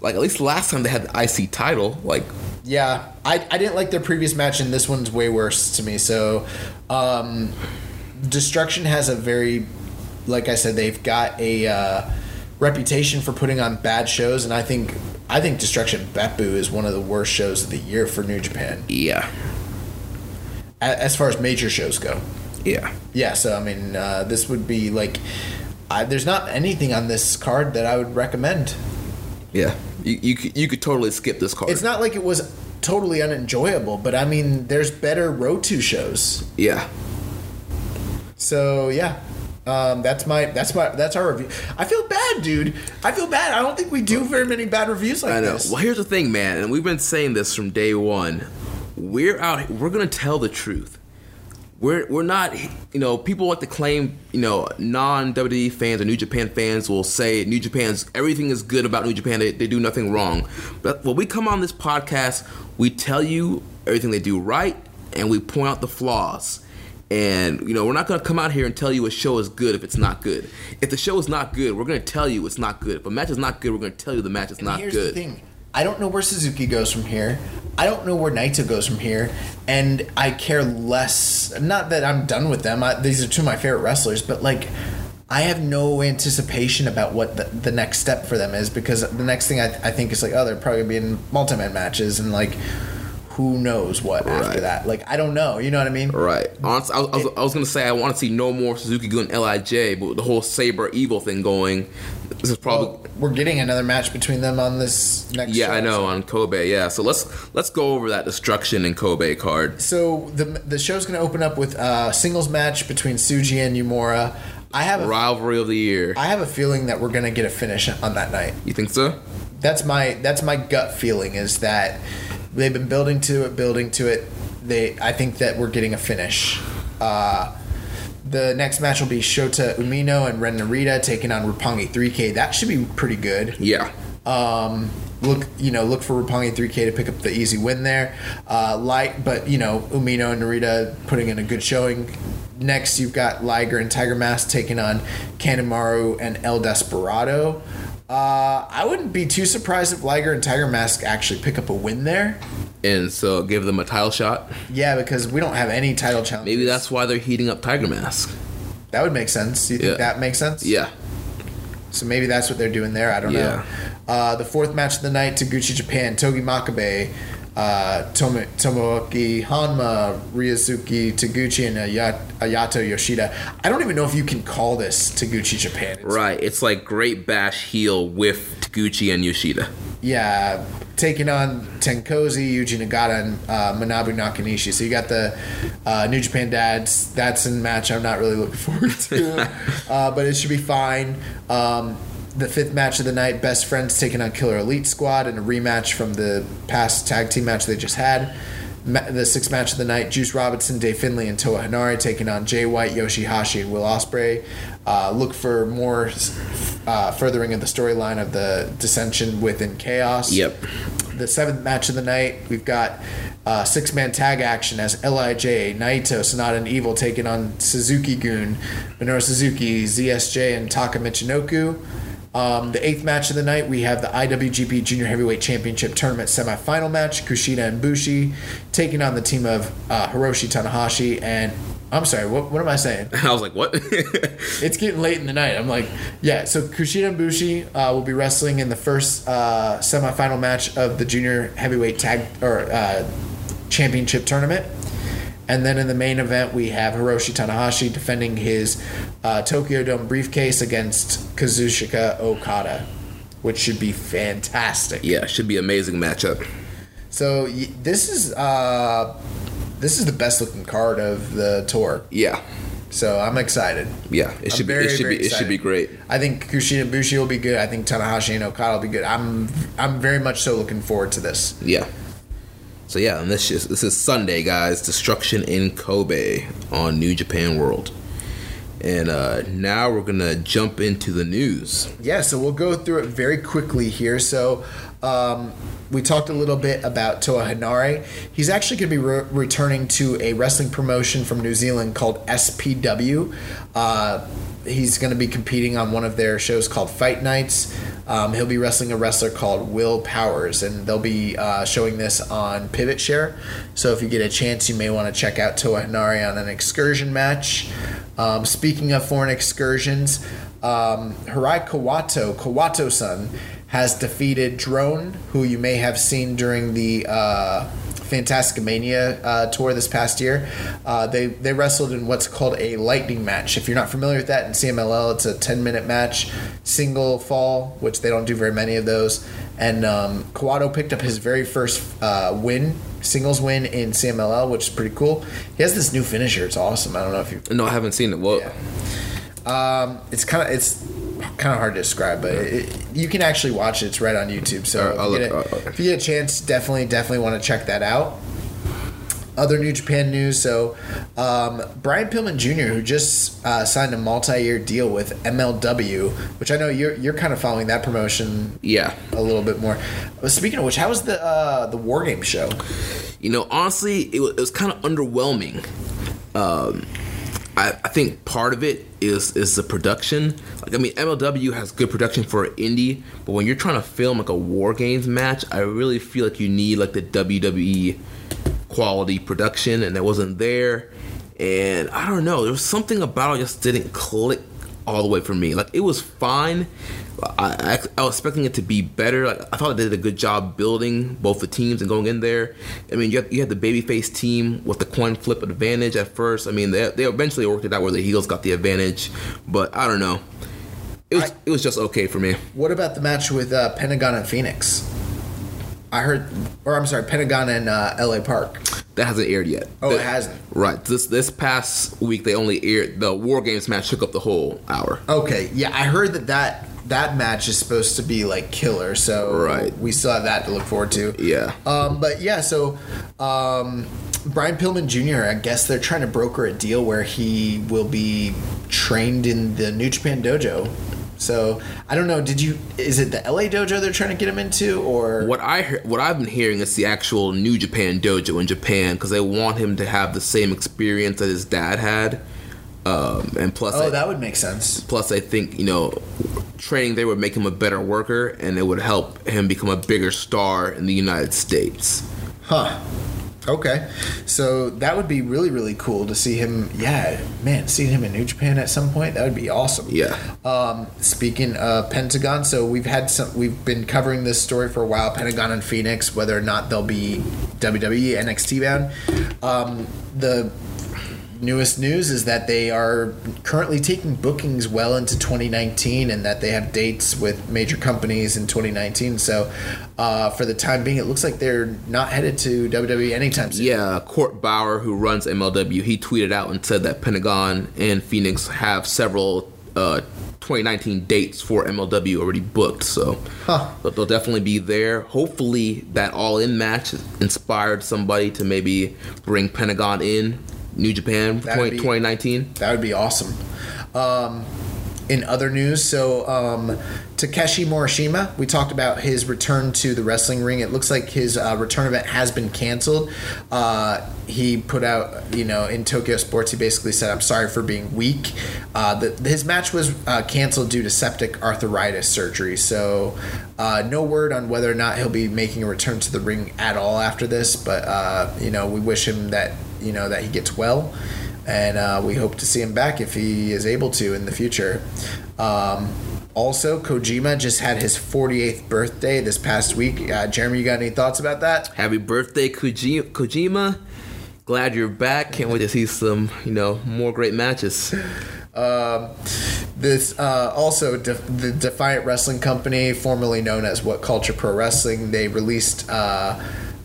Like, at least last time they had the IC title. Like, Yeah, I, I didn't like their previous match, and this one's way worse to me. So, um, Destruction has a very, like I said, they've got a uh, reputation for putting on bad shows, and I think I think Destruction Beppu is one of the worst shows of the year for New Japan yeah, a- as far as major shows go. yeah, Yeah, so I mean, uh, this would be like, I, there's not anything on this card that I would recommend. yeah. You you could, you could totally skip this card. It's not like it was totally unenjoyable, but I mean, there's better Road to shows. Yeah, So yeah, um, that's my that's my that's our review. I feel bad, dude. I feel bad. I don't think we do very many bad reviews like I know. this. Well, here's the thing, man, and we've been saying this from day one. We're out. We're gonna tell the truth. We're we're not. You know, people like to claim. You know, non WWE fans or New Japan fans will say New Japan's everything is good about New Japan. They, they do nothing wrong. But when we come on this podcast, we tell you everything they do right, and we point out the flaws. And you know, we're not gonna come out here and tell you a show is good if it's not good. If the show is not good, we're gonna tell you it's not good. If a match is not good, we're gonna tell you the match is not Here's good. the thing. I don't know where Suzuki goes from here. I don't know where Naito goes from here, and I care less. Not that I'm done with them. I, these are two of my favorite wrestlers, but like, I have no anticipation about what the, the next step for them is because the next thing I, I think is like, oh, they're probably gonna be in multi-man matches, and like, who knows what after that? Like, I don't know. You know what I mean? Right. Honestly, I was, I, was, I was gonna say I want to see no more Suzuki going Lij, but the whole Sabre Evil thing going, this is probably. Well, we're getting another match between them on this next. yeah, show, I know so- on Kobe. Yeah, so let's let's go over that destruction and Kobe card. So the the show's going to open up with a singles match between Tsuji and Uemura. I have a, Rivalry of the year. I have a feeling that we're going to get a finish on that night. You think so? That's my that's my gut feeling is that they've been building to it, building to it. They I think that we're getting a finish. Uh, the next match will be Shota Umino and Ren Narita taking on Roppongi 3K. That should be pretty good. Yeah. Um, look, you know, look for Roppongi 3K to pick up the easy win there. Uh, light, but you know, Umino and Narita putting in a good showing. next, you've got Liger and Tiger Mask taking on Kanemaru and El Desperado. Uh, I wouldn't be too surprised if Liger and Tiger Mask actually pick up a win there. And so give them a title shot. Yeah, because we don't have any title challenges. Maybe that's why they're heating up Tiger Mask. that would make sense. Do you think Yeah. that makes sense? Yeah. So maybe that's what they're doing there. I don't Yeah. know. Uh, the fourth match of the night, Taguchi Japan, Togi Makabe, uh, Tomo- Tomoaki Honma, Ryosuke Taguchi, and Aya- Ayato Yoshida. I don't even know if you can call this Taguchi Japan. It's- Right. It's like Great Bash heel with Taguchi and Yoshida. Yeah, taking on TenCozy, Yuji Nagata, and uh, Manabu Nakanishi. So you got the uh, New Japan dads. That's a match I'm not really looking forward to, uh, but it should be fine. Um, the fifth match of the night, Best Friends taking on Killer Elite Squad in a rematch from the past tag team match they just had. Ma- The sixth match of the night, Juice Robinson, Dave Finlay, and Toa Henare taking on Jay White, Yoshihashi, and Will Ospreay. Uh, look for more uh, furthering of the storyline of the dissension within Chaos. Yep. The seventh match of the night, we've got uh, six man tag action as Lij, Naito, Sanada, and Evil taking on Suzuki-gun, Minoru Suzuki, ZSJ, and Taka Michinoku. Um, the eighth match of the night, we have the IWGP Junior Heavyweight Championship Tournament semifinal match. Kushida and Bushi taking on the team of uh, Hiroshi Tanahashi and. I'm sorry, what, what am I saying? I was like, what? It's getting late in the night. I'm like, yeah. So Kushida and Bushi uh, will be wrestling in the first uh, semifinal match of the junior heavyweight tag or uh, championship tournament. And then in the main event, we have Hiroshi Tanahashi defending his uh, Tokyo Dome briefcase against Kazuchika Okada, which should be fantastic. yeah, should be amazing matchup. So this is uh, this is the best looking card of the tour. Yeah. So I'm excited. Yeah. It should I'm be very, it should be it should be great. I think Kushida Bushi will be good. I think Tanahashi and Okada will be good. I'm I'm very much so looking forward to this. Yeah. So yeah, and this is this is Sunday, guys. Destruction in Kobe on New Japan World. And uh, now we're gonna jump into the news. Yeah, so we'll go through it very quickly here. So um, we talked a little bit about Toa Henare. He's actually going to be re- returning to a wrestling promotion from New Zealand called SPW. Uh, he's going to be competing on one of their shows called Fight Nights. Um, he'll be wrestling a wrestler called Will Powers, and they'll be uh, showing this on Pivotshare. So if you get a chance, you may want to check out Toa Henare on an excursion match. Um, speaking of foreign excursions, um, Hirai Kawato, Kawato-san, has defeated Drone, who you may have seen during the uh, Fantastica Mania uh, tour this past year. Uh, they they wrestled in what's called a lightning match. If you're not familiar with that in CMLL, it's a 10 minute match, single fall, which they don't do very many of those. And um, picked up his very first uh, win, singles win in CMLL, which is pretty cool. He has this new finisher. It's awesome. I don't know if you No, I haven't seen it. Well, Yeah. Um, it's kind of it's kind of hard to describe, but it, you can actually watch it. It's right on YouTube. So I'll if, you look- get a, alright. if you get a chance, definitely definitely want to check that out. Other New Japan news. So um, Brian Pillman Jr., who just uh, signed a multi-year deal with MLW, which I know you're you're kind of following that promotion yeah. a little bit more. Uh, Speaking of which, how was the uh, the War Game show? You know, honestly, it was, it was kind of underwhelming. Um, I, I think part of it is is the production. Like, I mean, MLW has good production for indie, but when you're trying to film like a war games match, I really feel like you need like the WWE quality production, and that wasn't there. And I don't know, there was something about it just didn't click all the way for me. Like it was fine. I, I, I was expecting it to be better. Like, I thought they did a good job building both the teams and going in there. I mean, you had, you had the babyface team with the coin flip advantage at first. I mean, they, they eventually worked it out where the heels got the advantage, but I don't know. It was I- it was just okay for me. What about the match with uh, Pentagon and Phoenix? I heard, or I'm sorry, Pentagon and uh, LA Park. That hasn't aired yet. Oh, it hasn't. Right. This this past week they only aired the War Games match took up the whole hour. Okay, yeah, I heard that that that match is supposed to be like killer, so Right. we still have that to look forward to. Yeah. Um, but yeah, so um, Brian Pillman Jr. I guess they're trying to broker a deal where he will be trained in the New Japan Dojo. So I don't know. Did you? Is it the LA Dojo they're trying to get him into, or What I what I've been hearing is the actual New Japan dojo in Japan because they want him to have the same experience that his dad had Um, and plus, Oh, I, that would make sense. plus I think you know training there would make him a better worker, and it would help him become a bigger star in the United States. Huh. Okay. So that would be really, really cool to see him. Yeah, man, seeing him in New Japan at some point, that would be awesome. Yeah. Um, speaking of Pentagon, so we've had some, we've been covering this story for a while. Pentagon and Phoenix, whether or not they'll be WWE NXT bound. Um, the newest news is that they are currently taking bookings well into 2019 and that they have dates with major companies in 2019 so uh, for the time being it looks like they're not headed to WWE anytime soon Yeah, Court Bauer, who runs MLW, he tweeted out and said that Pentagon and Phoenix have several uh, 2019 dates for MLW already booked. So Huh. they'll- they'll definitely be there. Hopefully, that All In match inspired somebody to maybe bring Pentagon in New Japan for That'd 20, be- 2019. That would be awesome. Um, in other news, so um, Takeshi Morishima, we talked about his return to the wrestling ring. It looks like his uh, return event has been canceled. Uh, he put out, you know, in Tokyo Sports, he basically said, "I'm sorry for being weak." Uh, the, his match was uh, canceled due to septic arthritis surgery. So, uh, no word on whether or not he'll be making a return to the ring at all after this. But uh, you know, we wish him that you know that he gets well and uh, we hope to see him back if he is able to in the future. Um, also, Kojima just had his 48th birthday this past week. Uh, Jeremy, you got any thoughts about that? Happy birthday, Koji- Kojima. Glad you're back. Can't wait to see some, you know, more great matches. Um, this uh, also De- the Defiant Wrestling Company, formerly known as What Culture Pro Wrestling, they released uh,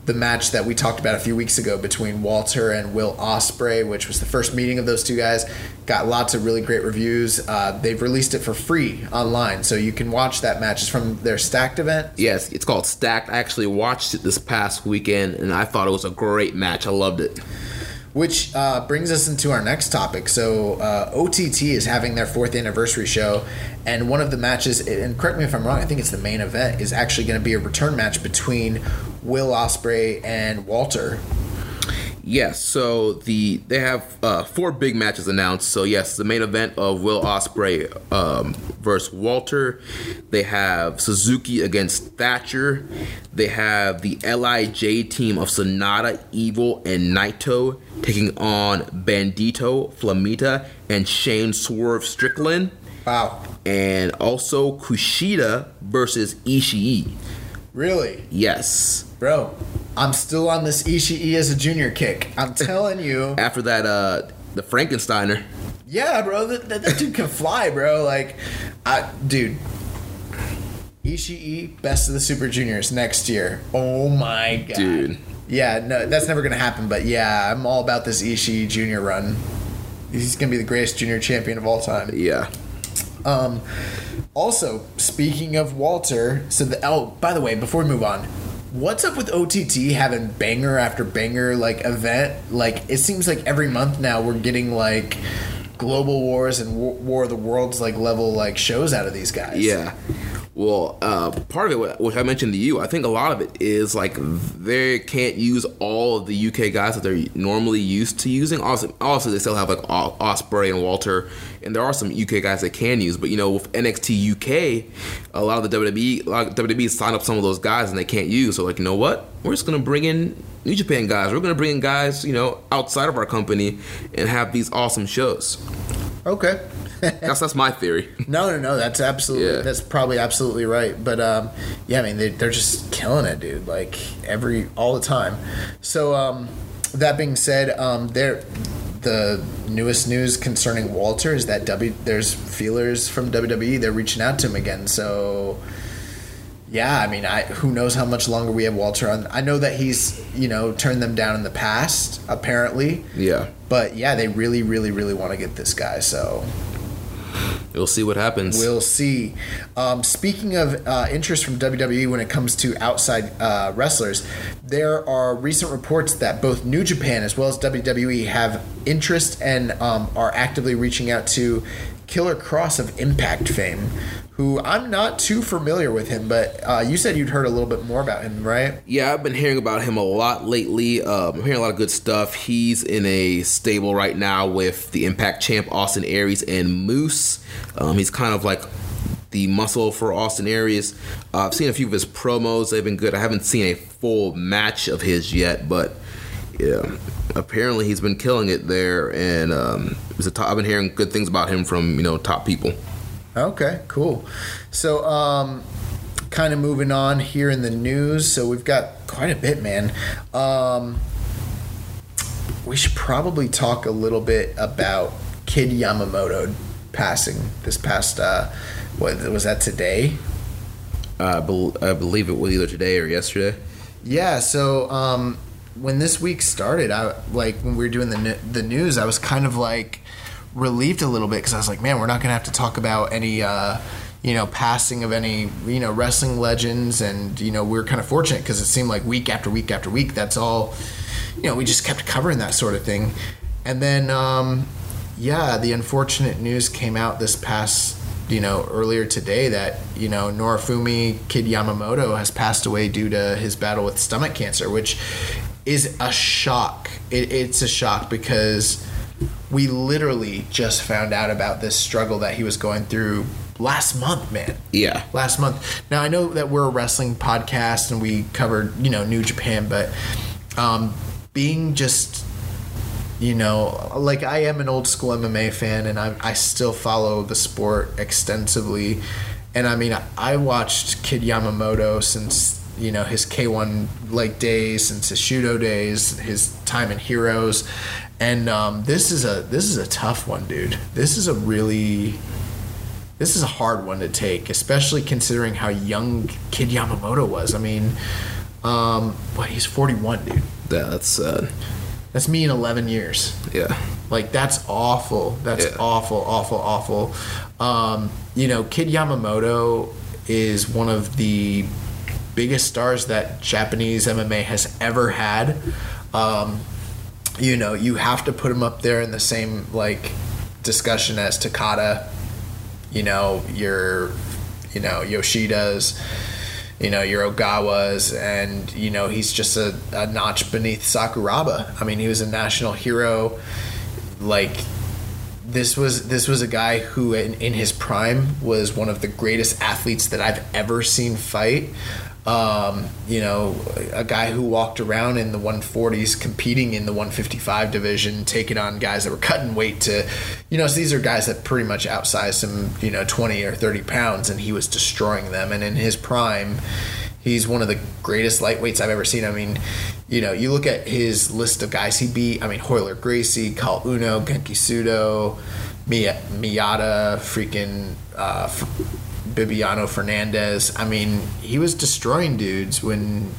the match that we talked about a few weeks ago between Walter and Will Ospreay, which was the first meeting of those two guys. Got lots of really great reviews. Uh, they've released it for free online, so you can watch that match. It's from their Stacked event. Yes, it's called Stacked. I actually watched it this past weekend, and I thought it was a great match. I loved it. Which uh, brings us into our next topic. So, uh, OTT is having their fourth anniversary show, and one of the matches, and correct me if I'm wrong, I think it's the main event, is actually going to be a return match between Will Ospreay and Walter. Yes, so the they have uh, four big matches announced. So yes, the main event of Will Ospreay um, versus Walter. They have Suzuki against Thatcher. They have the Lij team of Sanada, Evil, and Naito taking on Bandito, Flamita, and Shane Swerve Strickland. Wow. And also Kushida versus Ishii. Really? Yes. Bro, I'm still on this Ishii as a junior kick. I'm telling you. After that, uh, the Frankensteiner. Yeah, bro, that, that, that dude can fly, bro. Like, I, dude, Ishii, best of the Super Juniors next year. Oh my god, Dude. Yeah, no, that's never gonna happen. But yeah, I'm all about this Ishii Junior run. He's gonna be the greatest junior champion of all time. Yeah. Um, also, speaking of Walter, so the oh, by the way, before we move on, what's up with OTT having banger after banger like event? Like it seems like every month now we're getting like Global Wars and War, of the Worlds like level like shows out of these guys. Yeah. Well, uh, part of it, which I mentioned to you, I think a lot of it is like they can't use all of the UK guys that they're normally used to using. Also, also they still have like Ospreay and Walter, and there are some UK guys they can use. But you know, with NXT UK, a lot of the WWE, a lot of WWE signed up some of those guys and they can't use. So like, you know what? We're just gonna bring in New Japan guys. We're gonna bring in guys, you know, outside of our company and have these awesome shows. Okay. That's that's my theory. No, no, no. That's absolutely. Yeah. That's probably absolutely right. But um, yeah, I mean, they, they're just killing it, dude. Like every all the time. So um, that being said, um, there, the newest news concerning Walter is that W. There's feelers from WWE. They're reaching out to him again. So. Yeah, I mean, I who knows how much longer we have Walter on. I know that he's, you know, turned them down in the past, apparently. Yeah, But yeah, they really, really, really want to get this guy. So we'll see what happens. We'll see. Um, speaking of uh, interest from WWE when it comes to outside uh, wrestlers, there are recent reports that both New Japan as well as WWE have interest and um, are actively reaching out to Killer Kross of Impact fame, who I'm not too familiar with him, but uh, you said you'd heard a little bit more about him, right? Yeah, I've been hearing about him a lot lately. Um, I'm hearing a lot of good stuff. He's in a stable right now with the Impact champ Austin Aries and Moose. Um, he's kind of like the muscle for Austin Aries. Uh, I've seen a few of his promos; they've been good. I haven't seen a full match of his yet, but yeah, apparently he's been killing it there, and um, top, I've been hearing good things about him from you know top people. Okay, cool. So, um, kind of moving on here in the news. So we've got quite a bit, man. Um, we should probably talk a little bit about Kid Yamamoto passing this past. Uh, what was that today? I, bel I believe it was either today or yesterday. Yeah. So um, when this week started, I like when we were doing the the news, I was kind of like relieved a little bit because I was like, man, we're not gonna have to talk about any. Uh, you know, passing of any, you know, wrestling legends. And, you know, we are kind of fortunate because it seemed like week after week after week, that's all, you know, we just kept covering that sort of thing. And then, um, yeah, the unfortunate news came out this past, you know, earlier today that, you know, Norifumi Kid Yamamoto has passed away due to his battle with stomach cancer, which is a shock. It, it's a shock because we literally just found out about this struggle that he was going through last month, man. Yeah. Last month. Now I know that we're a wrestling podcast and we covered, you know, New Japan, but um, being just, you know, like I am an old school MMA fan and I, I still follow the sport extensively. And I mean, I watched Kid Yamamoto since, you know, his K1 like days, since his Shooto days, his time in Heroes. And um, this is a this is a tough one, dude. This is a really this is a hard one to take, especially considering how young Kid Yamamoto was. I mean, um, he's 41, dude. Yeah, that's uh, That's me in 11 years. yeah. Like that's awful. That's Yeah. awful, awful, awful. Um, you know, Kid Yamamoto is one of the biggest stars that Japanese MMA has ever had. Um, you know, you have to put him up there in the same like discussion as Takada. You know, your, you know, Yoshida's you know, your Ogawas, and you know he's just a, a notch beneath Sakuraba. I mean, he was a national hero. Like this was this was a guy who, in, in his prime, was one of the greatest athletes that I've ever seen fight. Um, you know, a guy who walked around in the 140s, competing in the 155 division, taking on guys that were cutting weight to, you know, so these are guys that pretty much outsized him, you know, 20 or 30 pounds, and he was destroying them. And in his prime, he's one of the greatest lightweights I've ever seen. I mean, you know, you look at his list of guys he beat. I mean, Royler Gracie, Caol Uno, Genki Sudo, Miyata, freaking uh, Bibiano Fernandes. I mean, he was destroying dudes when,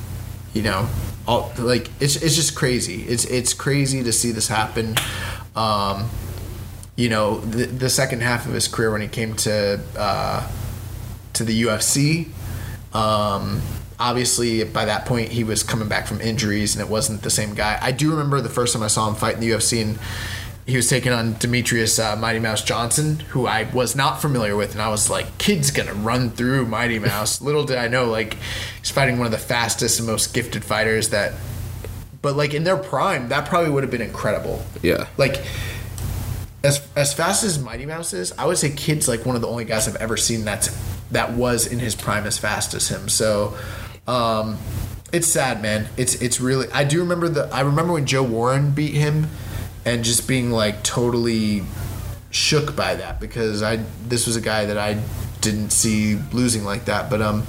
you know, all like it's it's just crazy. It's it's crazy to see this happen. Um, you know, the, the second half of his career when he came to uh, to the UFC. Um, obviously, by that point, he was coming back from injuries, and it wasn't the same guy. I do remember the first time I saw him fight in the UFC, and he was taking on Demetrius uh, Mighty Mouse Johnson, who I was not familiar with, and I was like, "Kid's gonna run through Mighty Mouse." Little did I know, like, he's fighting one of the fastest and most gifted fighters that. But like in their prime, that probably would have been incredible. Yeah. Like as as fast as Mighty Mouse is, I would say Kid's like one of the only guys I've ever seen that's that was in his prime as fast as him. So um, it's sad, man. It's it's really. I do remember the. I remember when Joe Warren beat him, and just being like totally shook by that because I this was a guy that I didn't see losing like that. But um,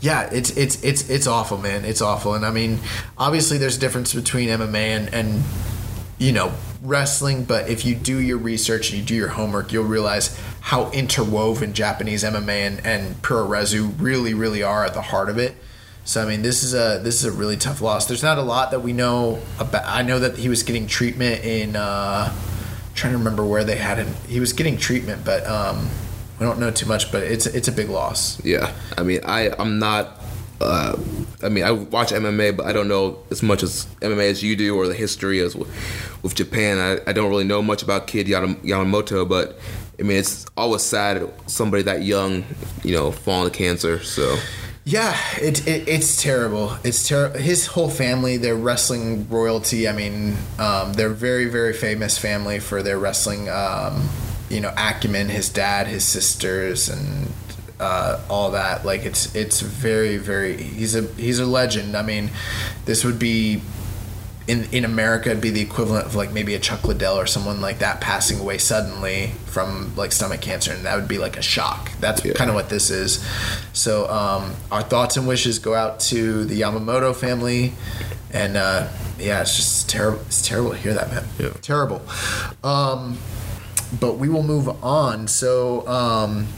yeah, it's it's it's it's awful, man. It's awful, and I mean, obviously, there's a difference between MMA and and you know wrestling. But if you do your research and you do your homework, you'll realize how interwoven Japanese MMA and and Puroresu really really are at the heart of it. So I mean, this is a this is a really tough loss. There's not a lot that we know about. I know that he was getting treatment in. Uh, trying to remember where they had him. He was getting treatment, but um, we don't know too much. But it's it's a big loss. Yeah, I mean, I I'm not uh, I mean, I watch MMA, but I don't know as much as MMA as you do, or the history as with, with Japan. I, I don't really know much about Kid Yamamoto, but I mean, it's always sad somebody that young, you know, falling to cancer. So yeah, it, it it's terrible. It's terrible. His whole family, they're wrestling royalty. I mean, um, they're very very famous family for their wrestling, um, you know, acumen. His dad, his sisters, and uh, all that. Like it's it's very very. He's a he's a legend. I mean, this would be in in America it'd be the equivalent of like maybe a Chuck Liddell or someone like that passing away suddenly from like stomach cancer, and that would be like a shock. That's yeah. kind of what this is. So um, our thoughts and wishes go out to the Yamamoto family, and uh, yeah, it's just terrible. It's terrible to hear that, man. Yeah. Terrible. Um, but we will move on. So. Um,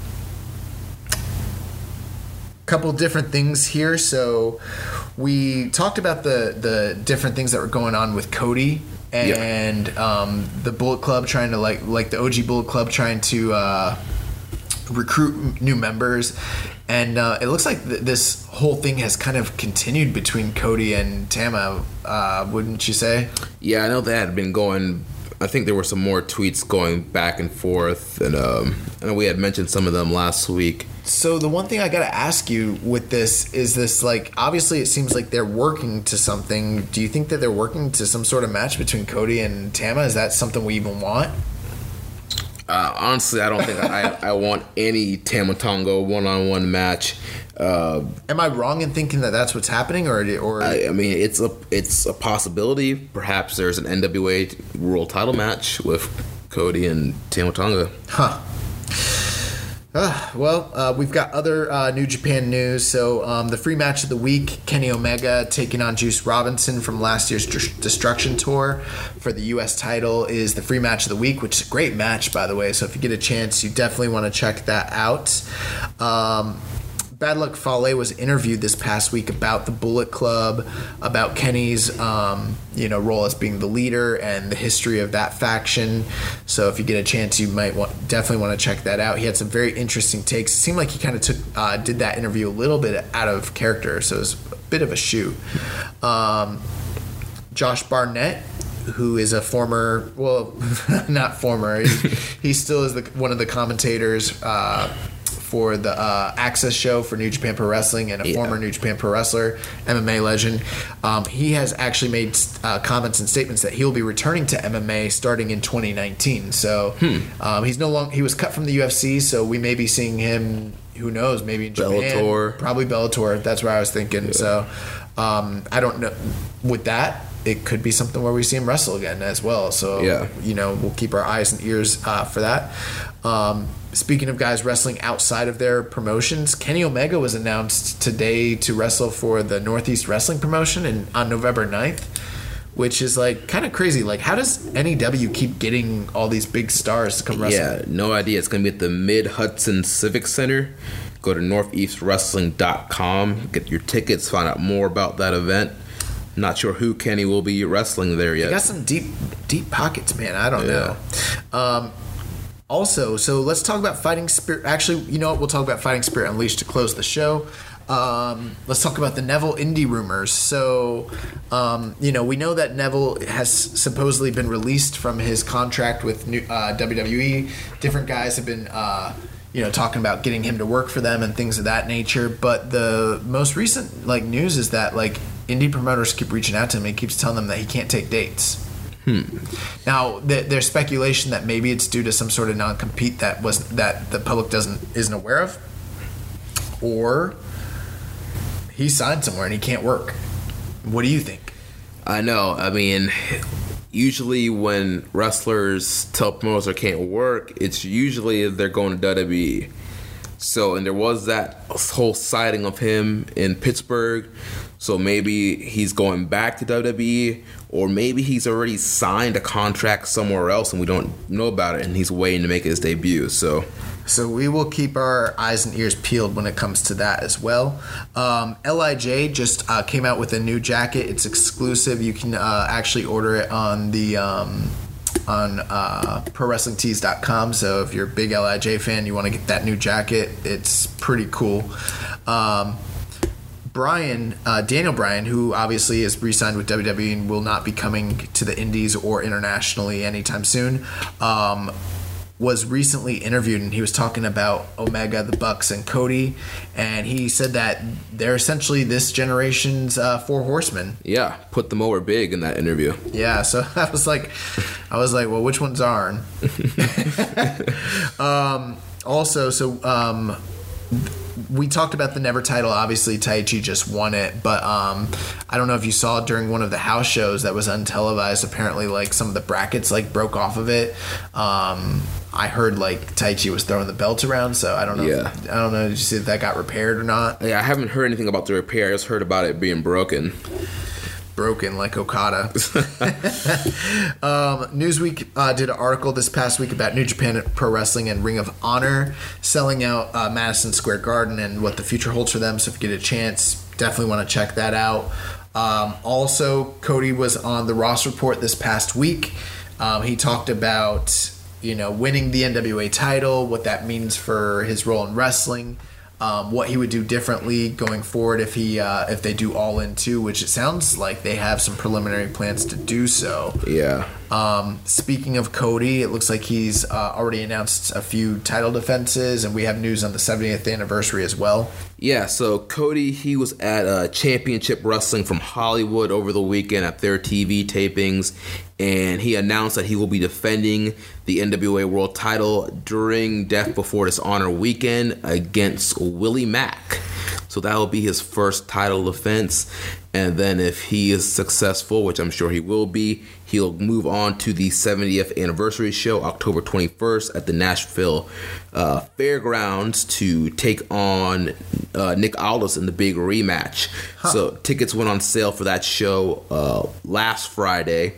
couple different things here. So we talked about the the different things that were going on with Cody and yep. um, the Bullet Club trying to like like the OG Bullet Club trying to uh, recruit new members. And uh, it looks like th- this whole thing has kind of continued between Cody and Tama, uh, wouldn't you say? Yeah, I know that had been going I think there were some more tweets going back and forth, and um, I know we had mentioned some of them last week. So the one thing I got to ask you with this is this like obviously it seems like they're working to something. Do you think that they're working to some sort of match between Cody and Tama? Is that something we even want? Uh, honestly, I don't think I, I want any Tama Tonga one on one match. Uh, Am I wrong in thinking that that's what's happening, or or I, I, mean, it's a it's a possibility. Perhaps there's an NWA World Title match with Cody and Tama Tonga. Huh. Uh, well, uh, we've got other uh, New Japan news. So, um, the free match of the week Kenny Omega taking on Juice Robinson from last year's Destruction Tour for the U.S. title is the free match of the week, which is a great match, by the way. So, if you get a chance, you definitely want to check that out. Um, Bad Luck Fale was interviewed this past week about the Bullet Club, about Kenny's um, you know role as being the leader and the history of that faction. So if you get a chance, you might want, definitely want to check that out. He had some very interesting takes. It seemed like he kind of took uh, did that interview a little bit out of character, so it was a bit of a shoot. Um, Josh Barnett who is a former, well, not former, he, still is the, one of the commentators uh, for the uh, Access show for New Japan Pro Wrestling and a yeah. former New Japan Pro Wrestler, MMA legend. Um, he has actually made uh, comments and statements that he'll be returning to MMA starting in 2019. So hmm. um, he's no longer he was cut from the UFC, so we may be seeing him. Who knows? Maybe in Japan, Bellator. probably Bellator. That's where I was thinking. Yeah. So um, I don't know. With that, it could be something where we see him wrestle again as well. So yeah. you know, we'll keep our eyes and ears uh, for that. Um, speaking of guys wrestling outside of their promotions, Kenny Omega was announced today to wrestle for the Northeast Wrestling promotion in, on November 9th, which is like kind of crazy. Like, how does NEW keep getting all these big stars to come wrestle? Yeah, no idea. It's going to be at the Mid Hudson Civic Center. Go to northeastwrestling.com, get your tickets, find out more about that event. Not sure who Kenny will be wrestling there yet. Got some deep, deep pockets, man. I don't yeah. know. Um, also, so let's talk about Fighting Spirit. Actually, you know what? We'll talk about Fighting Spirit Unleashed to close the show. Um, let's talk about the Neville indie rumors. So, um, you know, we know that Neville has supposedly been released from his contract with new, uh, WWE. Different guys have been, uh, you know, talking about getting him to work for them and things of that nature. But the most recent like news is that like indie promoters keep reaching out to him. And he keeps telling them that he can't take dates. Hmm. Now, th- there's speculation that maybe it's due to some sort of non-compete that was that the public doesn't isn't aware of, or he signed somewhere and he can't work. What do you think? I know. I mean, usually when wrestlers tell promoters they can't work, it's usually they're going to WWE. So, and there was that whole sighting of him in Pittsburgh. So maybe he's going back to WWE, or maybe he's already signed a contract somewhere else and we don't know about it and he's waiting to make his debut so so we will keep our eyes and ears peeled when it comes to that as well. Um, Lij just uh, came out with a new jacket. It's exclusive. You can uh, actually order it on the um, on uh, ProWrestlingTees.com. So if you're a big Lij fan, you want to get that new jacket. It's pretty cool. Um, Bryan, uh, Daniel Bryan, who obviously is re-signed with WWE and will not be coming to the Indies or internationally anytime soon, um, was recently interviewed and he was talking about Omega, the Bucks, and Cody, and he said that they're essentially this generation's uh, four horsemen. Yeah, put them over big in that interview. Yeah, so I was like, I was like, well, which one's Arn? um, also, so um, we talked about the Never title. Obviously, Taichi just won it, but um, I don't know if you saw during one of the house shows that was untelevised. Apparently, like some of the brackets like broke off of it. Um, I heard like Taichi was throwing the belt around, so I don't know. Yeah. I don't know. Did you see if that got repaired or not? Yeah, I haven't heard anything about the repair. I just heard about it being broken. Broken like Okada. um, Newsweek uh, did an article this past week about New Japan Pro Wrestling and Ring of Honor selling out uh, Madison Square Garden and what the future holds for them. So if you get a chance, definitely want to check that out. Um, also, Cody was on the Ross report this past week. Um, he talked about you know winning the NWA title, what that means for his role in wrestling um, what he would do differently going forward if he uh, if they do all in two, which it sounds like they have some preliminary plans to do so. Yeah. Um, speaking of Cody, it looks like he's uh, already announced a few title defenses, and we have news on the 70th anniversary as well. Yeah, so Cody, he was at uh, Championship Wrestling from Hollywood over the weekend at their TV tapings, and he announced that he will be defending the NWA World title during Death Before Dishonor weekend against Willie Mack. So that will be his first title defense. And then if he is successful, which I'm sure he will be, he'll move on to the 70th anniversary show, October 21st, at the Nashville uh, Fairgrounds to take on uh, Nick Aldis in the big rematch. So tickets went on sale for that show uh, last Friday.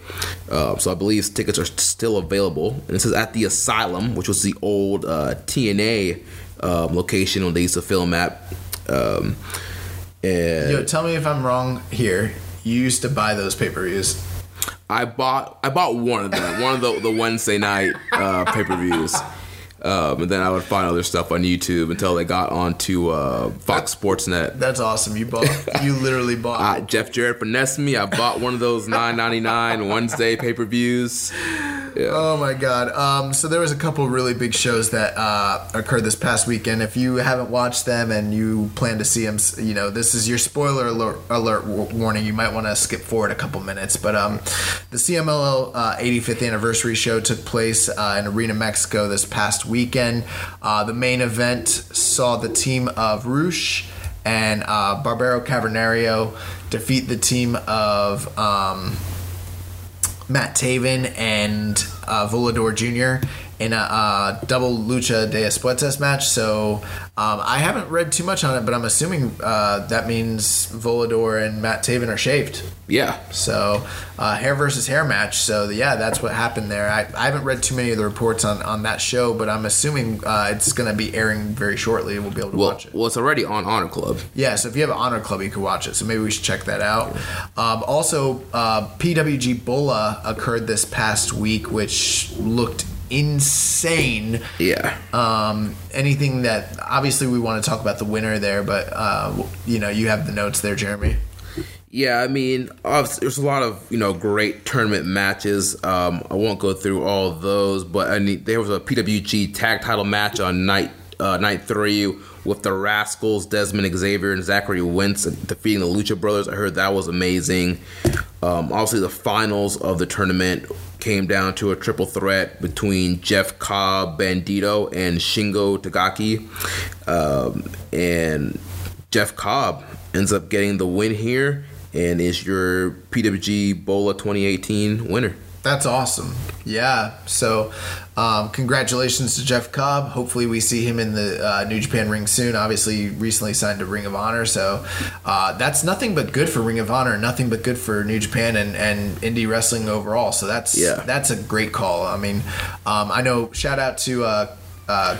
Uh, so I believe tickets are still available. And it says at the Asylum, which was the old uh, TNA um, location when they used to film at. Um, and Yo, tell me if I'm wrong here. You used to buy those pay per views. I bought I bought one of them, one of the the Wednesday night uh, pay per views, um, and then I would find other stuff on YouTube until they got onto uh, Fox Sports Net. That's awesome. You bought. You literally bought. Uh, Jeff Jarrett finessed me. I bought one of those nine ninety nine Wednesday pay per views. Oh my god! Um, so there was a couple really big shows that uh, occurred this past weekend. If you haven't watched them and you plan to see them, you know this is your spoiler alert, alert warning. You might want to skip forward a couple minutes. But um, the CMLL uh, 85th anniversary show took place uh, in Arena, Mexico this past weekend. Uh, the main event saw the team of Rush and uh, Barbaro Cavernario defeat the team of. Um, Matt Taven and uh, Volador Jr. in a uh, double Lucha de Apuestas match. So um, I haven't read too much on it, but I'm assuming uh, that means Volador and Matt Taven are shaved. Yeah, So uh, hair versus hair match. So yeah, that's what happened there. I, I haven't read too many of the reports on, on that show, but I'm assuming uh, it's going to be airing very shortly. And we'll be able to well, watch it. well, it's already on Honor Club. Yeah, so if you have an Honor Club, you can watch it. So maybe we should check that out. Um, also, uh, PWG Bola occurred this past week, which looked insane. Yeah, Um, anything that obviously we want to talk about the winner there, but uh, you know you have the notes there, Jeremy. Yeah, I mean, there's a lot of you know great tournament matches. Um, I won't go through all those, but I mean, there was a PWG tag title match on night uh, night three with the Rascals, Desmond Xavier, and Zachary Wentz defeating the Lucha Brothers. I heard that was amazing. Um, obviously, the finals of the tournament came down to a triple threat between Jeff Cobb, Bandito, and Shingo Takagi. Um, and Jeff Cobb ends up getting the win here and is your PWG Bola 2018 winner. That's awesome. Yeah. So, um, congratulations to Jeff Cobb. Hopefully, we see him in the uh, New Japan ring soon. Obviously, he recently signed to Ring of Honor, so uh, that's nothing but good for Ring of Honor. Nothing but good for New Japan and, and indie wrestling overall. So that's Yeah. that's a great call. I mean, um, I know. Shout out to uh, uh,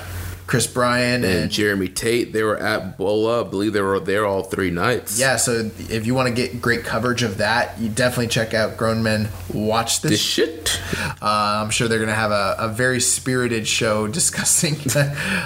Chris Bryan And and Jeremy Tate, they were at Bola. I believe they were there all three nights. yeah. So if you want to get great coverage of that, you definitely check out Grown Men Watch This shit. Uh, I'm sure they're going to have a, a very spirited show discussing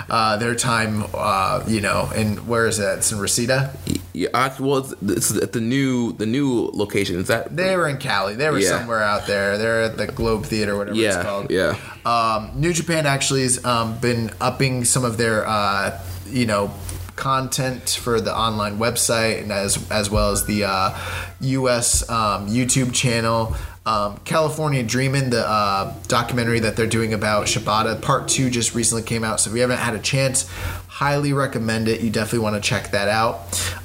uh, their time, uh, you know, and where is that? It's in Reseda? Yeah, actually, well, it's, this is at the new the new location. Is that They were in Cali. They were Yeah. somewhere out there. They're at the Globe Theater, whatever it's called. yeah. Um, New Japan actually has um, been upping some of their, uh, you know, content for the online website and as as well as the uh, U.S. Um, YouTube channel. Um, California Dreamin', the uh, documentary that they're doing about Shibata, part two just recently came out. So if you haven't had a chance, highly recommend it. You definitely want to check that out.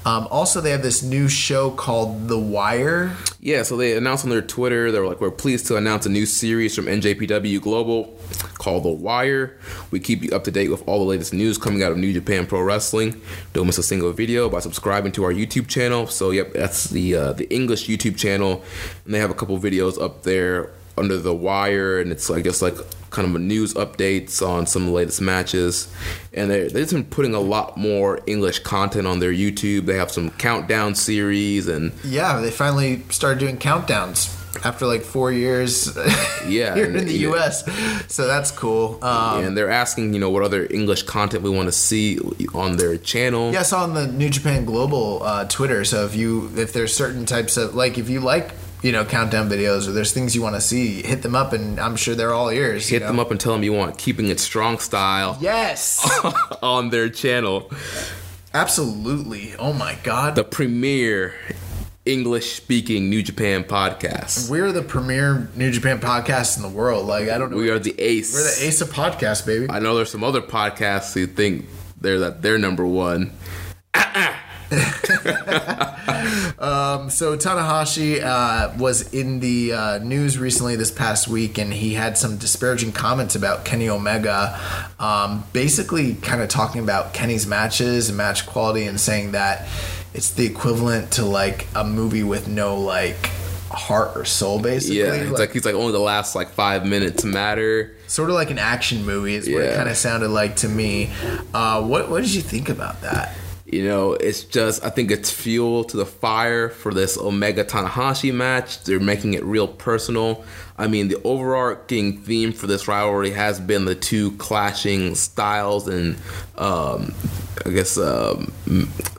Um, also, they have this new show called The Wire. Yeah, so they announced on their Twitter, they were like, we're pleased to announce a new series from NJPW Global called The Wire. We keep you up to date with all the latest news coming out of New Japan Pro Wrestling. Don't miss a single video by subscribing to our YouTube channel. So, yep, that's the uh, the English YouTube channel, and they have a couple videos up there under The Wire, and it's I guess like kind of a news updates on some of the latest matches. And they've been putting a lot more English content on their YouTube. They have some countdown series and Yeah, they finally started doing countdowns after like four years Yeah, here in the yeah. U.S. So that's cool. Um, and they're asking, you know, what other English content we want to see on their channel. yeah, on the New Japan Global uh, Twitter. So if you if there's certain types of like if you like you know countdown videos or there's things you want to see, hit them up, and I'm sure they're all ears. Hit them up and tell them you want keeping it strong style Yes, on their channel. absolutely. Oh my God. The premier English speaking New Japan podcast. we're the premier New Japan podcast in the world. Like I don't know. We are the ace. We're the ace of podcasts, baby. I know there's some other podcasts who think they're that they're number one. So Tanahashi uh, was in the uh, news recently this past week, and he had some disparaging comments about Kenny Omega, um, basically kind of talking about Kenny's matches and match quality, and saying that it's the equivalent to like a movie with no like heart or soul, basically. Yeah, it's like, he's like only the last like five minutes matter. sort of like an action movie is what it kind of sounded like to me. Uh, what what did you think about that? You know, it's just I think it's fuel to the fire for this Omega Tanahashi match. They're making it real personal. I mean, the overarching theme for this rivalry has been the two clashing styles and um, I guess um,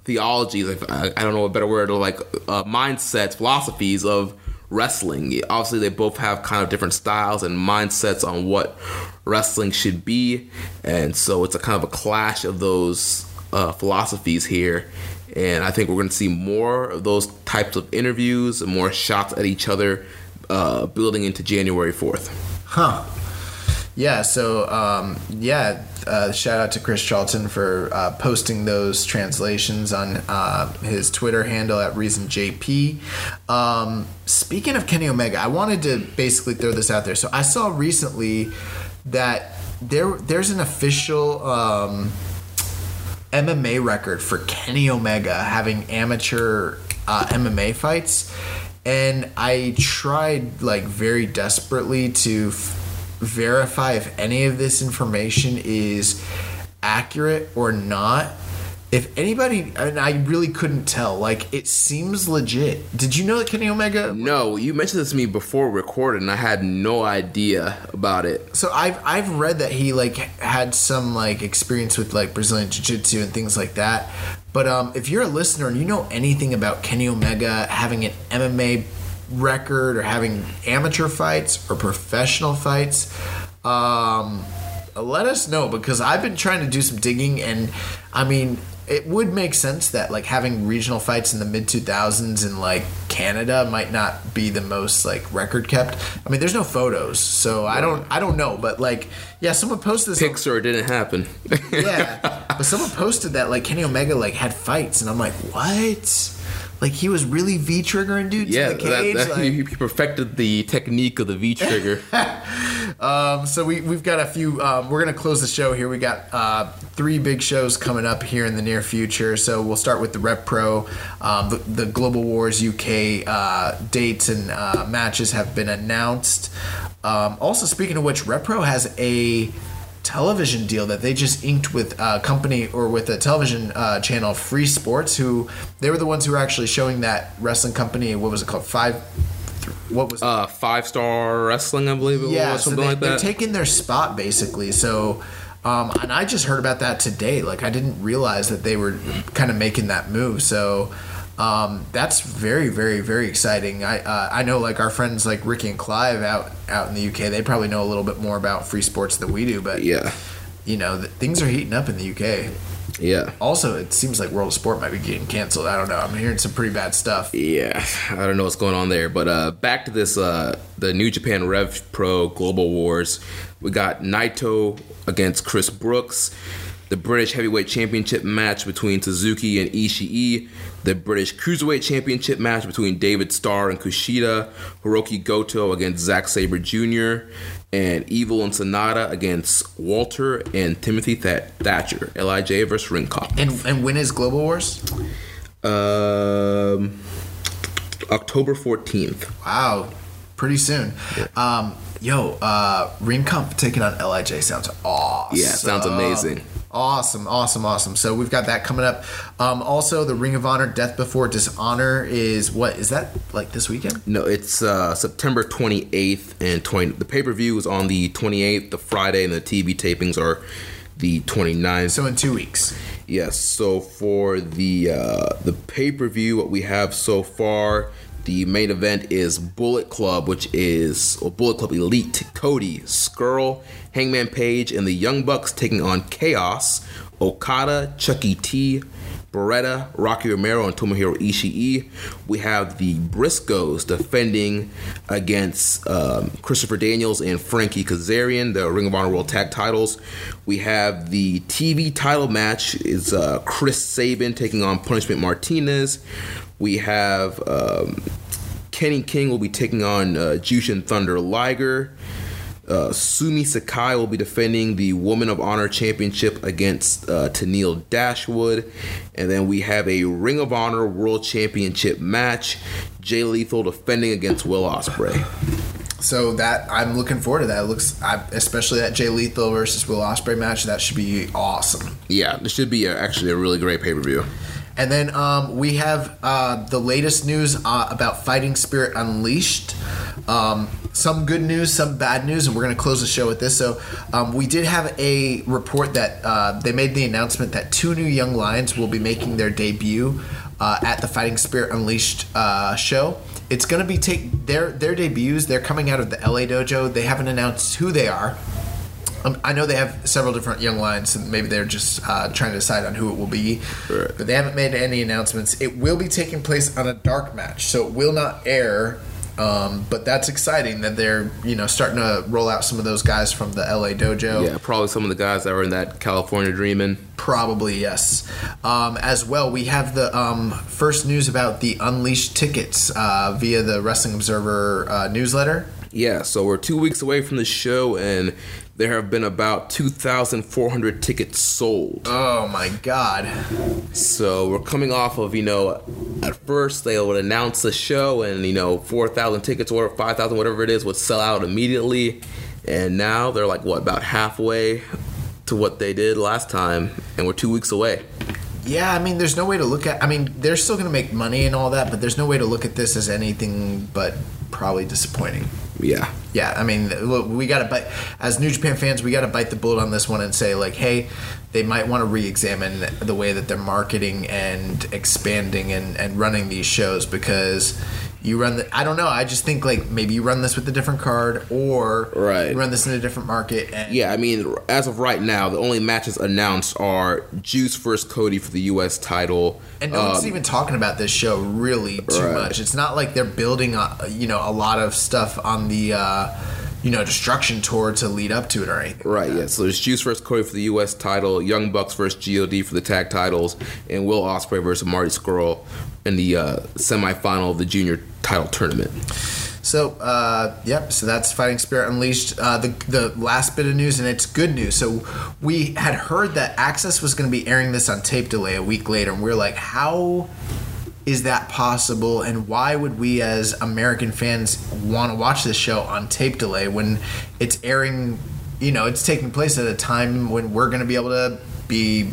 theologies. I, I don't know a better word, or like uh, mindsets, philosophies of wrestling. Obviously, they both have kind of different styles and mindsets on what wrestling should be, and so it's a kind of a clash of those uh, philosophies here. And I think we're going to see more of those types of interviews more shots at each other uh, building into January 4th. Huh. Yeah, so um, yeah, uh, shout out to Chris Charlton for uh, posting those translations on uh, his Twitter handle at ReasonJP. Um, speaking of Kenny Omega, I wanted to basically throw this out there. So I saw recently that there there's an official um, MMA record for Kenny Omega having amateur uh, MMA fights, and I tried like very desperately to f- verify if any of this information is accurate or not. If anybody, and I really couldn't tell. Like it seems legit. Did you know that Kenny Omega? No, you mentioned this to me before we recorded, and I had no idea about it. So I've I've read that he like had some like experience with like Brazilian jiu-jitsu and things like that. But um, if you're a listener and you know anything about Kenny Omega having an MMA record or having amateur fights or professional fights, um, let us know because I've been trying to do some digging and I mean it would make sense that like having regional fights in the mid 2000s in like Canada might not be the most like record kept. I mean there's no photos so I don't I don't know but like yeah someone posted this on- or it didn't happen. yeah but someone posted that like Kenny Omega like had fights and I'm like what like he was really V triggering dude yeah, in the cage that, like- he perfected the technique of the V trigger. Um, so we, we've got a few. Um, we're going to close the show here. We got uh, three big shows coming up here in the near future. So we'll start with the Rev Pro. Um, the, the Global Wars UK uh, dates and uh, matches have been announced. Um, also, speaking of which, Rev Pro has a television deal that they just inked with a company or with a television uh, channel, Free Sports, who they were the ones who were actually showing that wrestling company. What was it called? Five. What was uh, five star wrestling, I believe it yeah, was, so they, like they're taking their spot basically. So Um, and I just heard about that today. Like I didn't realize that they were kind of making that move. So um, that's very, very, very exciting. I uh, I know like our friends like Ricky and Clive out out in the UK. They probably know a little bit more about free sports than we do. But Yeah. you know th- things are heating up in the UK. Yeah. Also, it seems like World of Sport might be getting canceled. I don't know. I'm hearing some pretty bad stuff. Yeah, I don't know what's going on there, but uh, back to this uh, the New Japan Rev Pro Global Wars. We got Naito against Chris Brooks, the British Heavyweight Championship match between Suzuki and Ishii, the British Cruiserweight Championship match between David Starr and Kushida, Hiroki Goto against Zack Sabre Jr., and Evil and Sanada against Walter and Timothy Th- Thatcher. Lij versus Ringkampf. And and when is Global Wars? Um, October fourteenth. Wow, pretty soon. Um, yo, uh, Ringkampf taking on Lij sounds awesome. Yeah, sounds amazing. Awesome, awesome, awesome. So we've got that coming up. Um, also, the Ring of Honor Death Before Dishonor is what is that like this weekend? No, it's uh, September 28th and 20. The pay per view is on the 28th, the Friday, and the TV tapings are the 29th. So in two weeks. Yes. So for the uh, the pay per view, what we have so far, the main event is Bullet Club, which is or Bullet Club Elite, Cody, Scurll, Hangman Page, and the Young Bucks taking on Chaos, Okada, Chucky T. Beretta, Rocky Romero, and Tomohiro Ishii. We have the Briscoes defending against um, Christopher Daniels and Frankie Kazarian, the Ring of Honor World Tag Titles. We have the TV title match is uh, Chris Sabin taking on Punishment Martinez. We have um, Kenny King will be taking on uh, Jushin Thunder Liger. Uh, Sumie Sakai will be defending the Woman of Honor Championship against uh, Tenille Dashwood. And then we have a Ring of Honor World Championship match. Jay Lethal defending against Will Ospreay. So that I'm looking forward to that. It looks, I, especially that Jay Lethal versus Will Ospreay match. That should be awesome. Yeah, this should be a, actually a really great pay per view. And then um, we have uh, the latest news uh, about Fighting Spirit Unleashed. Um, some good news, some bad news, and we're going to close the show with this. So, um, we did have a report that uh, they made the announcement that two new young lions will be making their debut uh, at the Fighting Spirit Unleashed uh, show. It's going to be take their their debuts. They're coming out of the LA dojo. They haven't announced who they are. Um, I know they have several different young lions, and maybe they're just uh, trying to decide on who it will be. Right. But they haven't made any announcements. It will be taking place on a dark match, so it will not air. Um, but that's exciting that they're you know starting to roll out some of those guys from the LA dojo. Yeah, probably some of the guys that were in that California Dreamin'. Probably yes. Um, as well, we have the um, first news about the Unleashed tickets uh, via the Wrestling Observer uh, newsletter. Yeah, so we're two weeks away from the show, and there have been about 2,400 tickets sold. Oh my God! So we're coming off of, you know, at first they would announce the show and, you know, 4,000 tickets or 5,000, whatever it is, would sell out immediately. And now they're like, what, about halfway to what they did last time, and we're two weeks away. Yeah, I mean, there's no way to look at. I mean, they're still going to make money and all that, but there's no way to look at this as anything but probably disappointing. Yeah. Yeah, I mean, look, we got to bite as New Japan fans. We got to bite the bullet on this one and say, like, hey, they might want to re-examine the way that they're marketing and expanding and, and running these shows because you run the. I don't know. I just think like maybe you run this with a different card or Right. you run this in a different market. And Yeah, I mean, as of right now, the only matches announced are Juice versus Cody for the U.S. title. And no one's Um, even talking about this show really too Right. much. It's not like they're building, a, you know, a lot of stuff on the, uh, you know, destruction tour to lead up to it or anything. Right, yeah. So there's Juice versus Cody for the U.S. title, Young Bucks versus God for the tag titles, and Will Ospreay versus Marty Scurll in the uh, semifinal of the junior title tournament. So, uh, yep. So that's Fighting Spirit Unleashed. Uh, the the last bit of news, and it's good news. So we had heard that Access was going to be airing this on tape delay a week later, and we are like, how is that possible? And why would we, as American fans, want to watch this show on tape delay when it's airing? You know, it's taking place at a time when we're going to be able to be,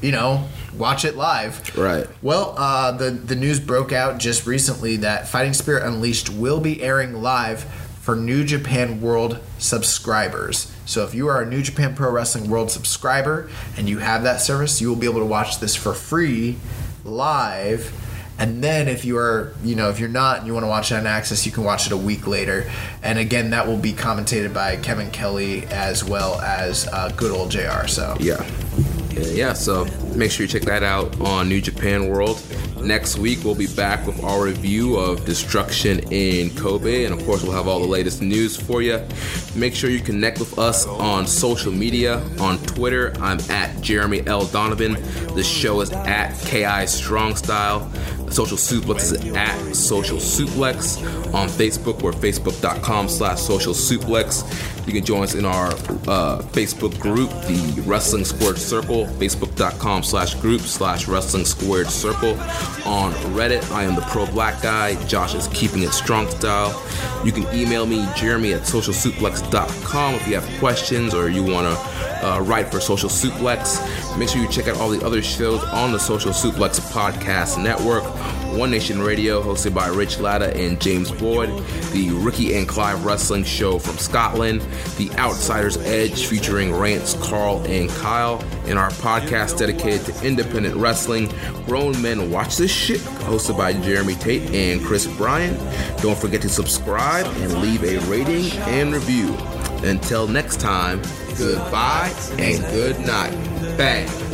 you know, watch it live. Right. Well, uh, the the news broke out just recently that Fighting Spirit Unleashed will be airing live for New Japan World subscribers. So if you are a New Japan Pro Wrestling World subscriber and you have that service, you will be able to watch this for free live. And then if you are, you know, if you're not and you want to watch it on Access, you can watch it a week later. And again, that will be commentated by Kevin Kelly as well as uh, good old JR. So Yeah. Yeah, yeah, so make sure you check that out on New Japan World. Next week, we'll be back with our review of Destruction in Kobe, and of course, we'll have all the latest news for you. Make sure you connect with us on social media. On Twitter, I'm at Jeremy L. Donovan. The show is at KI Strong Style. Social Suplex is at Social Suplex. On Facebook, we're facebook.com slash social suplex. You can join us in our uh, Facebook group, the Wrestling Squared Circle, facebook.com slash group slash Wrestling Squared Circle. On Reddit, I am the pro black guy. Josh is keeping it strong style. You can email me, Jeremy at socialsuplex.com if you have questions or you want to uh, write for Social Suplex. Make sure you check out all the other shows on the Social Suplex Podcast Network. One Nation Radio, hosted by Rich Latta and James Boyd. The Ricky and Clive Wrestling Show from Scotland. The Outsider's Edge, featuring Rance, Carl, and Kyle. And our podcast dedicated to independent wrestling. Grown Men Watch This Shit, hosted by Jeremy Tate and Chris Bryan. Don't forget to subscribe and leave a rating and review. Until next time, goodbye and good night. Bang.